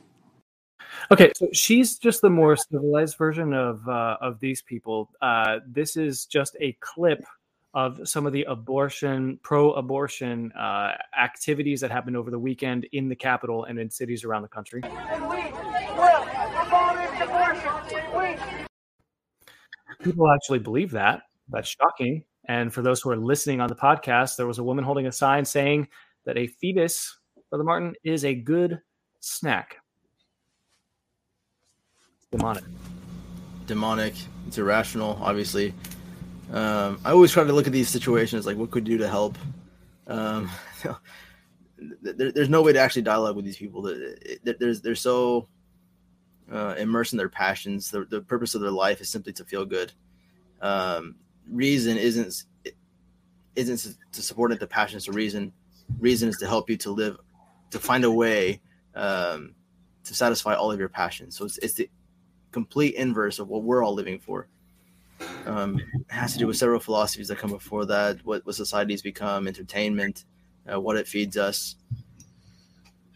Okay, so she's just the more civilized version of uh, of these people. Uh, this is just a clip of some of the abortion, pro-abortion uh, activities that happened over the weekend in the capital and in cities around the country. People actually believe that. That's shocking. And for those who are listening on the podcast, there was a woman holding a sign saying that a fetus, Brother Martin, is a good snack. Demonic. demonic. It's irrational, obviously. Um, I always try to look at these situations like what could do to help. Um, there, there's no way to actually dialogue with these people. There- there- There's they're so uh, immersed in their passions. The, the purpose of their life is simply to feel good. Um, reason isn't isn't to support the passions. So reason reason is to help you to live to find a way um, to satisfy all of your passions. So it's, it's the complete inverse of what we're all living for. Um, it has to do with several philosophies that come before that, what, what societies become, entertainment, uh, what it feeds us.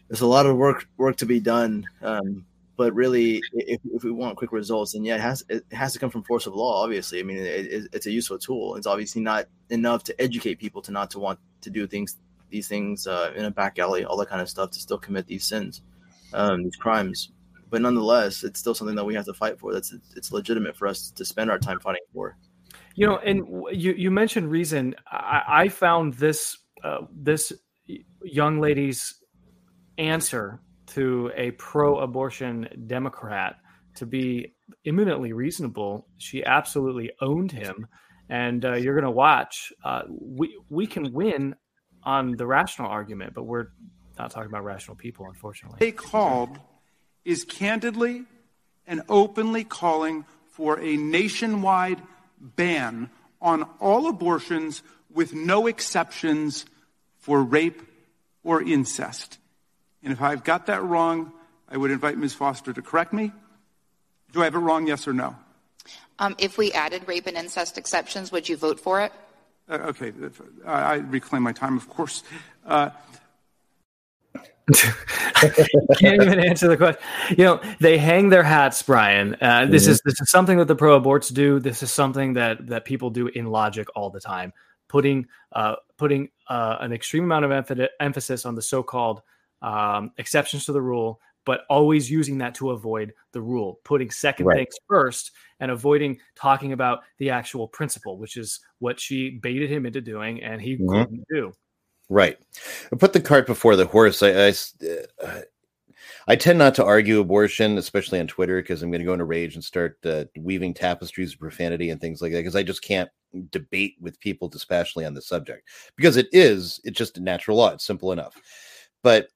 There's a lot of work work to be done, um, but really, if, if we want quick results, then yeah, it has it has to come from force of law. Obviously, I mean, it, it's a useful tool. It's obviously not enough to educate people to not to want to do things, these things uh, in a back alley, all that kind of stuff, to still commit these sins, um, these crimes but nonetheless, it's still something that we have to fight for. That's it's legitimate for us to spend our time fighting for. You know, and you you mentioned reason. I, I found this uh, this young lady's answer to a pro-abortion Democrat to be imminently reasonable. She absolutely owned him, and uh, you're going to watch. Uh, we we can win on the rational argument, but we're not talking about rational people, unfortunately. they called is candidly and openly calling for a nationwide ban on all abortions with no exceptions for rape or incest. And if I've got that wrong, I would invite Ms. Foster to correct me. Do I have it wrong, yes or no? Um, if we added rape and incest exceptions, would you vote for it? Uh, okay, I, I reclaim my time, of course. Uh, can't even answer the question. You know, they hang their hats, Brian. Uh, this Mm-hmm. is this is something that the pro aborts do. This is something that that people do in logic all the time, putting uh, putting uh, an extreme amount of emph- emphasis on the so-called um, exceptions to the rule, but always using that to avoid the rule, putting second Right. things first, and avoiding talking about the actual principle, which is what she baited him into doing, and he Mhm. couldn't do. Right. I Put the cart before the horse. I, I I tend not to argue abortion, especially on Twitter, because I'm going to go into rage and start uh, weaving tapestries of profanity and things like that. Because I just can't debate with people dispassionately on the subject because it is it's just a natural law. It's simple enough. But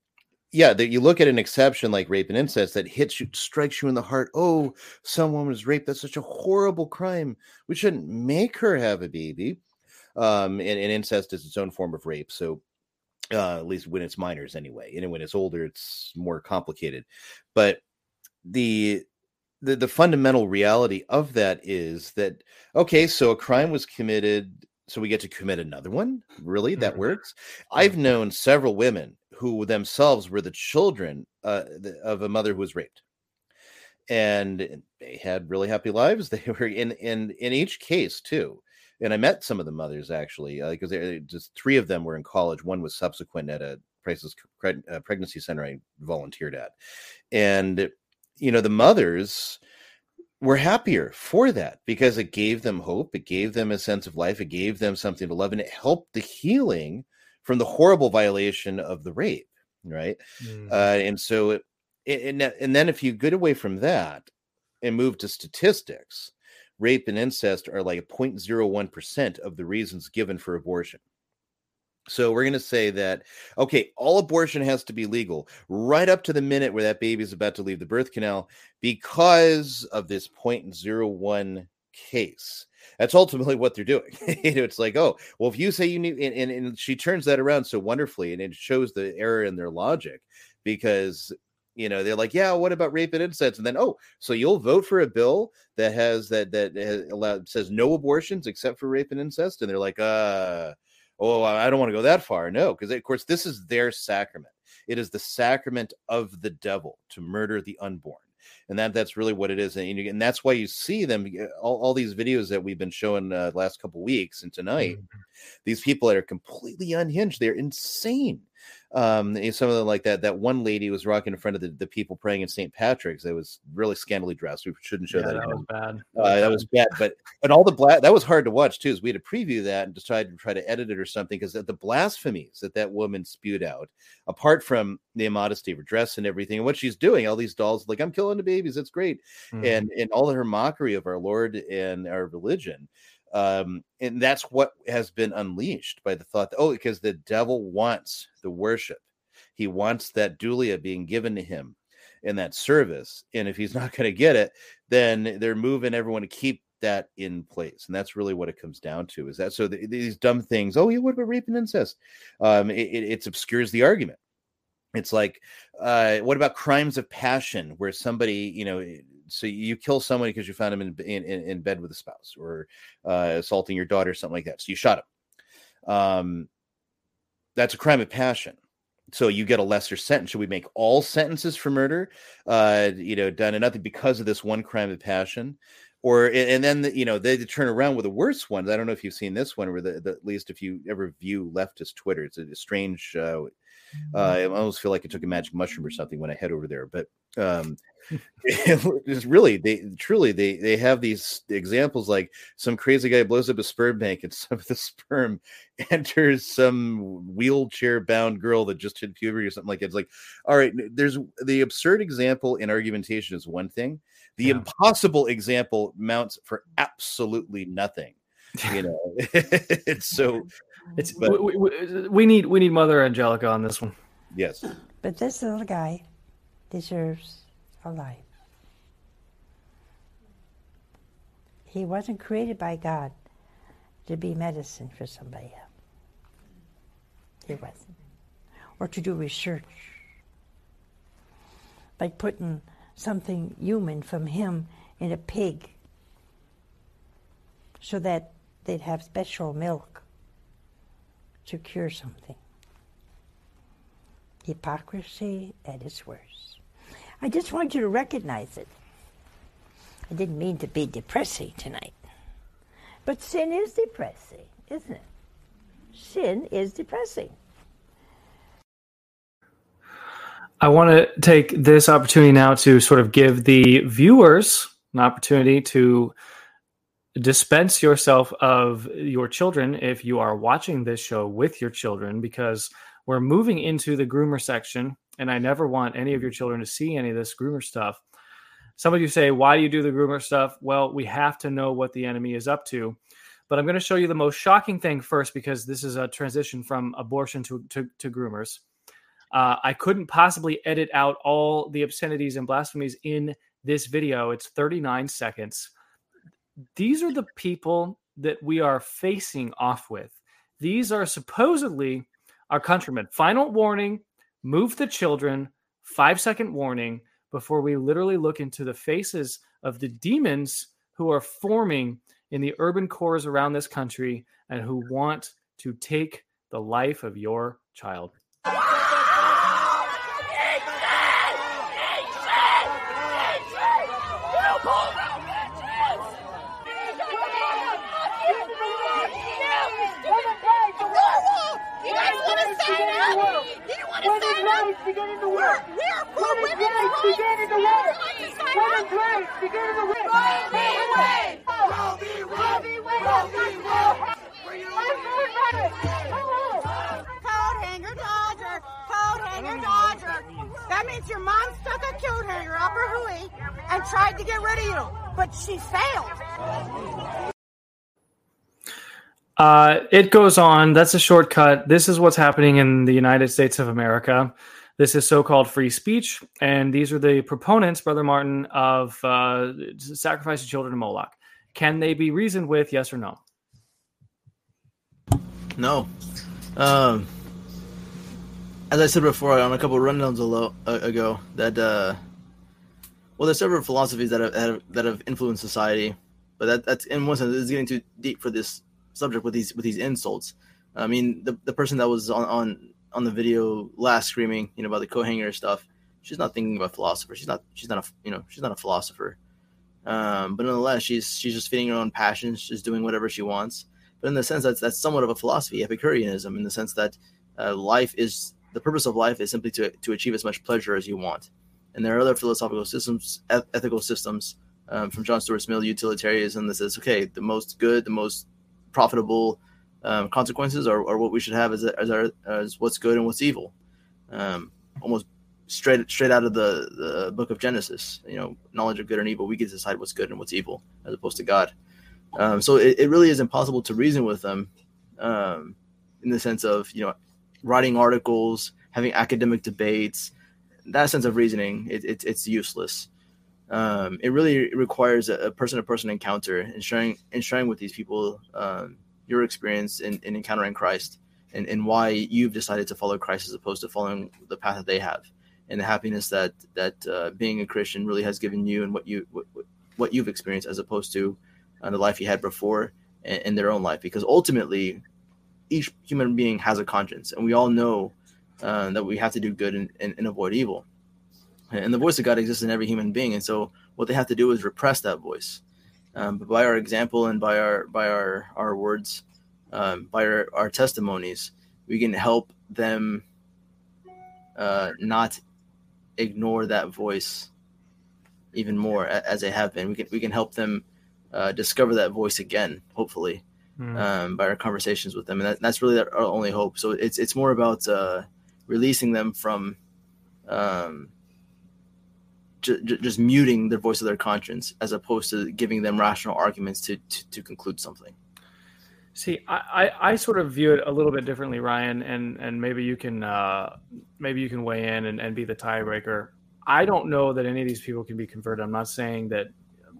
yeah, that you look at an exception like rape and incest that hits you, strikes you in the heart. Oh, some woman was raped. That's such a horrible crime. We shouldn't make her have a baby. Um, and, and incest is its own form of rape. So uh, at least when it's minors anyway. And when it's older, it's more complicated. But the the the fundamental reality of that is that okay, so a crime was committed, so we get to commit another one. Really, that mm-hmm. works. I've known several women who themselves were the children uh, of a mother who was raped and they had really happy lives. They were in in in each case too. And I met some of the mothers actually because uh, just three of them were in college. One was subsequent at a crisis uh, pregnancy center I volunteered at, and you know the mothers were happier for that because it gave them hope. It gave them a sense of life. It gave them something to love, and it helped the healing from the horrible violation of the rape. Right, mm. uh, and so it, and, and then if you get away from that and move to statistics, rape and incest are like 0.01% of the reasons given for abortion. So we're going to say that, okay, all abortion has to be legal right up to the minute where that baby is about to leave the birth canal because of this 0.01 case. That's ultimately what they're doing. you know, it's like, oh, well, if you say you need, and, and, and she turns that around so wonderfully, and it shows the error in their logic because you know they're like yeah what about rape and incest? And then oh so you'll vote for a bill that has that that has allowed, says no abortions except for rape and incest? And they're like uh oh i don't want to go that far no. Because of course this is their sacrament. It is the sacrament of the devil to murder the unborn. And that that's really what it is. And, and that's why you see them all, all these videos that we've been showing uh, last couple weeks and tonight mm-hmm. these people that are completely unhinged. They're insane um, some of them like that. That one lady was rocking in front of the, the people praying in St. Patrick's. It was really scantily dressed. We shouldn't show yeah, that. That was bad. That, uh, was, that was bad. But and all the black that was hard to watch too. Is we had to preview that and decided to try to edit it or something because the blasphemies that that woman spewed out, apart from the immodesty of her dress and everything, and what she's doing, all these dolls like I'm killing the babies. It's great, mm-hmm. and and all of her mockery of our Lord and our religion um, and that's what has been unleashed by the thought that, oh, because the devil wants the worship. He wants that dulia being given to him in that service. And if he's not going to get it, then they're moving everyone to keep that in place. And that's really what it comes down to is that so the, these dumb things, oh, yeah, what about rape and incest? Um, it, it, it obscures the argument. It's like, uh, what about crimes of passion where somebody, you know, so you kill somebody because you found him in, in, in bed with a spouse or uh, assaulting your daughter, something like that. So you shot him. Um, that's a crime of passion. So you get a lesser sentence. Should we make all sentences for murder, uh, you know, done and nothing because of this one crime of passion? Or and then you know they turn around with the worst ones. I don't know if you've seen this one, or the, the at least if you ever view leftist Twitter, it's a, a strange. Uh, uh, I almost feel like I took a magic mushroom or something when I head over there. But um, it's really they truly they they have these examples like some crazy guy blows up a sperm bank and some of the sperm enters some wheelchair bound girl that just hit puberty or something like that. It's like, all right, there's the absurd example in argumentation is one thing. The yeah. impossible example mounts for absolutely nothing. You know, it's so it's but, we, we, we need we need Mother Angelica on this one. Yes, but this little guy deserves a life. He wasn't created by God to be medicine for somebody else. He wasn't. Or to do research. By putting something human from him in a pig so that they'd have special milk to cure something. Hypocrisy at its worst. I just want you to recognize it. I didn't mean to be depressing tonight. But sin is depressing, isn't it? Sin is depressing. I want to take this opportunity now to sort of give the viewers an opportunity to dispense yourself of your children if you are watching this show with your children because we're moving into the groomer section and I never want any of your children to see any of this groomer stuff. Some of you say, Why do you do the groomer stuff? Well, we have to know what the enemy is up to. But I'm going to show you the most shocking thing first because this is a transition from abortion to, to, to groomers. Uh, I couldn't possibly edit out all the obscenities and blasphemies in this video. It's 39 seconds. These are the people that we are facing off with. These are supposedly our countrymen. Final warning move the children, five second warning before we literally look into the faces of the demons who are forming in the urban cores around this country and who want to take the life of your child. That means your mom stuck a coat hanger up her hooey and tried to get rid of you, but she failed. Uh, it goes on. That's a shortcut. This is what's happening in the United States of America. This is so-called free speech, and these are the proponents, Brother Martin, of uh, sacrificing children to Moloch. Can they be reasoned with? Yes or no? No. Um, as I said before on a couple of rundowns uh, ago, that uh, well, there's several philosophies that have, have that have influenced society, but that, that's in one sense is getting too deep for this subject with these with these insults. I mean, the the person that was on on on the video last screaming, you know, about the co-hanger stuff. She's not thinking about philosopher. She's not. She's not a. You know, she's not a philosopher. Um, but nonetheless, she's she's just feeding her own passions, She's doing whatever she wants. But in the sense that's that's somewhat of a philosophy, Epicureanism, in the sense that uh, life is the purpose of life is simply to to achieve as much pleasure as you want. And there are other philosophical systems, eth- ethical systems um, from John Stuart Mill, utilitarianism, that says, okay, the most good, the most profitable um, consequences are, are what we should have as, as, our, as what's good and what's evil. Um, almost straight straight out of the, the book of Genesis, you know, knowledge of good and evil. We get to decide what's good and what's evil as opposed to God. Um, so it, it really is impossible to reason with them um, in the sense of, you know, writing articles, having academic debates. That sense of reasoning, it, it it's useless. Um, it really requires a person to person encounter and sharing and sharing with these people um, your experience in, in encountering Christ and, and why you've decided to follow Christ as opposed to following the path that they have and the happiness that that uh, being a Christian really has given you and what you what, what you've experienced as opposed to uh, the life you had before in, in their own life because ultimately each human being has a conscience and we all know uh, that we have to do good and, and, and avoid evil and the voice of God exists in every human being. And so what they have to do is repress that voice. Um, but by our example and by our by our our words, um, by our, our testimonies, we can help them uh, not ignore that voice even more as they have been. We can we can help them uh, discover that voice again, hopefully, Mm. um, by our conversations with them, and that, that's really our only hope. So it's it's more about uh, releasing them from um, ju- ju- just muting the voice of their conscience as opposed to giving them rational arguments to to, to conclude something. See, I, I, I sort of view it a little bit differently, Ryan, and and maybe you can uh, maybe you can weigh in and, and be the tiebreaker. I don't know that any of these people can be converted. I'm not saying that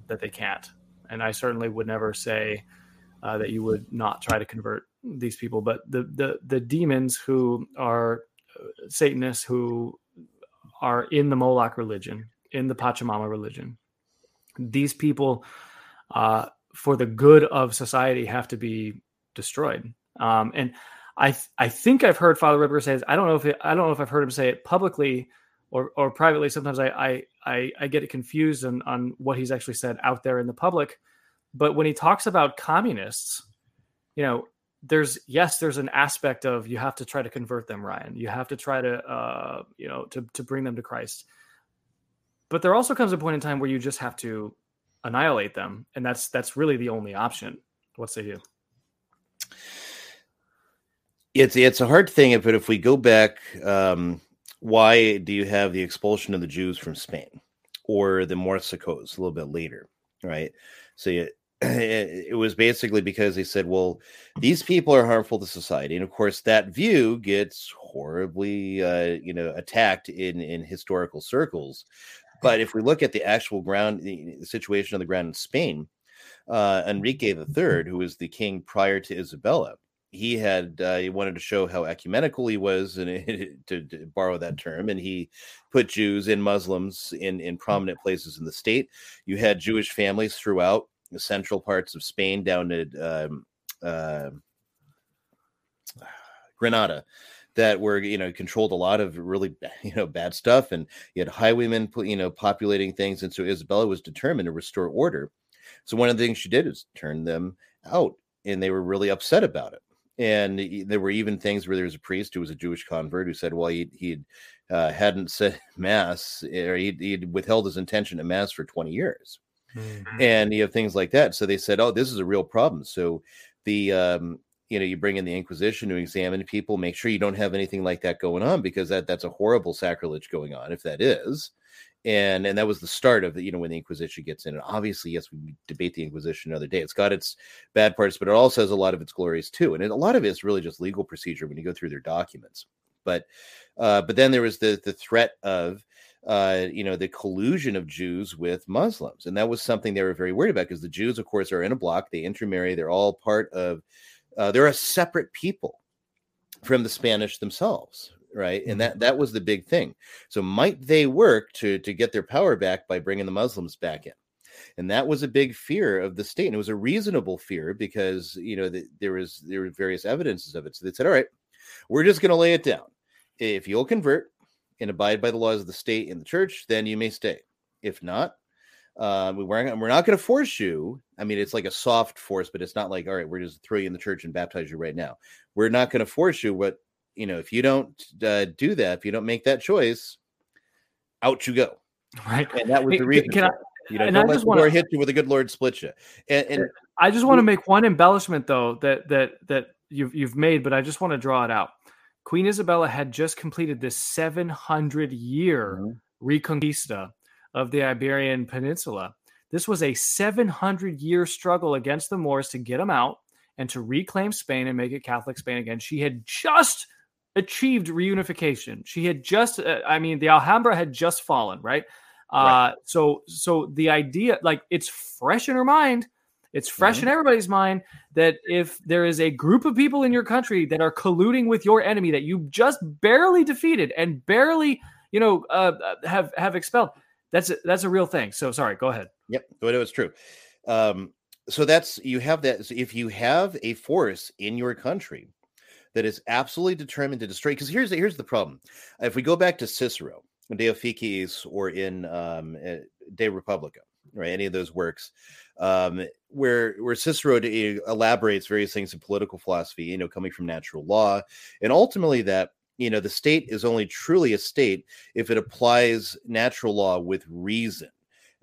that they can't, and I certainly would never say uh, that you would not try to convert these people. But the the the demons who are uh, Satanists who are in the Moloch religion, in the Pachamama religion, these people, uh, for the good of society, have to be destroyed. Um, and I th- I think I've heard Father Ripper say this. I don't know if it, I don't know if I've heard him say it publicly or or privately. Sometimes I I I, I get it confused on on what he's actually said out there in the public. But when he talks about communists, you know, there's yes, there's an aspect of you have to try to convert them, Ryan. You have to try to uh, you know to to bring them to Christ. But there also comes a point in time where you just have to annihilate them, and that's that's really the only option. What say you? It's it's a hard thing, but if we go back, um, why do you have the expulsion of the Jews from Spain or the Moriscos a little bit later, right? So you, it, was basically because they said, well, these people are harmful to society, and of course that view gets horribly, uh, you know, attacked in in historical circles. But if we look at the actual ground, the situation on the ground in Spain, uh, Enrique III, who was the king prior to Isabella, he had uh, he wanted to show how ecumenical he was, and to, to borrow that term, and he put Jews and Muslims in in prominent places in the state. You had Jewish families throughout central parts of Spain, down to um, uh, Granada, that were you know controlled a lot of really you know bad stuff, and you had highwaymen you know populating things, and so Isabella was determined to restore order. So one of the things she did is turn them out, and they were really upset about it. And there were even things where there was a priest who was a Jewish convert who said, well, he he uh, hadn't said mass or he'd, he'd withheld his intention to mass for 20 years. Mm-hmm. And you have things like that. So they said, oh, this is a real problem. So the um, you know you bring in the inquisition to examine people make sure you don't have anything like that going on because that that's a horrible sacrilege going on if that is and and that was the start of the you know when the inquisition gets in and obviously yes we debate the inquisition another day it's got its bad parts but it also has a lot of its glories too and a lot of it's really just legal procedure when you go through their documents but uh but then there was the the threat of uh, you know, the collusion of Jews with Muslims. And that was something they were very worried about because the Jews, of course, are in a block, they intermarry, they're all part of uh, they're a separate people from the Spanish themselves, right? And mm-hmm. that that was the big thing. So might they work to to get their power back by bringing the Muslims back in? And that was a big fear of the state, and it was a reasonable fear because you know the, there was there were various evidences of it. So they said, "All right, we're just going to lay it down. If you'll convert and abide by the laws of the state and the church, then you may stay. If not, uh, we we're, we're not going to force you. I mean, it's like a soft force, but it's not like, all right, we're just throw you in the church and baptize you right now. We're not going to force you. But, you know, if you don't uh, do that, if you don't make that choice, out you go. Right. And that was the reason. Can, can I, you know, don't let the wanna, hit you with a good Lord split you. And, and I just want to make one embellishment though that that that you've you've made, but I just want to draw it out. Queen Isabella had just completed this 700 year mm-hmm. reconquista of the Iberian Peninsula. This was a 700 year struggle against the Moors to get them out and to reclaim Spain and make it Catholic Spain again. She had just achieved reunification. She had just, uh, I mean, the Alhambra had just fallen, right? right. Uh, so, so the idea, like, it's fresh in her mind. It's fresh mm-hmm. in everybody's mind that if there is a group of people in your country that are colluding with your enemy that you just barely defeated and barely, you know, uh, uh have have expelled, that's a, that's a real thing. So sorry, go ahead. Yep, but it was true. Um, so that's you have that. If you have a force in your country that is absolutely determined to destroy, because here's the, here's the problem. If we go back to Cicero, De Officiis, or in um, eh, De Republica, right? Any of those works, um, where where Cicero elaborates various things in political philosophy, you know, coming from natural law, and ultimately that you know the state is only truly a state if it applies natural law with reason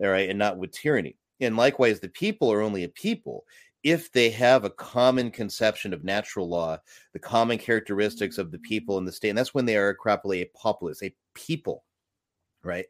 all right and not with tyranny and likewise the people are only a people if they have a common conception of natural law the common characteristics of the people in the state and that's when they are properly a populace a people right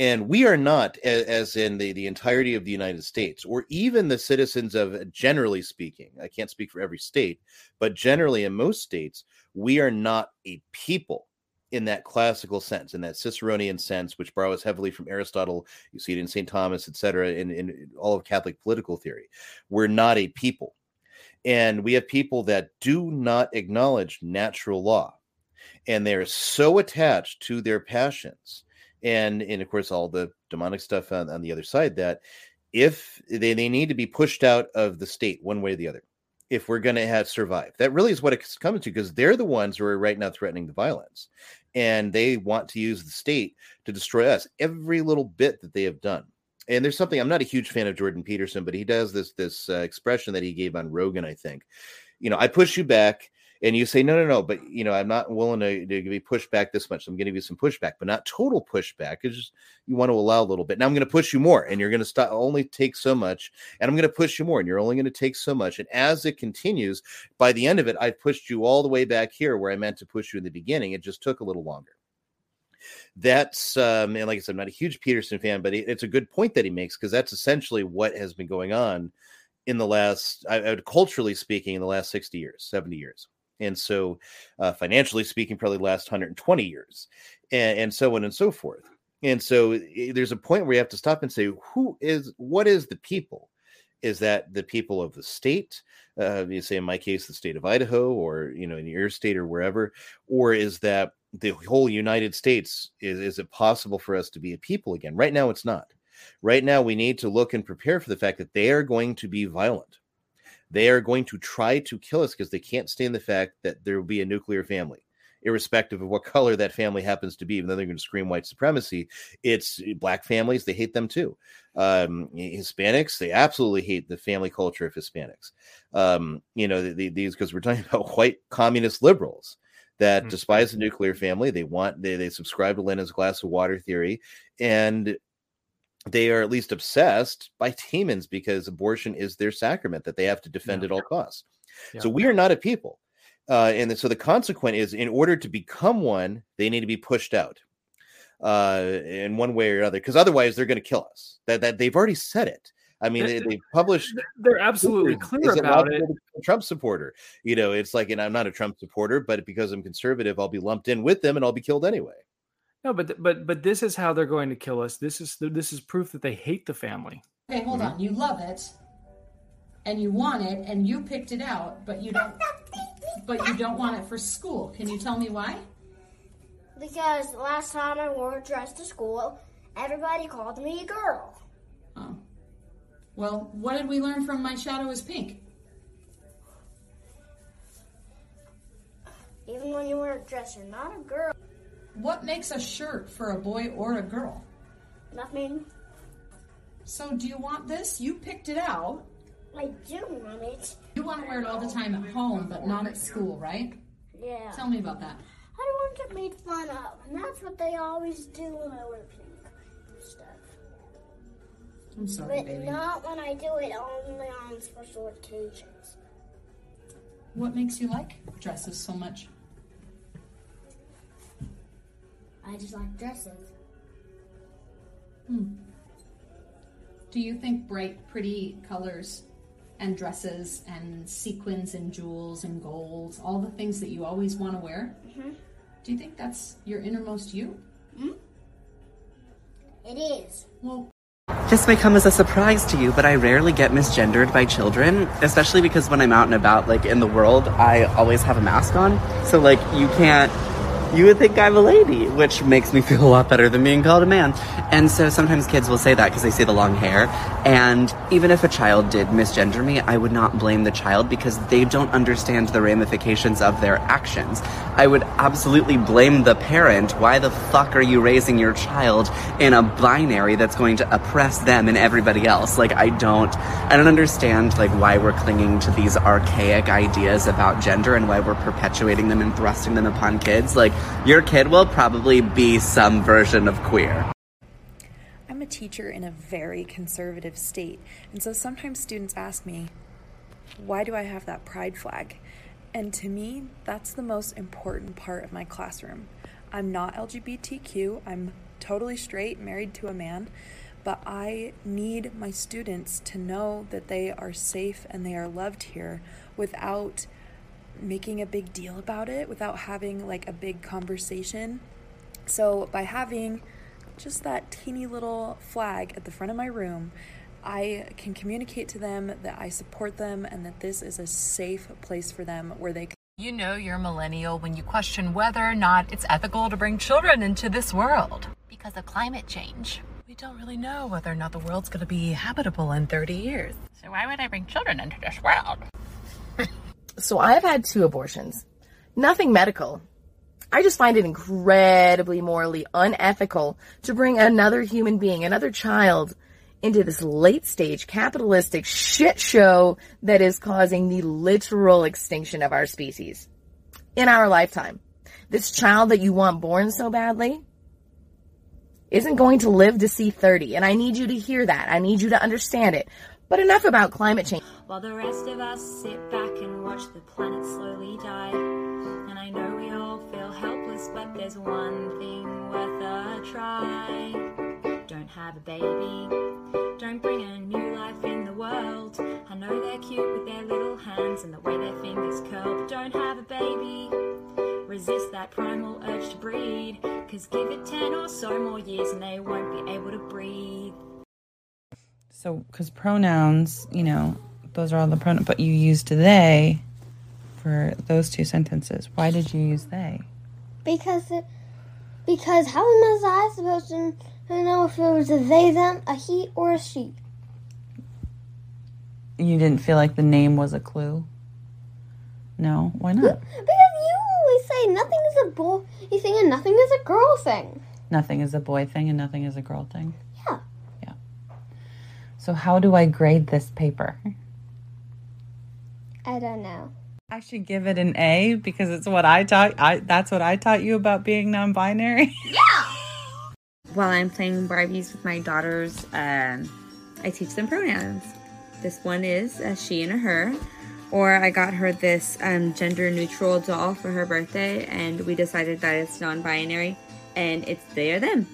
and we are not as in the, the entirety of the united states or even the citizens of generally speaking i can't speak for every state but generally in most states we are not a people in that classical sense, in that Ciceronian sense, which borrows heavily from Aristotle. You see it in St. Thomas, etc., in, in all of Catholic political theory. We're not a people. And we have people that do not acknowledge natural law. And they're so attached to their passions. And, and of course, all the demonic stuff on, on the other side that if they, they need to be pushed out of the state one way or the other if we're going to have survive. That really is what it's coming to because they're the ones who are right now threatening the violence. And they want to use the state to destroy us every little bit that they have done. And there's something I'm not a huge fan of Jordan Peterson, but he does this this uh, expression that he gave on Rogan, I think. You know, I push you back and you say no no no but you know i'm not willing to, to be pushed back this much. I'm going to give you some pushback but not total pushback. It's just you want to allow a little bit. Now i'm going to push you more and you're going to stop only take so much and i'm going to push you more and you're only going to take so much. And as it continues by the end of it i've pushed you all the way back here where i meant to push you in the beginning. It just took a little longer. That's um and like i said i'm not a huge peterson fan but it's a good point that he makes because that's essentially what has been going on in the last I, I culturally speaking in the last 60 years 70 years and so uh, financially speaking probably last 120 years and, and so on and so forth and so there's a point where you have to stop and say who is what is the people is that the people of the state, uh, you say in my case, the state of Idaho, or you know, in your state or wherever, or is that the whole United States? Is is it possible for us to be a people again? Right now, it's not. Right now, we need to look and prepare for the fact that they are going to be violent. They are going to try to kill us because they can't stand the fact that there will be a nuclear family irrespective of what color that family happens to be, even though they're going to scream white supremacy. It's eh, black families, they hate them too. Um, Hispanics, they absolutely hate the family culture of Hispanics. Um, you know, the, the, these because we're talking about white communist liberals that Mhm. despise the nuclear family. They want they they subscribe to Lenin's glass of water theory, and they are at least obsessed by demons because abortion is their sacrament that they have to defend at all costs. So we are not a people. Uh, and so the consequent is in order to become one, they need to be pushed out uh, in one way or another, because otherwise they're going to kill us. That, that they've already said it. I mean, they, they published. They're absolutely clear about it. a Trump supporter, you know, it's like, and I'm not a Trump supporter, but because I'm conservative, I'll be lumped in with them, and I'll be killed anyway. No, but but but this is how they're going to kill us. This is this is proof that they hate the family. Okay, hold mm-hmm. on. You love it, and you want it, and you picked it out, but you don't. But you don't want it for school. Can you tell me why? Because last time I wore a dress to school, everybody called me a girl. Oh. Well, what did we learn from My Shadow is Pink? Even when you wear a dress, you're not a girl. What makes a shirt for a boy or a girl? Nothing. So, do you want this? You picked it out. I do want it. You want to wear it all the time at home, but not at school, right? Yeah. Tell me about that. I don't want to get made fun of, and that's what they always do when I wear pink stuff. I'm sorry, but baby. not when I do it only on special occasions. What makes you like dresses so much? I just like dresses. Hmm. Do you think bright, pretty colors and dresses and sequins and jewels and golds, all the things that you always want to wear, hmm do you think that's your innermost you? Hmm. It is. Well, This may come as a surprise to you, but I rarely get misgendered by children, especially because when I'm out and about, like in the world, I always have a mask on. So, like, you can't, you would think I'm a lady, which makes me feel a lot better than being called a man. And so sometimes kids will say that because they see the long hair. And even if a child did misgender me, I would not blame the child because they don't understand the ramifications of their actions. I would absolutely blame the parent. Why the fuck are you raising your child in a binary that's going to oppress them and everybody else? Like I don't I don't understand like why we're clinging to these archaic ideas about gender and why we're perpetuating them and thrusting them upon kids. Like your kid will probably be some version of queer. I'm a teacher in a very conservative state, and so sometimes students ask me, why do I have that pride flag? And to me, that's the most important part of my classroom. I'm not LGBTQ, I'm totally straight, married to a man, but I need my students to know that they are safe and they are loved here without making a big deal about it, without having like a big conversation. So, by having just that teeny little flag at the front of my room, I can communicate to them that I support them and that this is a safe place for them where they can. You know you're a millennial when you question whether or not it's ethical to bring children into this world. Because of climate change. We don't really know whether or not the world's going to be habitable in 30 years. So why would I bring children into this world? So I've had two abortions. Nothing medical. I just find it incredibly morally unethical to bring another human being, another child, into this late stage capitalistic shit show that is causing the literal extinction of our species in our lifetime. This child that you want born so badly isn't going to live to see 30. And I need you to hear that. I need you to understand it. But enough about climate change. While the rest of us sit back and watch the planet slowly die. And I know we all feel helpless, but there's one thing worth a try. Don't have a baby. Don't bring a new life in the world. I know they're cute with their little hands and the way their fingers curl, but don't have a baby. Resist that primal urge to breed. Cause give it 10 or so more years and they won't be able to breathe. So, because pronouns, you know, those are all the pronouns, but you used they for those two sentences. Why did you use they? Because it, because how was I supposed to know if it was a they, them, a he, or a she? You didn't feel like the name was a clue? No, why not? Because you always say nothing is a boy thing and nothing is a girl thing. Nothing is a boy thing and nothing is a girl thing. Yeah. Yeah. So how do I grade this paper? I don't know. I should give it an A because it's what I taught. I that's what I taught you about being non-binary. Yeah. While I'm playing Barbies with my daughters, um, I teach them pronouns. This one is a she and a her. Or I got her this um, gender neutral doll for her birthday, and we decided that it's non binary and it's they or them.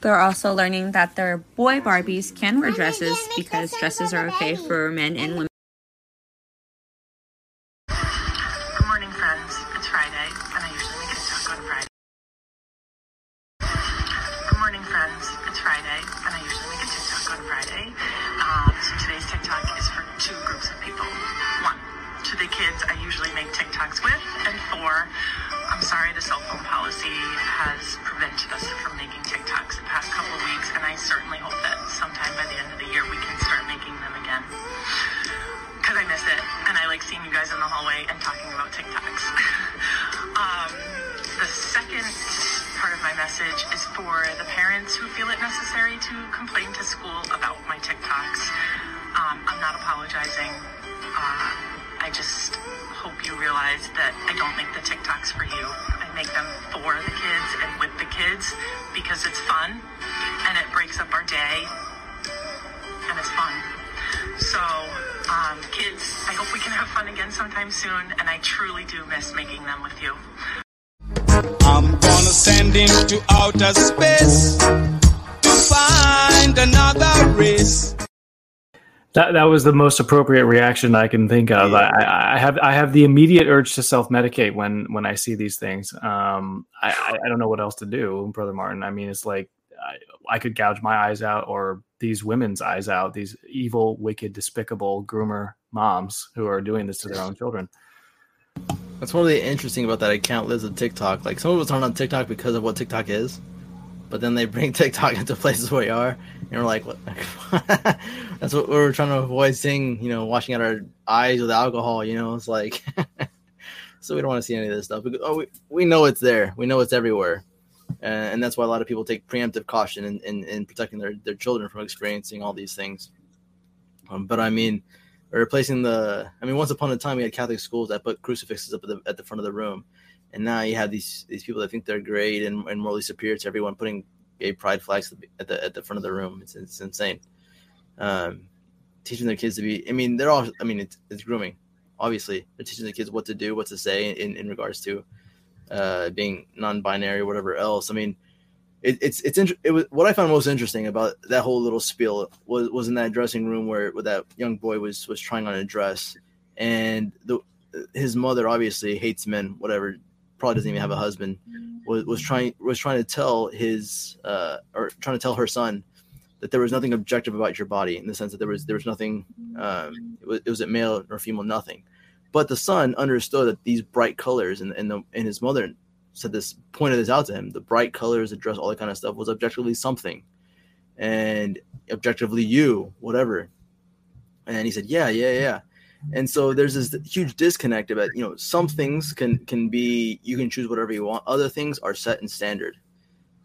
They're also learning that their boy Barbies can wear dresses because dresses are okay for men and women. Was the most appropriate reaction I can think of. I, I, I have I have the immediate urge to self medicate when when I see these things. Um, I, I don't know what else to do, brother Martin. I mean, it's like I, I could gouge my eyes out or these women's eyes out. These evil, wicked, despicable groomer moms who are doing this to their own children. That's one of the interesting about that account Libs of TikTok. Like some of us aren't on TikTok because of what TikTok is, but then they bring TikTok into places where we are, and we're like, what? That's what we're trying to avoid seeing. You know, washing out our eyes with alcohol. You know, it's like, so we don't want to see any of this stuff. Oh, we, we know it's there. We know it's everywhere, uh, and that's why a lot of people take preemptive caution in, in, in protecting their, their children from experiencing all these things. Um, but I mean, replacing the i mean once upon a time we had catholic schools that put crucifixes up at the, at the front of the room and now you have these these people that think they're great and, and morally superior to everyone putting gay pride flags at the at the front of the room. It's, it's insane. Um, teaching their kids to be i mean they're all i mean it's, it's grooming obviously they're teaching the kids what to do what to say in, in regards to uh, being non-binary whatever else. I mean it, it's it's inter- it was what I found most interesting about that whole little spiel was was in that dressing room where, where that young boy was was trying on a dress, and the his mother obviously hates men, whatever, probably doesn't even have a husband, was was trying was trying to tell his uh or trying to tell her son that there was nothing objective about your body in the sense that there was there was nothing um it was, it was male or female nothing, but the son understood that these bright colors and and, the, and his mother said this pointed this out to him the bright colors the dress all that kind of stuff was objectively something. And objectively you whatever. And he said yeah yeah yeah and so there's this huge disconnect about you know some things can can be you can choose whatever you want other things are set in standard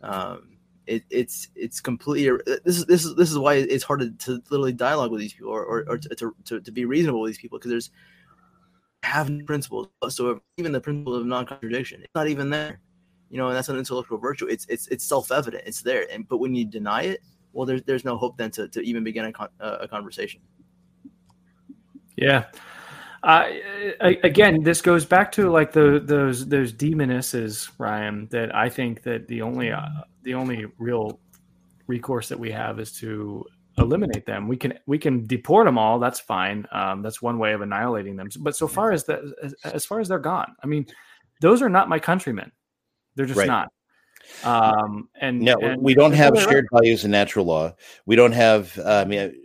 um it, it's it's completely this is this is this is why it's hard to, to literally dialogue with these people or, or, or to, to, to be reasonable with these people because there's have no principles whatsoever, even the principle of non-contradiction. It's not even there. You know, and that's an intellectual virtue. It's it's it's self-evident. It's there. And but when you deny it, well, there's there's no hope then to, to even begin a, con- uh, a conversation. Yeah. Uh, again, this goes back to like the those those demonesses, Ryan. That I think that the only uh, the only real recourse that we have is to eliminate them. We can we can deport them all. That's fine. Um, that's one way of annihilating them. But so far as that, as, as, far as they're gone, I mean, those are not my countrymen. They're just right. not. Um, and no, and we don't have shared right. values in natural law. We don't have. Uh, I mean,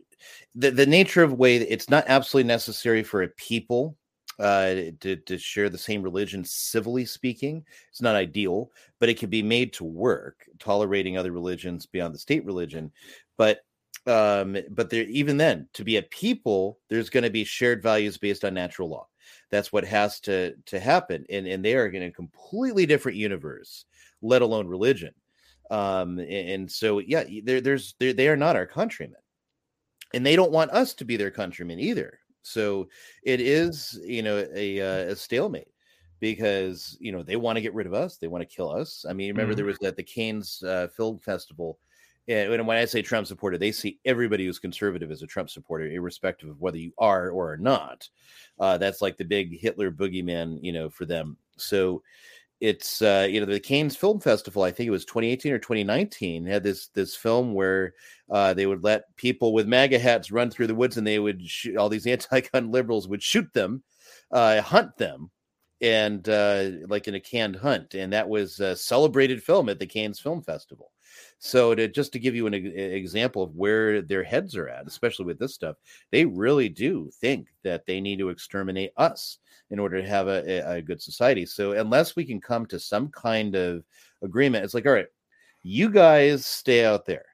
the, the nature of way it's not absolutely necessary for a people uh, to, to share the same religion civilly speaking. It's not ideal but it can be made to work tolerating other religions beyond the state religion. But um but there even then to be a people there's going to be shared values based on natural law. That's what has to to happen and and they are in a completely different universe let alone religion. Um and, and so yeah there, there's there, they are not our countrymen and they don't want us to be their countrymen either so it is you know a uh, a stalemate because you know they want to get rid of us they want to kill us i mean remember Mhm. there was at the Cannes uh, film festival and when- when I say Trump supporter, they see everybody who's conservative as a Trump supporter, irrespective of whether you are or are not. Uh, that's like the big Hitler boogeyman, you know, for them. So it's uh, you know the Cannes Film Festival. I think it was 2018 or 2019 had this this film where uh, they would let people with MAGA hats run through the woods, and they would shoot, all these anti-gun liberals would shoot them, uh, hunt them, and uh, like in a canned hunt, and that was a celebrated film at the Cannes Film Festival. So to just to give you an example of where their heads are at, especially with this stuff, they really do think that they need to exterminate us in order to have a, a- a good society. So unless we can come to some kind of agreement, it's like, all right, you guys stay out there,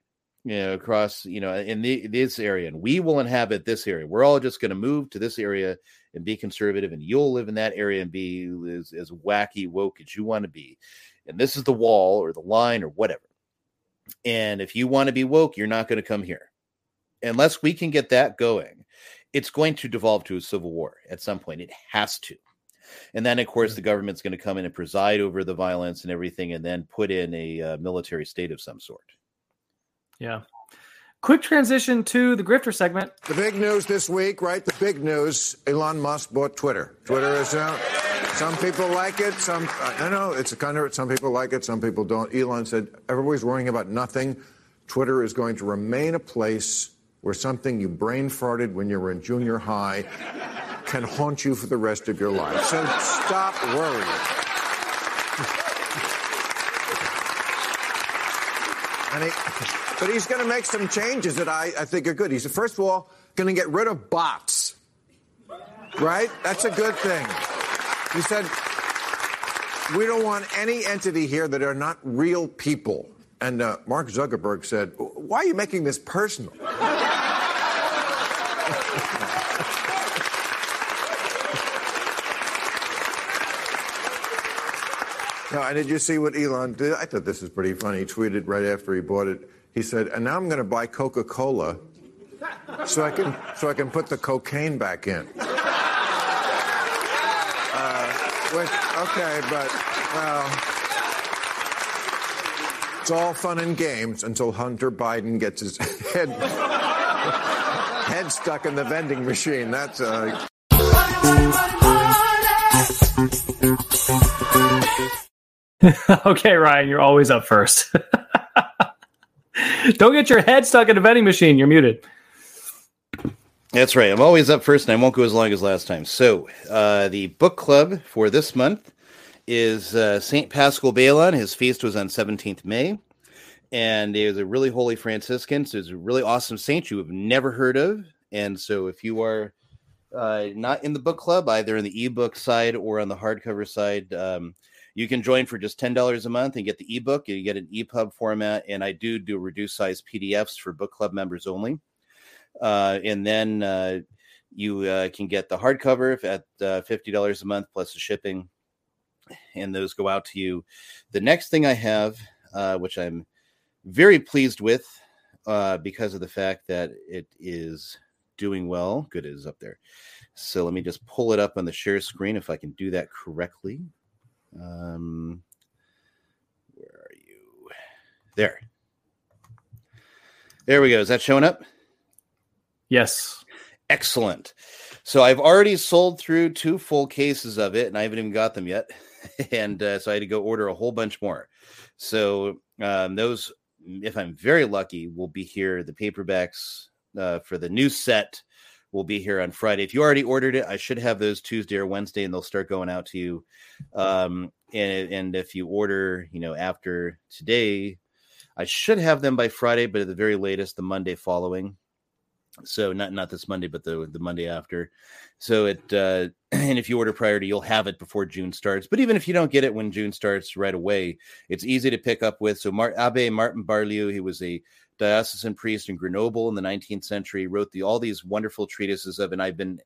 you know, across, you know, in the, this area, and we will inhabit this area. We're all just going to move to this area and be conservative, and you'll live in that area and be as, as wacky woke as you want to be. And this is the wall or the line or whatever. And if you want to be woke, you're not going to come here. Unless we can get that going, it's going to devolve to a civil war at some point. It has to. And then, of course, the government's going to come in and preside over the violence and everything, and then put in a uh, military state of some sort. Yeah. Quick transition to the grifter segment. The big news this week, right? The big news: Elon Musk bought Twitter. Twitter is out. Some people like it. Some I know it's a kind of. Some people like it. Some people don't. Elon said everybody's worrying about nothing. Twitter is going to remain a place where something you brain farted when you were in junior high can haunt you for the rest of your life. So stop worrying. And he, but he's going to make some changes that I, I think are good. He's first of all going to get rid of bots. Right? That's a good thing. He said, we don't want any entity here that are not real people. And uh, Mark Zuckerberg said, why are you making this personal? No, and did you see what Elon did? I thought this was pretty funny. He tweeted right after he bought it. He said, "And now I'm going to buy Coca-Cola, so I can so I can put the cocaine back in." Uh, which, okay, but well, it's all fun and games until Hunter Biden gets his head head stuck in the vending machine. That's uh. okay, Ryan, you're always up first. Don't get your head stuck in a vending machine. You're muted. That's right. I'm always up first, and I won't go as long as last time. So, uh, the book club for this month is uh, Saint Paschal Baylon. His feast was on 17th May, and he was a really holy Franciscan. So, he's a really awesome saint you have never heard of. And so, if you are uh, not in the book club, either in the ebook side or on the hardcover side, um, you can join for just ten dollars a month and get the ebook. You get an EPUB format, and I do do reduced size PDFs for book club members only. Uh, and then uh, you uh, can get the hardcover at uh, fifty dollars a month plus the shipping, and those go out to you. The next thing I have, uh, which I'm very pleased with, uh, because of the fact that it is doing well. Good it is up there. So let me just pull it up on the share screen if I can do that correctly. Um, where are you? There. There we go. Is that showing up? Yes. Excellent. So I've already sold through two full cases of it, and I haven't even got them yet. and uh, so I had to go order a whole bunch more. So um, those, if I'm very lucky, will be here. The paperbacks uh, for the new set will be here on Friday. If you already ordered it, I should have those Tuesday or Wednesday, and they'll start going out to you. Um, and and if you order, you know, after today, I should have them by Friday, but at the very latest, the Monday following. So not not this Monday, but the the Monday after. So it uh, and if you order priority, you'll have it before June starts. But even if you don't get it when June starts right away, it's easy to pick up with. So Mar- Abbé Martin Barlieu, he was a diocesan priest in Grenoble in the 19th century, wrote the all these wonderful treatises of, and I've been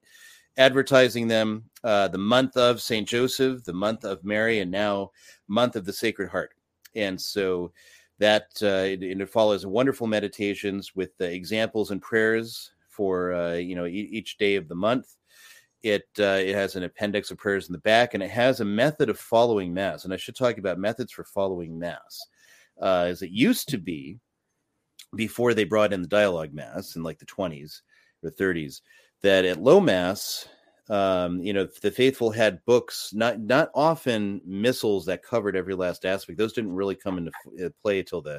advertising them uh, the month of Saint Joseph, the month of Mary, and now month of the Sacred Heart. And so that uh, it, it follows wonderful meditations with the examples and prayers for uh, you know e- each day of the month. It uh, it has an appendix of prayers in the back, and it has a method of following mass. And I should talk about methods for following mass, uh, as it used to be before they brought in the dialogue mass in like the 20s or 30s. That at low mass, um, you know, the faithful had books, not not often missals that covered every last aspect. Those didn't really come into uh, play until the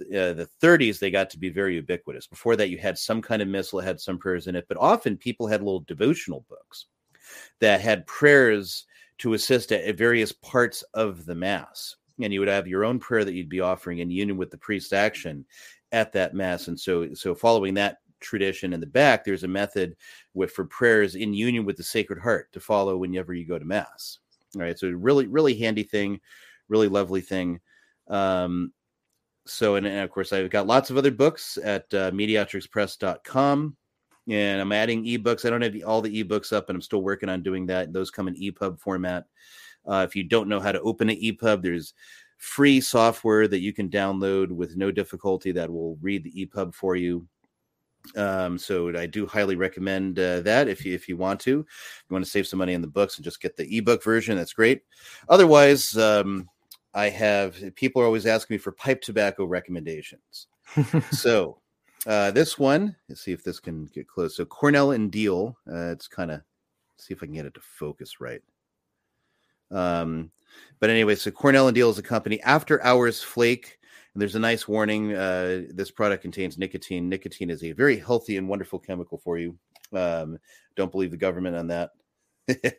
uh, the 30s. They got to be very ubiquitous. Before that, you had some kind of missal, had some prayers in it, but often people had little devotional books that had prayers to assist at, at various parts of the mass. And you would have your own prayer that you'd be offering in union with the priest's action at that mass. And so, so following that tradition in the back, there's a method with for prayers in union with the Sacred Heart to follow whenever you go to mass. All right, so really, really handy thing, really lovely thing. Um, so, and, and of course, I've got lots of other books at uh, mediatrixpress.com. And I'm adding ebooks. I don't have all the ebooks up, and I'm still working on doing that. Those come in EPUB format. Uh, if you don't know how to open an EPUB, there's free software that you can download with no difficulty that will read the EPUB for you. Um, so I do highly recommend uh, that if you if you want to, if you want to save some money on the books and just get the ebook version, that's great. Otherwise, um, I have people are always asking me for pipe tobacco recommendations. so uh, this one, let's see if this can get close. So Cornell and Diehl, uh, it's kind of see if I can get it to focus right. Um, but anyway, so Cornell and Diehl is a company. After Hours Flake, and there's a nice warning. Uh, this product contains nicotine. Nicotine is a very healthy and wonderful chemical for you. Um, don't believe the government on that.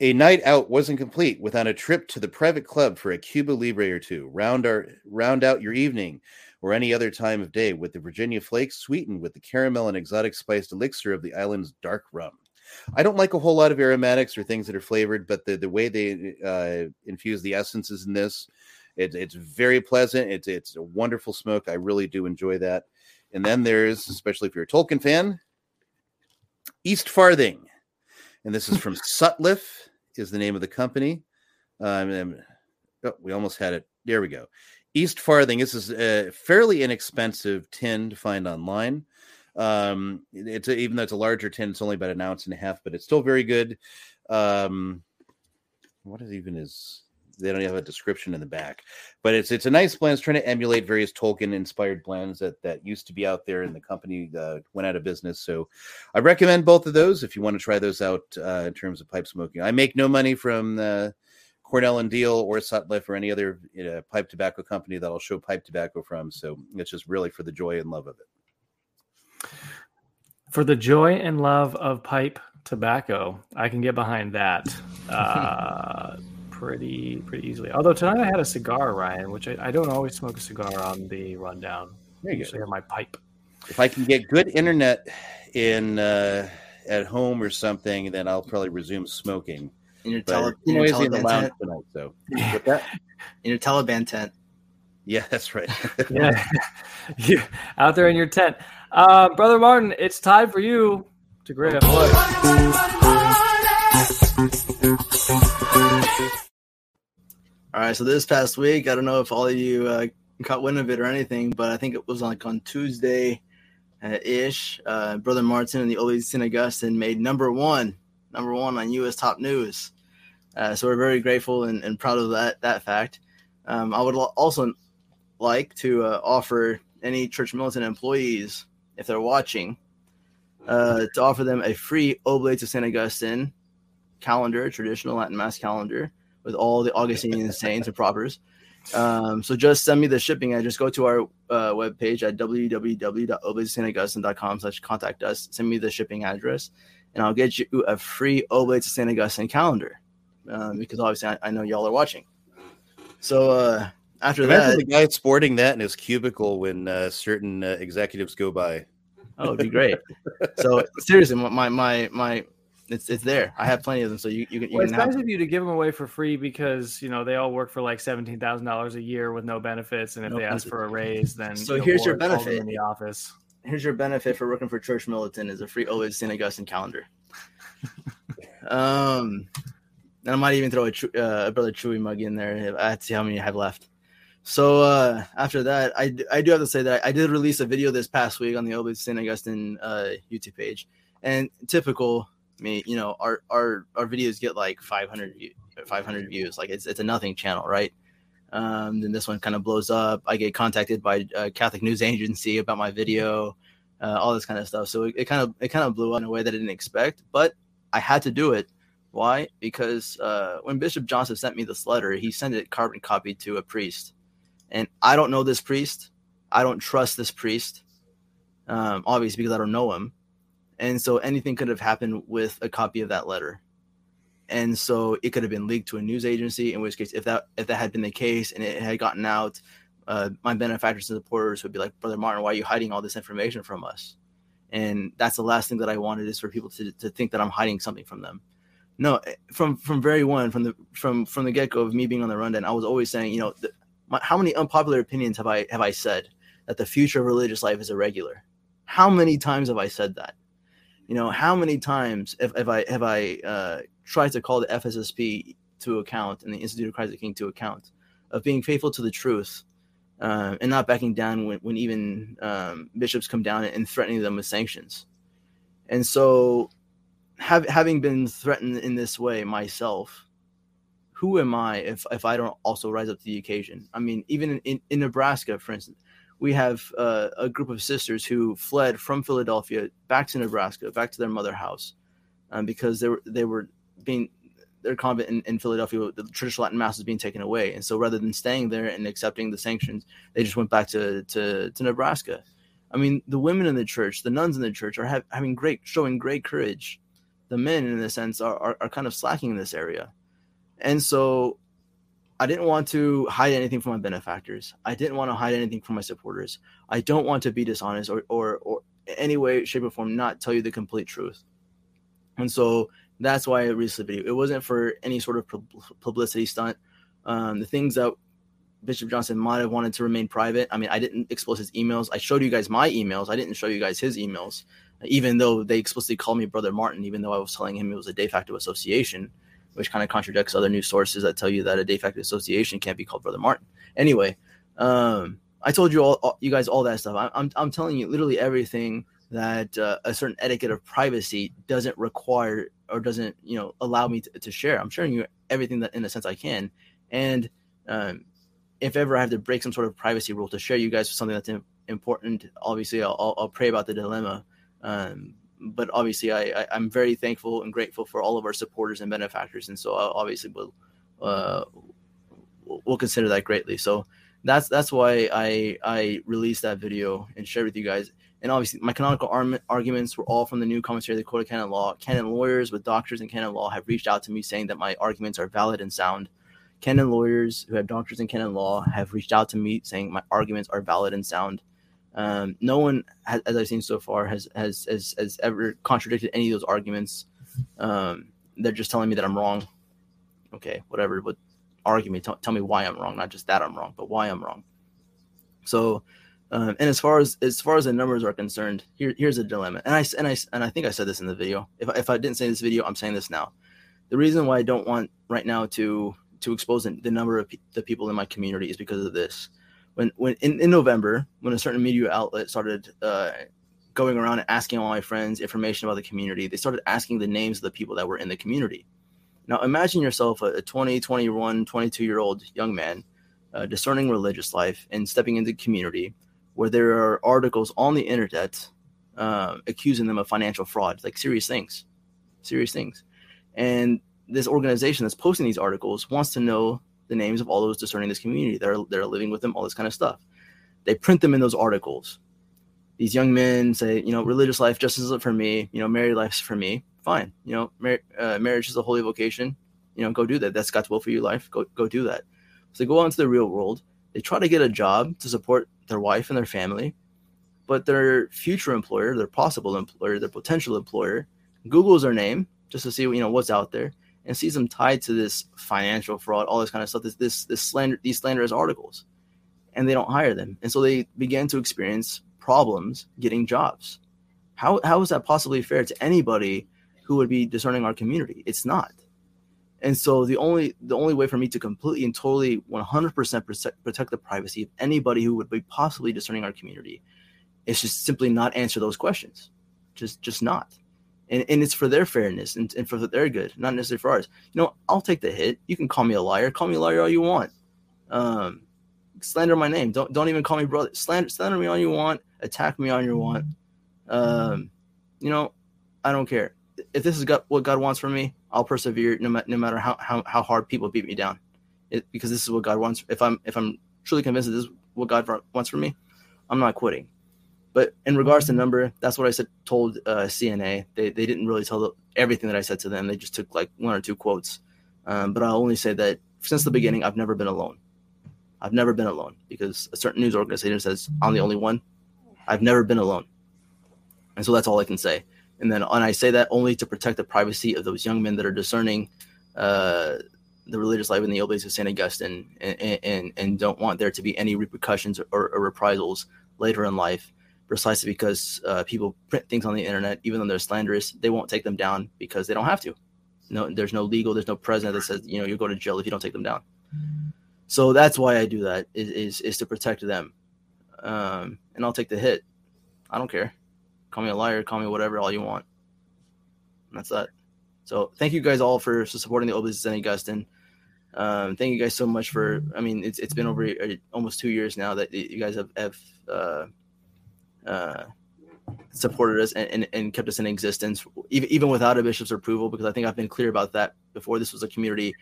a night out wasn't complete without a trip to the private club for a Cuba Libre or two. Round our round out your evening or any other time of day with the Virginia Flakes sweetened with the caramel and exotic spiced elixir of the island's dark rum. I don't like a whole lot of aromatics or things that are flavored, but the the way they uh, infuse the essences in this, it, it's very pleasant. It's it's a wonderful smoke. I really do enjoy that. And then there's, especially if you're a Tolkien fan, East Farthing, and this is from Sutliff is the name of the company. Um, oh, we almost had it. There we go. East Farthing. This is a fairly inexpensive tin to find online. Um, it's a, even though it's a larger tin, it's only about an ounce and a half, but it's still very good. Um, what is even is they don't have a description in the back, but it's it's a nice blend. It's trying to emulate various Tolkien inspired blends that that used to be out there, and the company uh, went out of business. So I recommend both of those if you want to try those out uh, in terms of pipe smoking. I make no money from the Cornell and Diehl or Sutliff or any other you know, pipe tobacco company that I'll show pipe tobacco from. So it's just really for the joy and love of it. For the joy and love of pipe tobacco, I can get behind that uh, pretty pretty easily. Although tonight I had a cigar, Ryan, which I, I don't always smoke a cigar on the rundown. There you I usually have my pipe. If I can get good internet in uh, at home or something, then I'll probably resume smoking. In your But tele- in your noisy in the lounge tent? tonight, so with that, in your Taliban tent. Yeah, that's right. yeah, you out there in your tent, uh, brother Martin. It's time for you to grab. All right, so this past week, I don't know if all of you uh, caught wind of it or anything, but I think it was like on Tuesday uh, ish. Uh, Brother Martin and the Old St. Augustine made number one, number one on U.S. top news. Uh, so we're very grateful and, and proud of that that fact. Um, I would also like to uh, offer any church militant employees, if they're watching, uh, to offer them a free Oblates of St. Augustine calendar, traditional Latin Mass calendar with all the Augustinian saints and propers. Um, so just send me the shipping address. Just go to our uh, webpage at www.oblatesofsaintAugustine.com slash contact us. Send me the shipping address, and I'll get you a free Oblates of St. Augustine calendar um, because obviously I, I know y'all are watching. So uh, after Imagine that, the guy sporting that in his cubicle when uh, certain uh, executives go by. Oh, it'd be great. so seriously, my my my, it's it's there. I have plenty of them, so you you can. You Well, it's can have nice of you to give them away for free because you know they all work for like seventeen thousand dollars a year with no benefits, and if No they ask for a raise, then So here's your board all them benefit. in the office. here's your benefit for working for Church Militant is a free Ovid St. Augustine calendar. um, and I might even throw a, uh, a brother Chewy mug in there. I have to see how many I have left. So uh, after that, I, I do have to say that I did release a video this past week on the Ovid St. Augustine uh, YouTube page, and typical me, you know, our our our videos get like 500 view, 500 views. Like it's it's a nothing channel, right? Um, then this one kind of blows up. I get contacted by a Catholic news agency about my video, uh, all this kind of stuff. So it, it kind of it kind of blew up in a way that I didn't expect, but I had to do it. Why? Because uh, when Bishop Johnson sent me this letter, he sent it carbon copied to a priest, and I don't know this priest. I don't trust this priest, um, obviously because I don't know him, and so anything could have happened with a copy of that letter and so it could have been leaked to a news agency. In which case, if that if that had been the case and it had gotten out, uh, my benefactors and supporters would be like, "Brother Martin, why are you hiding all this information from us?" And that's the last thing that I wanted is for people to, to think that I'm hiding something from them. No, eh, from from very one from the from from the get go of me being on the rundown, I was always saying, you know, the, my, how many unpopular opinions have I have I said that the future of religious life is irregular? How many times have I said that? you know how many times have, have i have i uh, tried to call the fssp to account and the institute of christ the king to account of being faithful to the truth uh, and not backing down when, when even um, bishops come down and threatening them with sanctions and so have, having been threatened in this way myself who am i if, if i don't also rise up to the occasion i mean even in, in, nebraska for instance we have uh, a group of sisters who fled from Philadelphia back to Nebraska, back to their mother house, um, because they were they were being their convent in, in Philadelphia, the traditional Latin mass was being taken away, and so rather than staying there and accepting the sanctions, they just went back to to, to Nebraska. I mean, the women in the church, the nuns in the church, are having great, showing great courage. The men, in a sense, are, are are kind of slacking in this area, and so I didn't want to hide anything from my benefactors. I didn't want to hide anything from my supporters. I don't want to be dishonest or, or, or any way, shape, or form not tell you the complete truth. And so that's why I released the video. It wasn't for any sort of publicity stunt. Um, the things that Bishop Johnson might have wanted to remain private. I mean, I didn't expose his emails. I showed you guys my emails. I didn't show you guys his emails, even though they explicitly called me Brother Martin, even though I was telling him it was a de facto association which kind of contradicts other news sources that tell you that a de facto association can't be called Brother Martin. Anyway, um, I told you all, all, you guys, all that stuff. I, I'm, I'm telling you literally everything that uh, a certain etiquette of privacy doesn't require or doesn't, you know, allow me to, to share. I'm sharing you everything that, in a sense, I can. And um, if ever I have to break some sort of privacy rule to share you guys something that's important, obviously I'll, I'll, I'll pray about the dilemma. Um, but obviously I, I I'm very thankful and grateful for all of our supporters and benefactors, and so I obviously will uh, we'll consider that greatly. So that's that's why I I released that video and shared with you guys. And obviously, my canonical arm- arguments were all from the new commentary of the Code of Canon Law. Canon lawyers with doctors in canon law have reached out to me saying that my arguments are valid and sound. Canon lawyers who have doctors in canon law have reached out to me saying my arguments are valid and sound. Um, no one, has, as I've seen so far, has, has has has ever contradicted any of those arguments. Um, they're just telling me that I'm wrong. Okay, whatever. But argue me, tell, tell me why I'm wrong, not just that I'm wrong, but why I'm wrong. So, um, and as far as as far as the numbers are concerned, here here's a dilemma. And I and I and I think I said this in the video. If if I didn't say this video, I'm saying this now. The reason why I don't want right now to to expose the, the number of pe- the people in my community is because of this when when in, in November, when a certain media outlet started uh, going around and asking all my friends information about the community, they started asking the names of the people that were in the community. Now imagine yourself a, a 20, 21, 22 year old young man uh, discerning religious life and stepping into community where there are articles on the internet uh, accusing them of financial fraud, like serious things, serious things. And this organization that's posting these articles wants to know the names of all those discerning this community that are, that are living with them, all this kind of stuff. They print them in those articles. These young men say, you know, religious life just isn't for me. You know, married life's for me. Fine. You know, mar- uh, marriage is a holy vocation. You know, go do that. That's God's will for your life. Go go do that. So they go out into the real world. They try to get a job to support their wife and their family, but their future employer, their possible employer, their potential employer, Google's their name just to see you know what's out there and sees them tied to this financial fraud, all this kind of stuff, this this this slander these slanderous articles, and they don't hire them, and so they begin to experience problems getting jobs. How how is that possibly fair to anybody who would be discerning our community? It's not. And so the only the only way for me to completely and totally 100% protect the privacy of anybody who would be possibly discerning our community is just simply not answer those questions. Just just not. And, and it's for their fairness and, and for their good, not necessarily for ours. You know, I'll take the hit. You can call me a liar. Call me a liar all you want. Um, slander my name. Don't don't even call me brother. Slander slander me all you want. Attack me all you want. Um, you know, I don't care. If this is God, what God wants from me, I'll persevere no, ma- no matter how, how, how hard people beat me down. It, because this is what God wants. If I'm if I'm truly convinced that this is what God wants for me, I'm not quitting. But in regards to number, that's what I said. Told uh, CNA they they didn't really tell the, everything that I said to them. They just took like one or two quotes. Um, but I'll only say that since the beginning, I've never been alone. I've never been alone because a certain news organization says I'm the only one. I've never been alone, and so that's all I can say. And then, and I say that only to protect the privacy of those young men that are discerning uh, the religious life in the Oblates of St. Augustine and, and, and don't want there to be any repercussions or, or reprisals later in life precisely because uh, people print things on the internet, even though they're slanderous, they won't take them down because they don't have to. No, there's no legal, there's no president that says you know you go to jail if you don't take them down. So that's why I do that is is, is to protect them, um, and I'll take the hit. I don't care. Call me a liar, call me whatever, all you want. And that's that. So thank you guys all for supporting the of St. Augustine. Um, thank you guys so much for. I mean, it's it's been over almost two years now that you guys have have uh, uh, supported us and, and, and, kept us in existence, even, even without a bishop's approval, because I think I've been clear about that before. This was a community,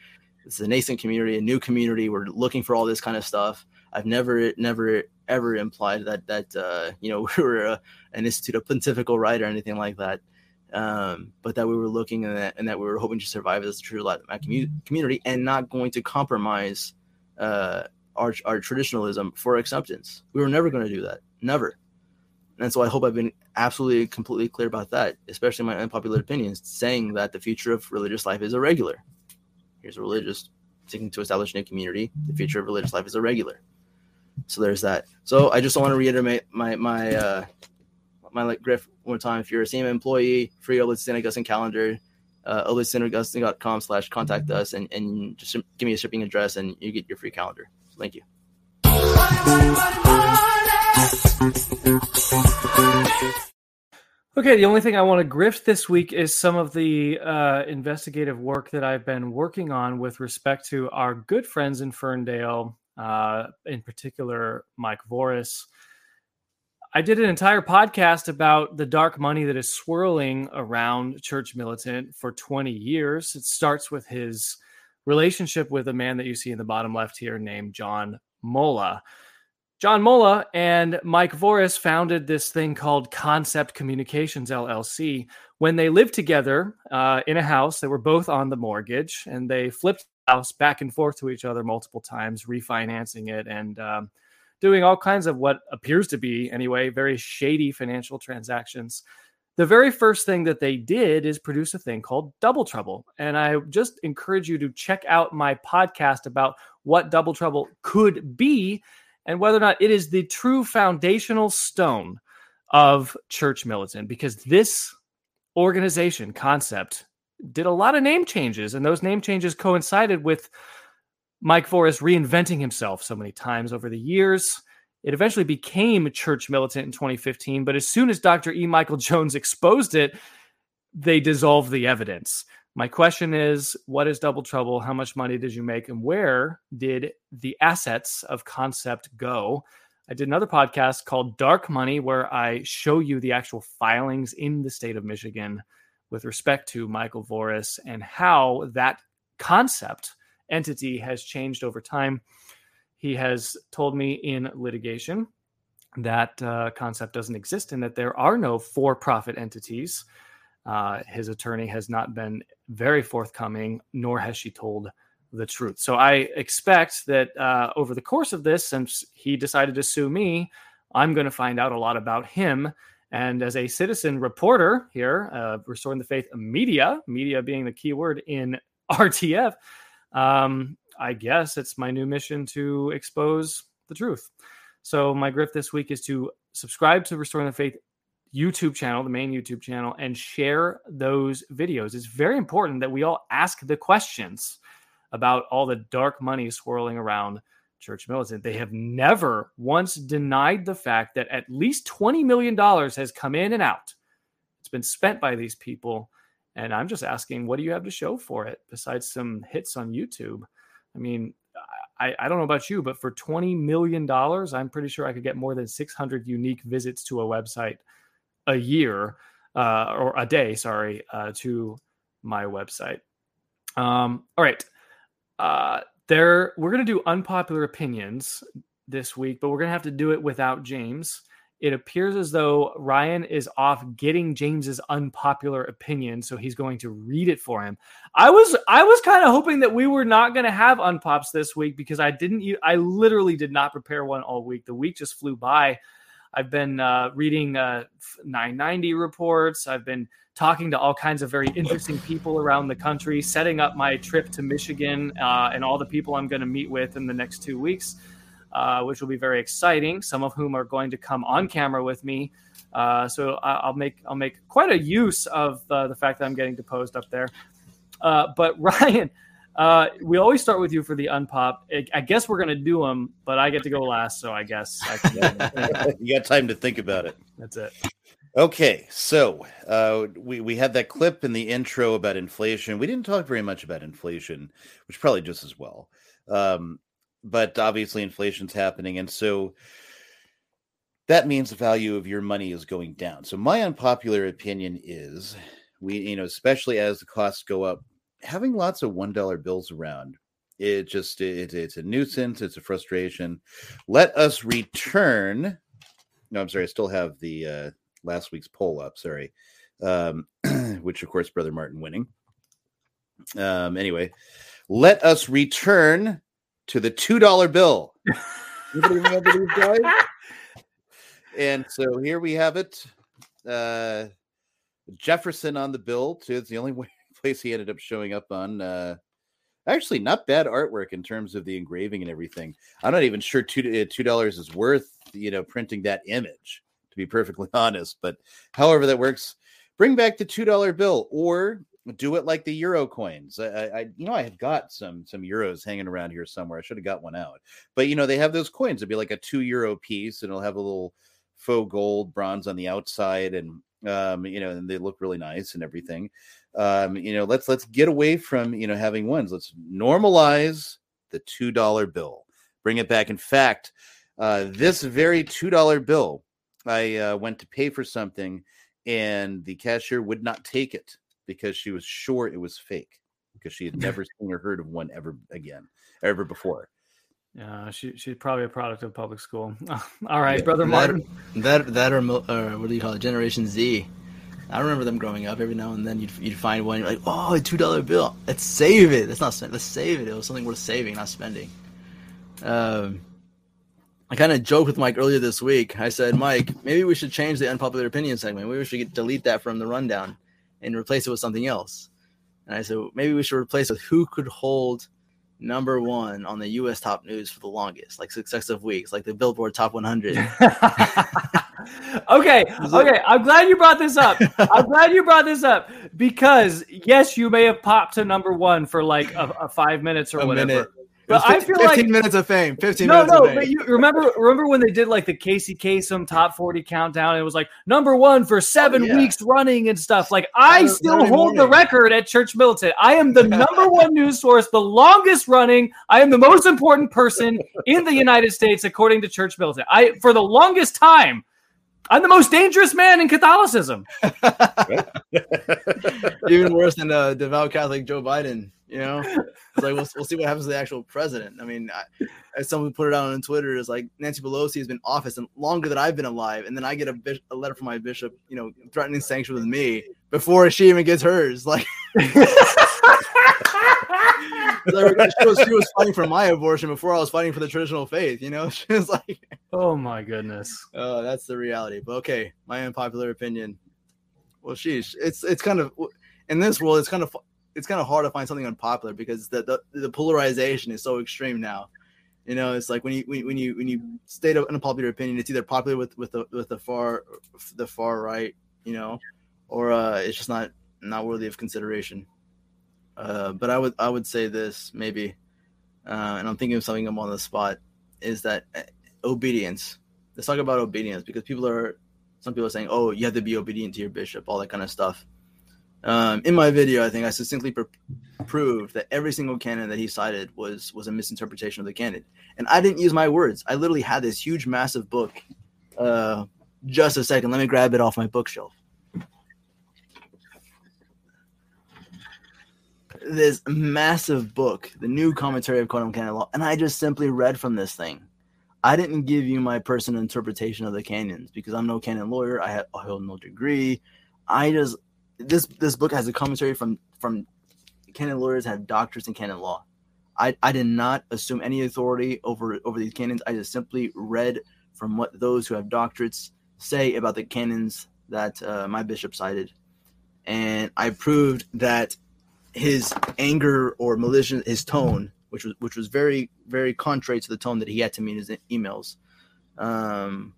this is a nascent community, a new community. We're looking for all this kind of stuff. I've never, never, ever implied that that uh, you know we were a, an institute of pontifical right or anything like that. Um, but that we were looking and that, and that we were hoping to survive as a true Latin community and not going to compromise uh, our, our traditionalism for acceptance. We were never going to do that. Never. And so I hope I've been absolutely completely clear about that, especially my unpopular opinions, saying that the future of religious life is irregular. Here's a religious seeking to establish a new community. The future of religious life is irregular. So there's that. So I just want to reiterate my my uh my like griff one more time. If you're a same employee, free Oblates St. Augustine calendar, uh slash contact us and, and just give me a shipping address and you get your free calendar. Thank you. Okay, the only thing I want to grift this week is some of the uh, investigative work that I've been working on with respect to our good friends in Ferndale, uh, in particular, Mike Voris. I did an entire podcast about the dark money that is swirling around Church Militant for 20 years. It starts with his relationship with a man that you see in the bottom left here named John Mola. John Mola and Mike Voris founded this thing called Concept Communications LLC when they lived together uh, in a house. They were both on the mortgage and they flipped the house back and forth to each other multiple times, refinancing it and um, doing all kinds of what appears to be, anyway, very shady financial transactions. The very first thing that they did is produce a thing called Double Trouble. And I just encourage you to check out my podcast about what Double Trouble could be and whether or not it is the true foundational stone of church militant because this organization concept did a lot of name changes and those name changes coincided with Mike Voris reinventing himself so many times over the years. It eventually became Church Militant in 2015, but as soon as Dr. E. Michael Jones exposed it, they dissolved the evidence. My question is what is Double Trouble? How much money did you make? And where did the assets of Concept go? I did another podcast called Dark Money where I show you the actual filings in the state of Michigan with respect to Michael Voris and how that concept entity has changed over time. He has told me in litigation that uh, concept doesn't exist and that there are no for profit entities. Uh, his attorney has not been very forthcoming, nor has she told the truth. So I expect that uh, over the course of this, since he decided to sue me, I'm going to find out a lot about him. And as a citizen reporter here, uh, Restoring the Faith Media, media being the key word in RTF, um, I guess it's my new mission to expose the truth. So my grift this week is to subscribe to Restoring the Faith YouTube channel, the main YouTube channel, and share those videos. It's very important that we all ask the questions about all the dark money swirling around Church Militant. They have never once denied the fact that at least $20 million has come in and out. It's been spent by these people. And I'm just asking, what do you have to show for it besides some hits on YouTube? I mean, I, I don't know about you, but for $20 million, I'm pretty sure I could get more than 600 unique visits to a website a year uh, or a day, sorry, uh, to my website. Um, all right. Uh, there, we're going to do unpopular opinions this week, but we're going to have to do it without James. It appears as though Ryan is off getting James's unpopular opinion, so he's going to read it for him. I was I was kind of hoping that we were not going to have unpops this week because I didn't I literally did not prepare one all week. The week just flew by. I've been uh, reading uh, 990 reports. I've been talking to all kinds of very interesting people around the country, setting up my trip to Michigan uh, and all the people I'm going to meet with in the next two weeks, uh, which will be very exciting. Some of whom are going to come on camera with me. Uh, so I'll make I'll make quite a use of uh, the fact that I'm getting deposed up there. but Ryan. Uh, we always start with you for the unpop. I, guess we're gonna do them, but I get to go last, so I guess I can you got time to think about it. That's it. Okay, so uh, we we had that clip in the intro about inflation. We didn't talk very much about inflation, which probably just as well. Um, but obviously, inflation's happening, and so that means the value of your money is going down. So my unpopular opinion is we, you know, especially as the costs go up, having lots of one dollar bills around it just it, it's a nuisance it's a frustration. Let us return no i'm sorry i still have the uh last week's poll up sorry um which of course brother martin winning. Um anyway let us return to the two dollar bill. Anybody remember these guys? And so here we have it uh jefferson on the bill too it's the only way place he ended up showing up on. Uh, actually, not bad artwork in terms of the engraving and everything. I'm not even sure two uh, two dollars is worth you know printing that image to be perfectly honest. But however that works, bring back the two dollar bill or do it like the euro coins. I, I, you know I have got some some euros hanging around here somewhere. I should have got one out. But you know they have those coins. It'd be like a two euro piece, and it'll have a little faux gold bronze on the outside and um, you know, and they look really nice and everything. Um, you know, let's let's get away from you know having ones. Let's normalize the two dollar bill. Bring it back. In fact, uh, this very two dollar bill, I uh, went to pay for something, and the cashier would not take it because she was sure it was fake because she had never seen or heard of one ever again, ever before. Yeah, she she's probably a product of public school. All right, Yeah, brother that- Martin. That that or what do you call it? Generation Z. I remember them growing up. Every now and then you'd you'd find one. You're like, oh, a two dollar bill. Let's save it. Let's not spend. Let's save it. It was something worth saving, not spending. Um, I kind of joked with Mike earlier this week. I said, Mike, maybe we should change the unpopular opinion segment. Maybe we should get, delete that from the rundown and replace it with something else. And I said, maybe we should replace it with who could hold number one on the U.S. top news for the longest, like successive weeks, like the Billboard Top 100. okay, okay. I'm glad you brought this up. I'm glad you brought this up because yes, you may have popped to number one for like a, a five minutes or A whatever. minute. But It was I 15 feel like 15 minutes of fame. 15 no, minutes no. of fame. But you remember, remember when they did like the Casey Kasem top forty countdown? It was like number one for oh, seven Oh, yeah. weeks running and stuff. Like I Saturday- still hold the record at Church Militant. I am the number one news source, the longest running. I am the most important person in the United States according to Church Militant. I for the longest time. I'm the most dangerous man in Catholicism. Even worse than uh, devout Catholic Joe Biden. You know, it's like we'll, we'll see what happens to the actual president. I mean, I, as someone put it out on Twitter, it's like Nancy Pelosi has been in office and longer than I've been alive, and then I get a, bis- a letter from my bishop, you know, threatening sanction with me before she even gets hers. Like, she, was, she was fighting for my abortion before I was fighting for the traditional faith. You know, she was like, Oh my goodness. Oh, that's the reality. But okay, my unpopular opinion. Well, sheesh, it's it's kind of in this world. It's kind of it's kind of hard to find something unpopular because the the, the polarization is so extreme now. You know, it's like when you when, when you when you state an unpopular opinion, it's either popular with with the with the far the far right, you know, or uh, it's just not not worthy of consideration. Uh, but I would I would say this maybe, uh, and I'm thinking of something I'm on the spot, is that uh, obedience. Let's talk about obedience because people are some people are saying, oh, you have to be obedient to your bishop, all that kind of stuff. Um, in my video, I think I succinctly pr- proved that every single canon that he cited was was a misinterpretation of the canon, and I didn't use my words. I literally had this huge, massive book. Uh, just a second, let me grab it off my bookshelf. This massive book, the new commentary of quantum canon law, and I just simply read from this thing. I didn't give you my personal interpretation of the canons because I'm no canon lawyer. I, have, I hold no degree. I just this this book has a commentary from from canon lawyers have doctors in canon law. I, I did not assume any authority over over these canons. I just simply read from what those who have doctorates say about the canons that uh, my bishop cited, and I proved that his anger or malicious his tone, which was which was very very contrary to the tone that he had to me in his emails, um,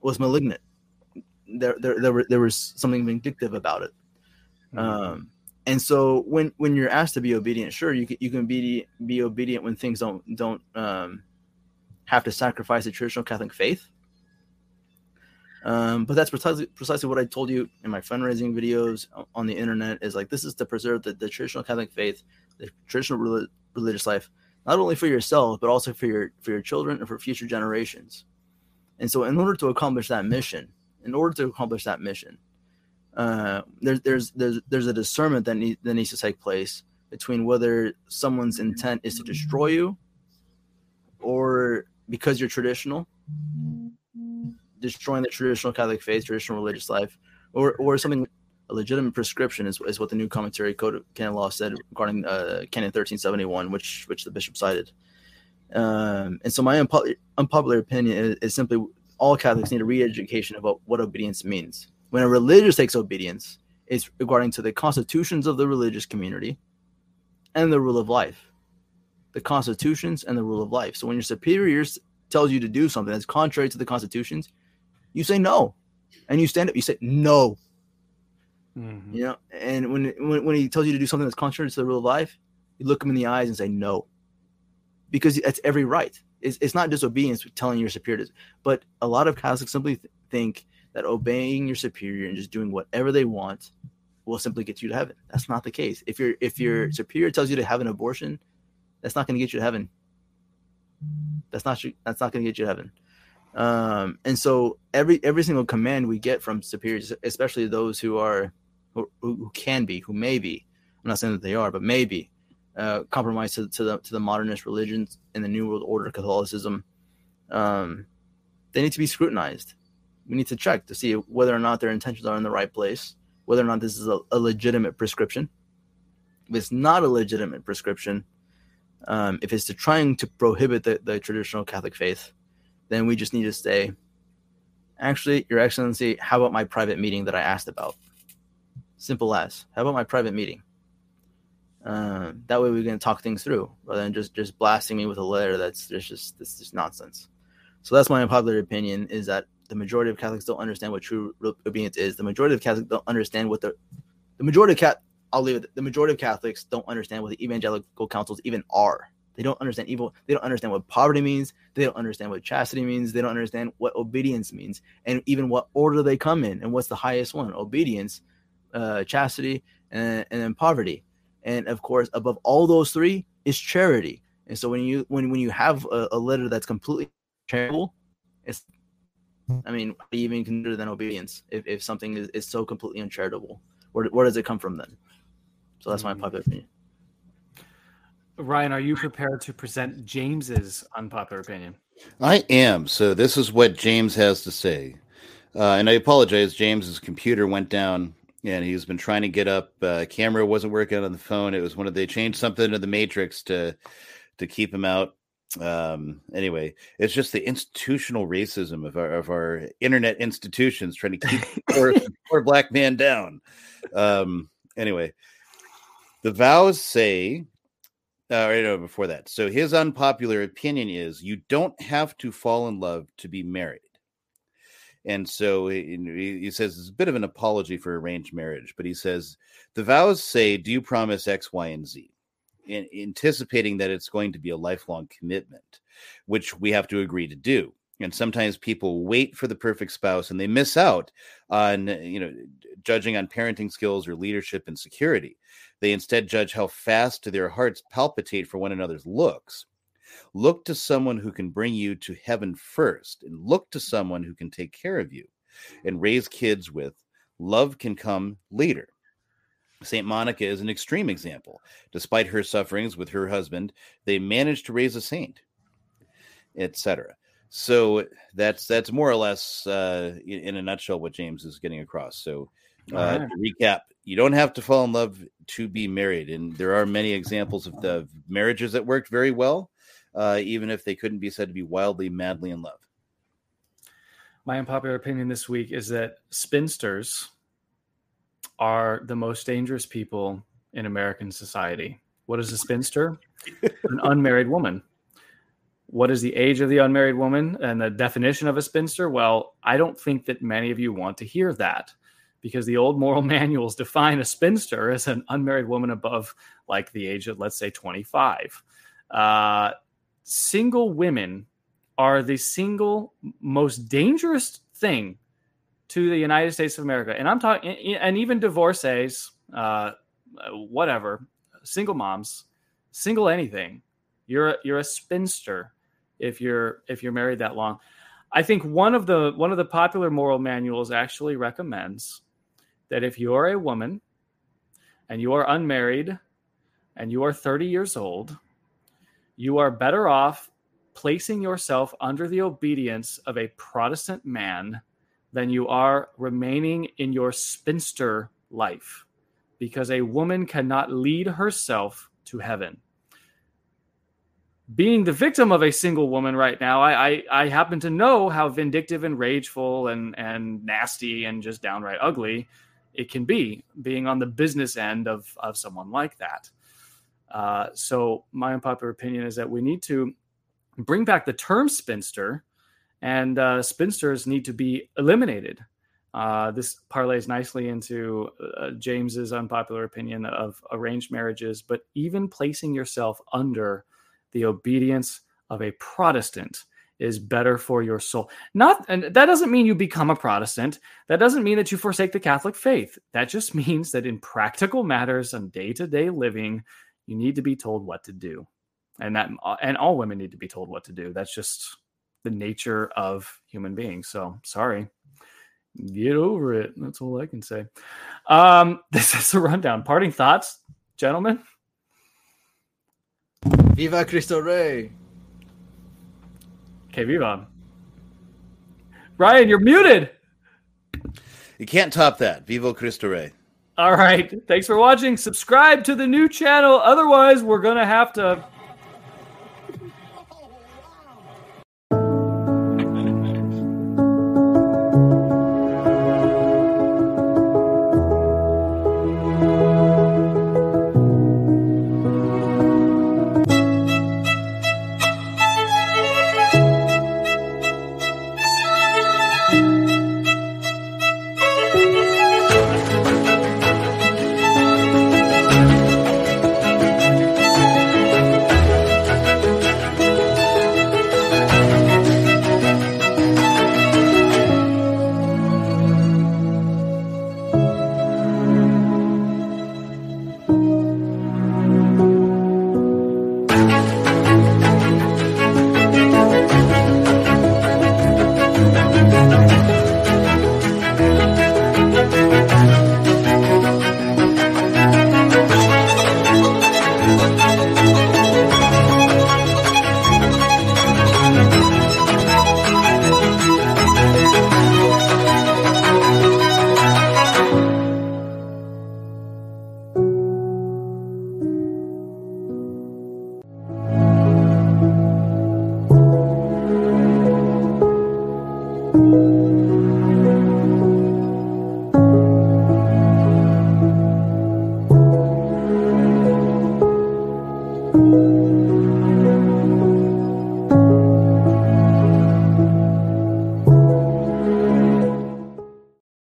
was malignant. There, there, there, were, there was something vindictive about it. Um, and so when when you're asked to be obedient, sure you can, you can be be obedient when things don't don't um, have to sacrifice the traditional Catholic faith. Um, but that's precisely precisely what I told you in my fundraising videos on the internet. Is like this is to preserve the, the traditional Catholic faith, the traditional rel- religious life, not only for yourself but also for your for your children and for future generations. And so, in order to accomplish that mission, in order to accomplish that mission, uh, there's there's there's there's a discernment that, need, that needs to take place between whether someone's intent is to destroy you or because you're traditional destroying the traditional catholic faith traditional religious life or or something a legitimate prescription is, is what the new commentary code of canon law said regarding uh, canon 1371 which which the bishop cited um, and so my unpo- unpopular opinion is, is simply all catholics need a re-education about what obedience means when a religious takes obedience, it's regarding to the constitutions of the religious community and the rule of life. The constitutions and the rule of life. So when your superiors tells you to do something that's contrary to the constitutions, you say no. And you stand up, you say no. Mm-hmm. You know, and when, when when he tells you to do something that's contrary to the rule of life, you look him in the eyes and say no. Because that's every right. It's, it's not disobedience telling your superiors, but a lot of Catholics simply th- think that obeying your superior and just doing whatever they want will simply get you to heaven. That's not the case. If your if your mm-hmm. superior tells you to have an abortion, that's not going to get you to heaven. That's not that's not going to get you to heaven. Um, and so every every single command we get from superiors, especially those who are who, who can be, who may be, I'm not saying that they are, but maybe uh, compromised to, to the to the modernist religions in the New World Order Catholicism, um, they need to be scrutinized we need to check to see whether or not their intentions are in the right place, whether or not this is a, a legitimate prescription. If it's not a legitimate prescription, um, if it's to trying to prohibit the, the traditional Catholic faith, then we just need to say, actually, Your Excellency, how about my private meeting that I asked about? Simple as. How about my private meeting? Uh, that way we can talk things through rather than just just blasting me with a letter that's just just this just nonsense. So that's my unpopular opinion is that the majority of Catholics don't understand what true obedience is. The majority of Catholics don't understand what the the majority of cat I'll leave it. The majority of Catholics don't understand what the evangelical counsels even are. They don't understand evil. They don't understand what poverty means. They don't understand what chastity means. They don't understand what obedience means, and even what order they come in, and what's the highest one: obedience, uh, chastity, and, and then poverty. And of course, above all those three is charity. And so when you when when you have a, a letter that's completely charitable, it's I mean, what do you even consider then obedience if, if something is, is so completely uncharitable? Where, where does it come from then? So that's my mm. popular opinion. Ryan, are you prepared to present James's unpopular opinion? I am. So this is what James has to say. Uh, and I apologize. James's computer went down and he's been trying to get up. Uh, camera wasn't working on the phone. It was one of they changed something to the matrix to to keep him out. um anyway it's just the institutional racism of our of our internet institutions trying to keep poor, poor black man down um anyway the vows say uh, right before that. So his unpopular opinion is you don't have to fall in love to be married. And so he, he he says it's a bit of an apology for arranged marriage but he says the vows say do you promise x y and z in, anticipating that it's going to be a lifelong commitment, which we have to agree to do. And sometimes people wait for the perfect spouse and they miss out on, you know, judging on parenting skills or leadership and security. They instead judge how fast their hearts palpitate for one another's looks. Look to someone who can bring you to heaven first, and look to someone who can take care of you and raise kids with. Love can come later. St. Monica is an extreme example. Despite her sufferings with her husband, they managed to raise a saint, etc. So that's that's more or less, uh, in, in a nutshell, what James is getting across. So, uh, right. to recap: you don't have to fall in love to be married, and there are many examples of the marriages that worked very well, uh, even if they couldn't be said to be wildly, madly in love. My unpopular opinion this week is that spinsters are the most dangerous people in American society. What is a spinster? An unmarried woman. What is the age of the unmarried woman and the definition of a spinster? Well, I don't think that many of you want to hear that because the old moral manuals define a spinster as an unmarried woman above like the age of, let's say, 25. Uh, single women are the single most dangerous thing to the United States of America. And I'm talking, and even divorcees, uh, whatever, single moms, single anything. You're a, you're a spinster if you're if you're married that long. I think one of the one of the popular moral manuals actually recommends that if you are a woman and you are unmarried and you are 30 years old, you are better off placing yourself under the obedience of a Protestant man than you are remaining in your spinster life because a woman cannot lead herself to heaven. Being the victim of a single woman right now, I, I, I happen to know how vindictive and rageful and, and nasty and just downright ugly it can be being on the business end of, of someone like that. Uh, so, my unpopular opinion is that we need to bring back the term spinster and uh, spinsters need to be eliminated. Uh, this parlays nicely into uh, James's unpopular opinion of arranged marriages, but even placing yourself under the obedience of a Protestant is better for your soul. Not, and that doesn't mean you become a Protestant. That doesn't mean that you forsake the Catholic faith. That just means that in practical matters and day to day living, you need to be told what to do, and that and all women need to be told what to do. That's just the nature of human beings. So sorry. Get over it. That's all I can say. Um, this is a rundown. Parting thoughts, gentlemen. Viva Cristo Rey. Okay, viva. Ryan, you're muted. You can't top that. Vivo Cristo Rey. All right. Thanks for watching. Subscribe to the new channel. Otherwise, we're going to have to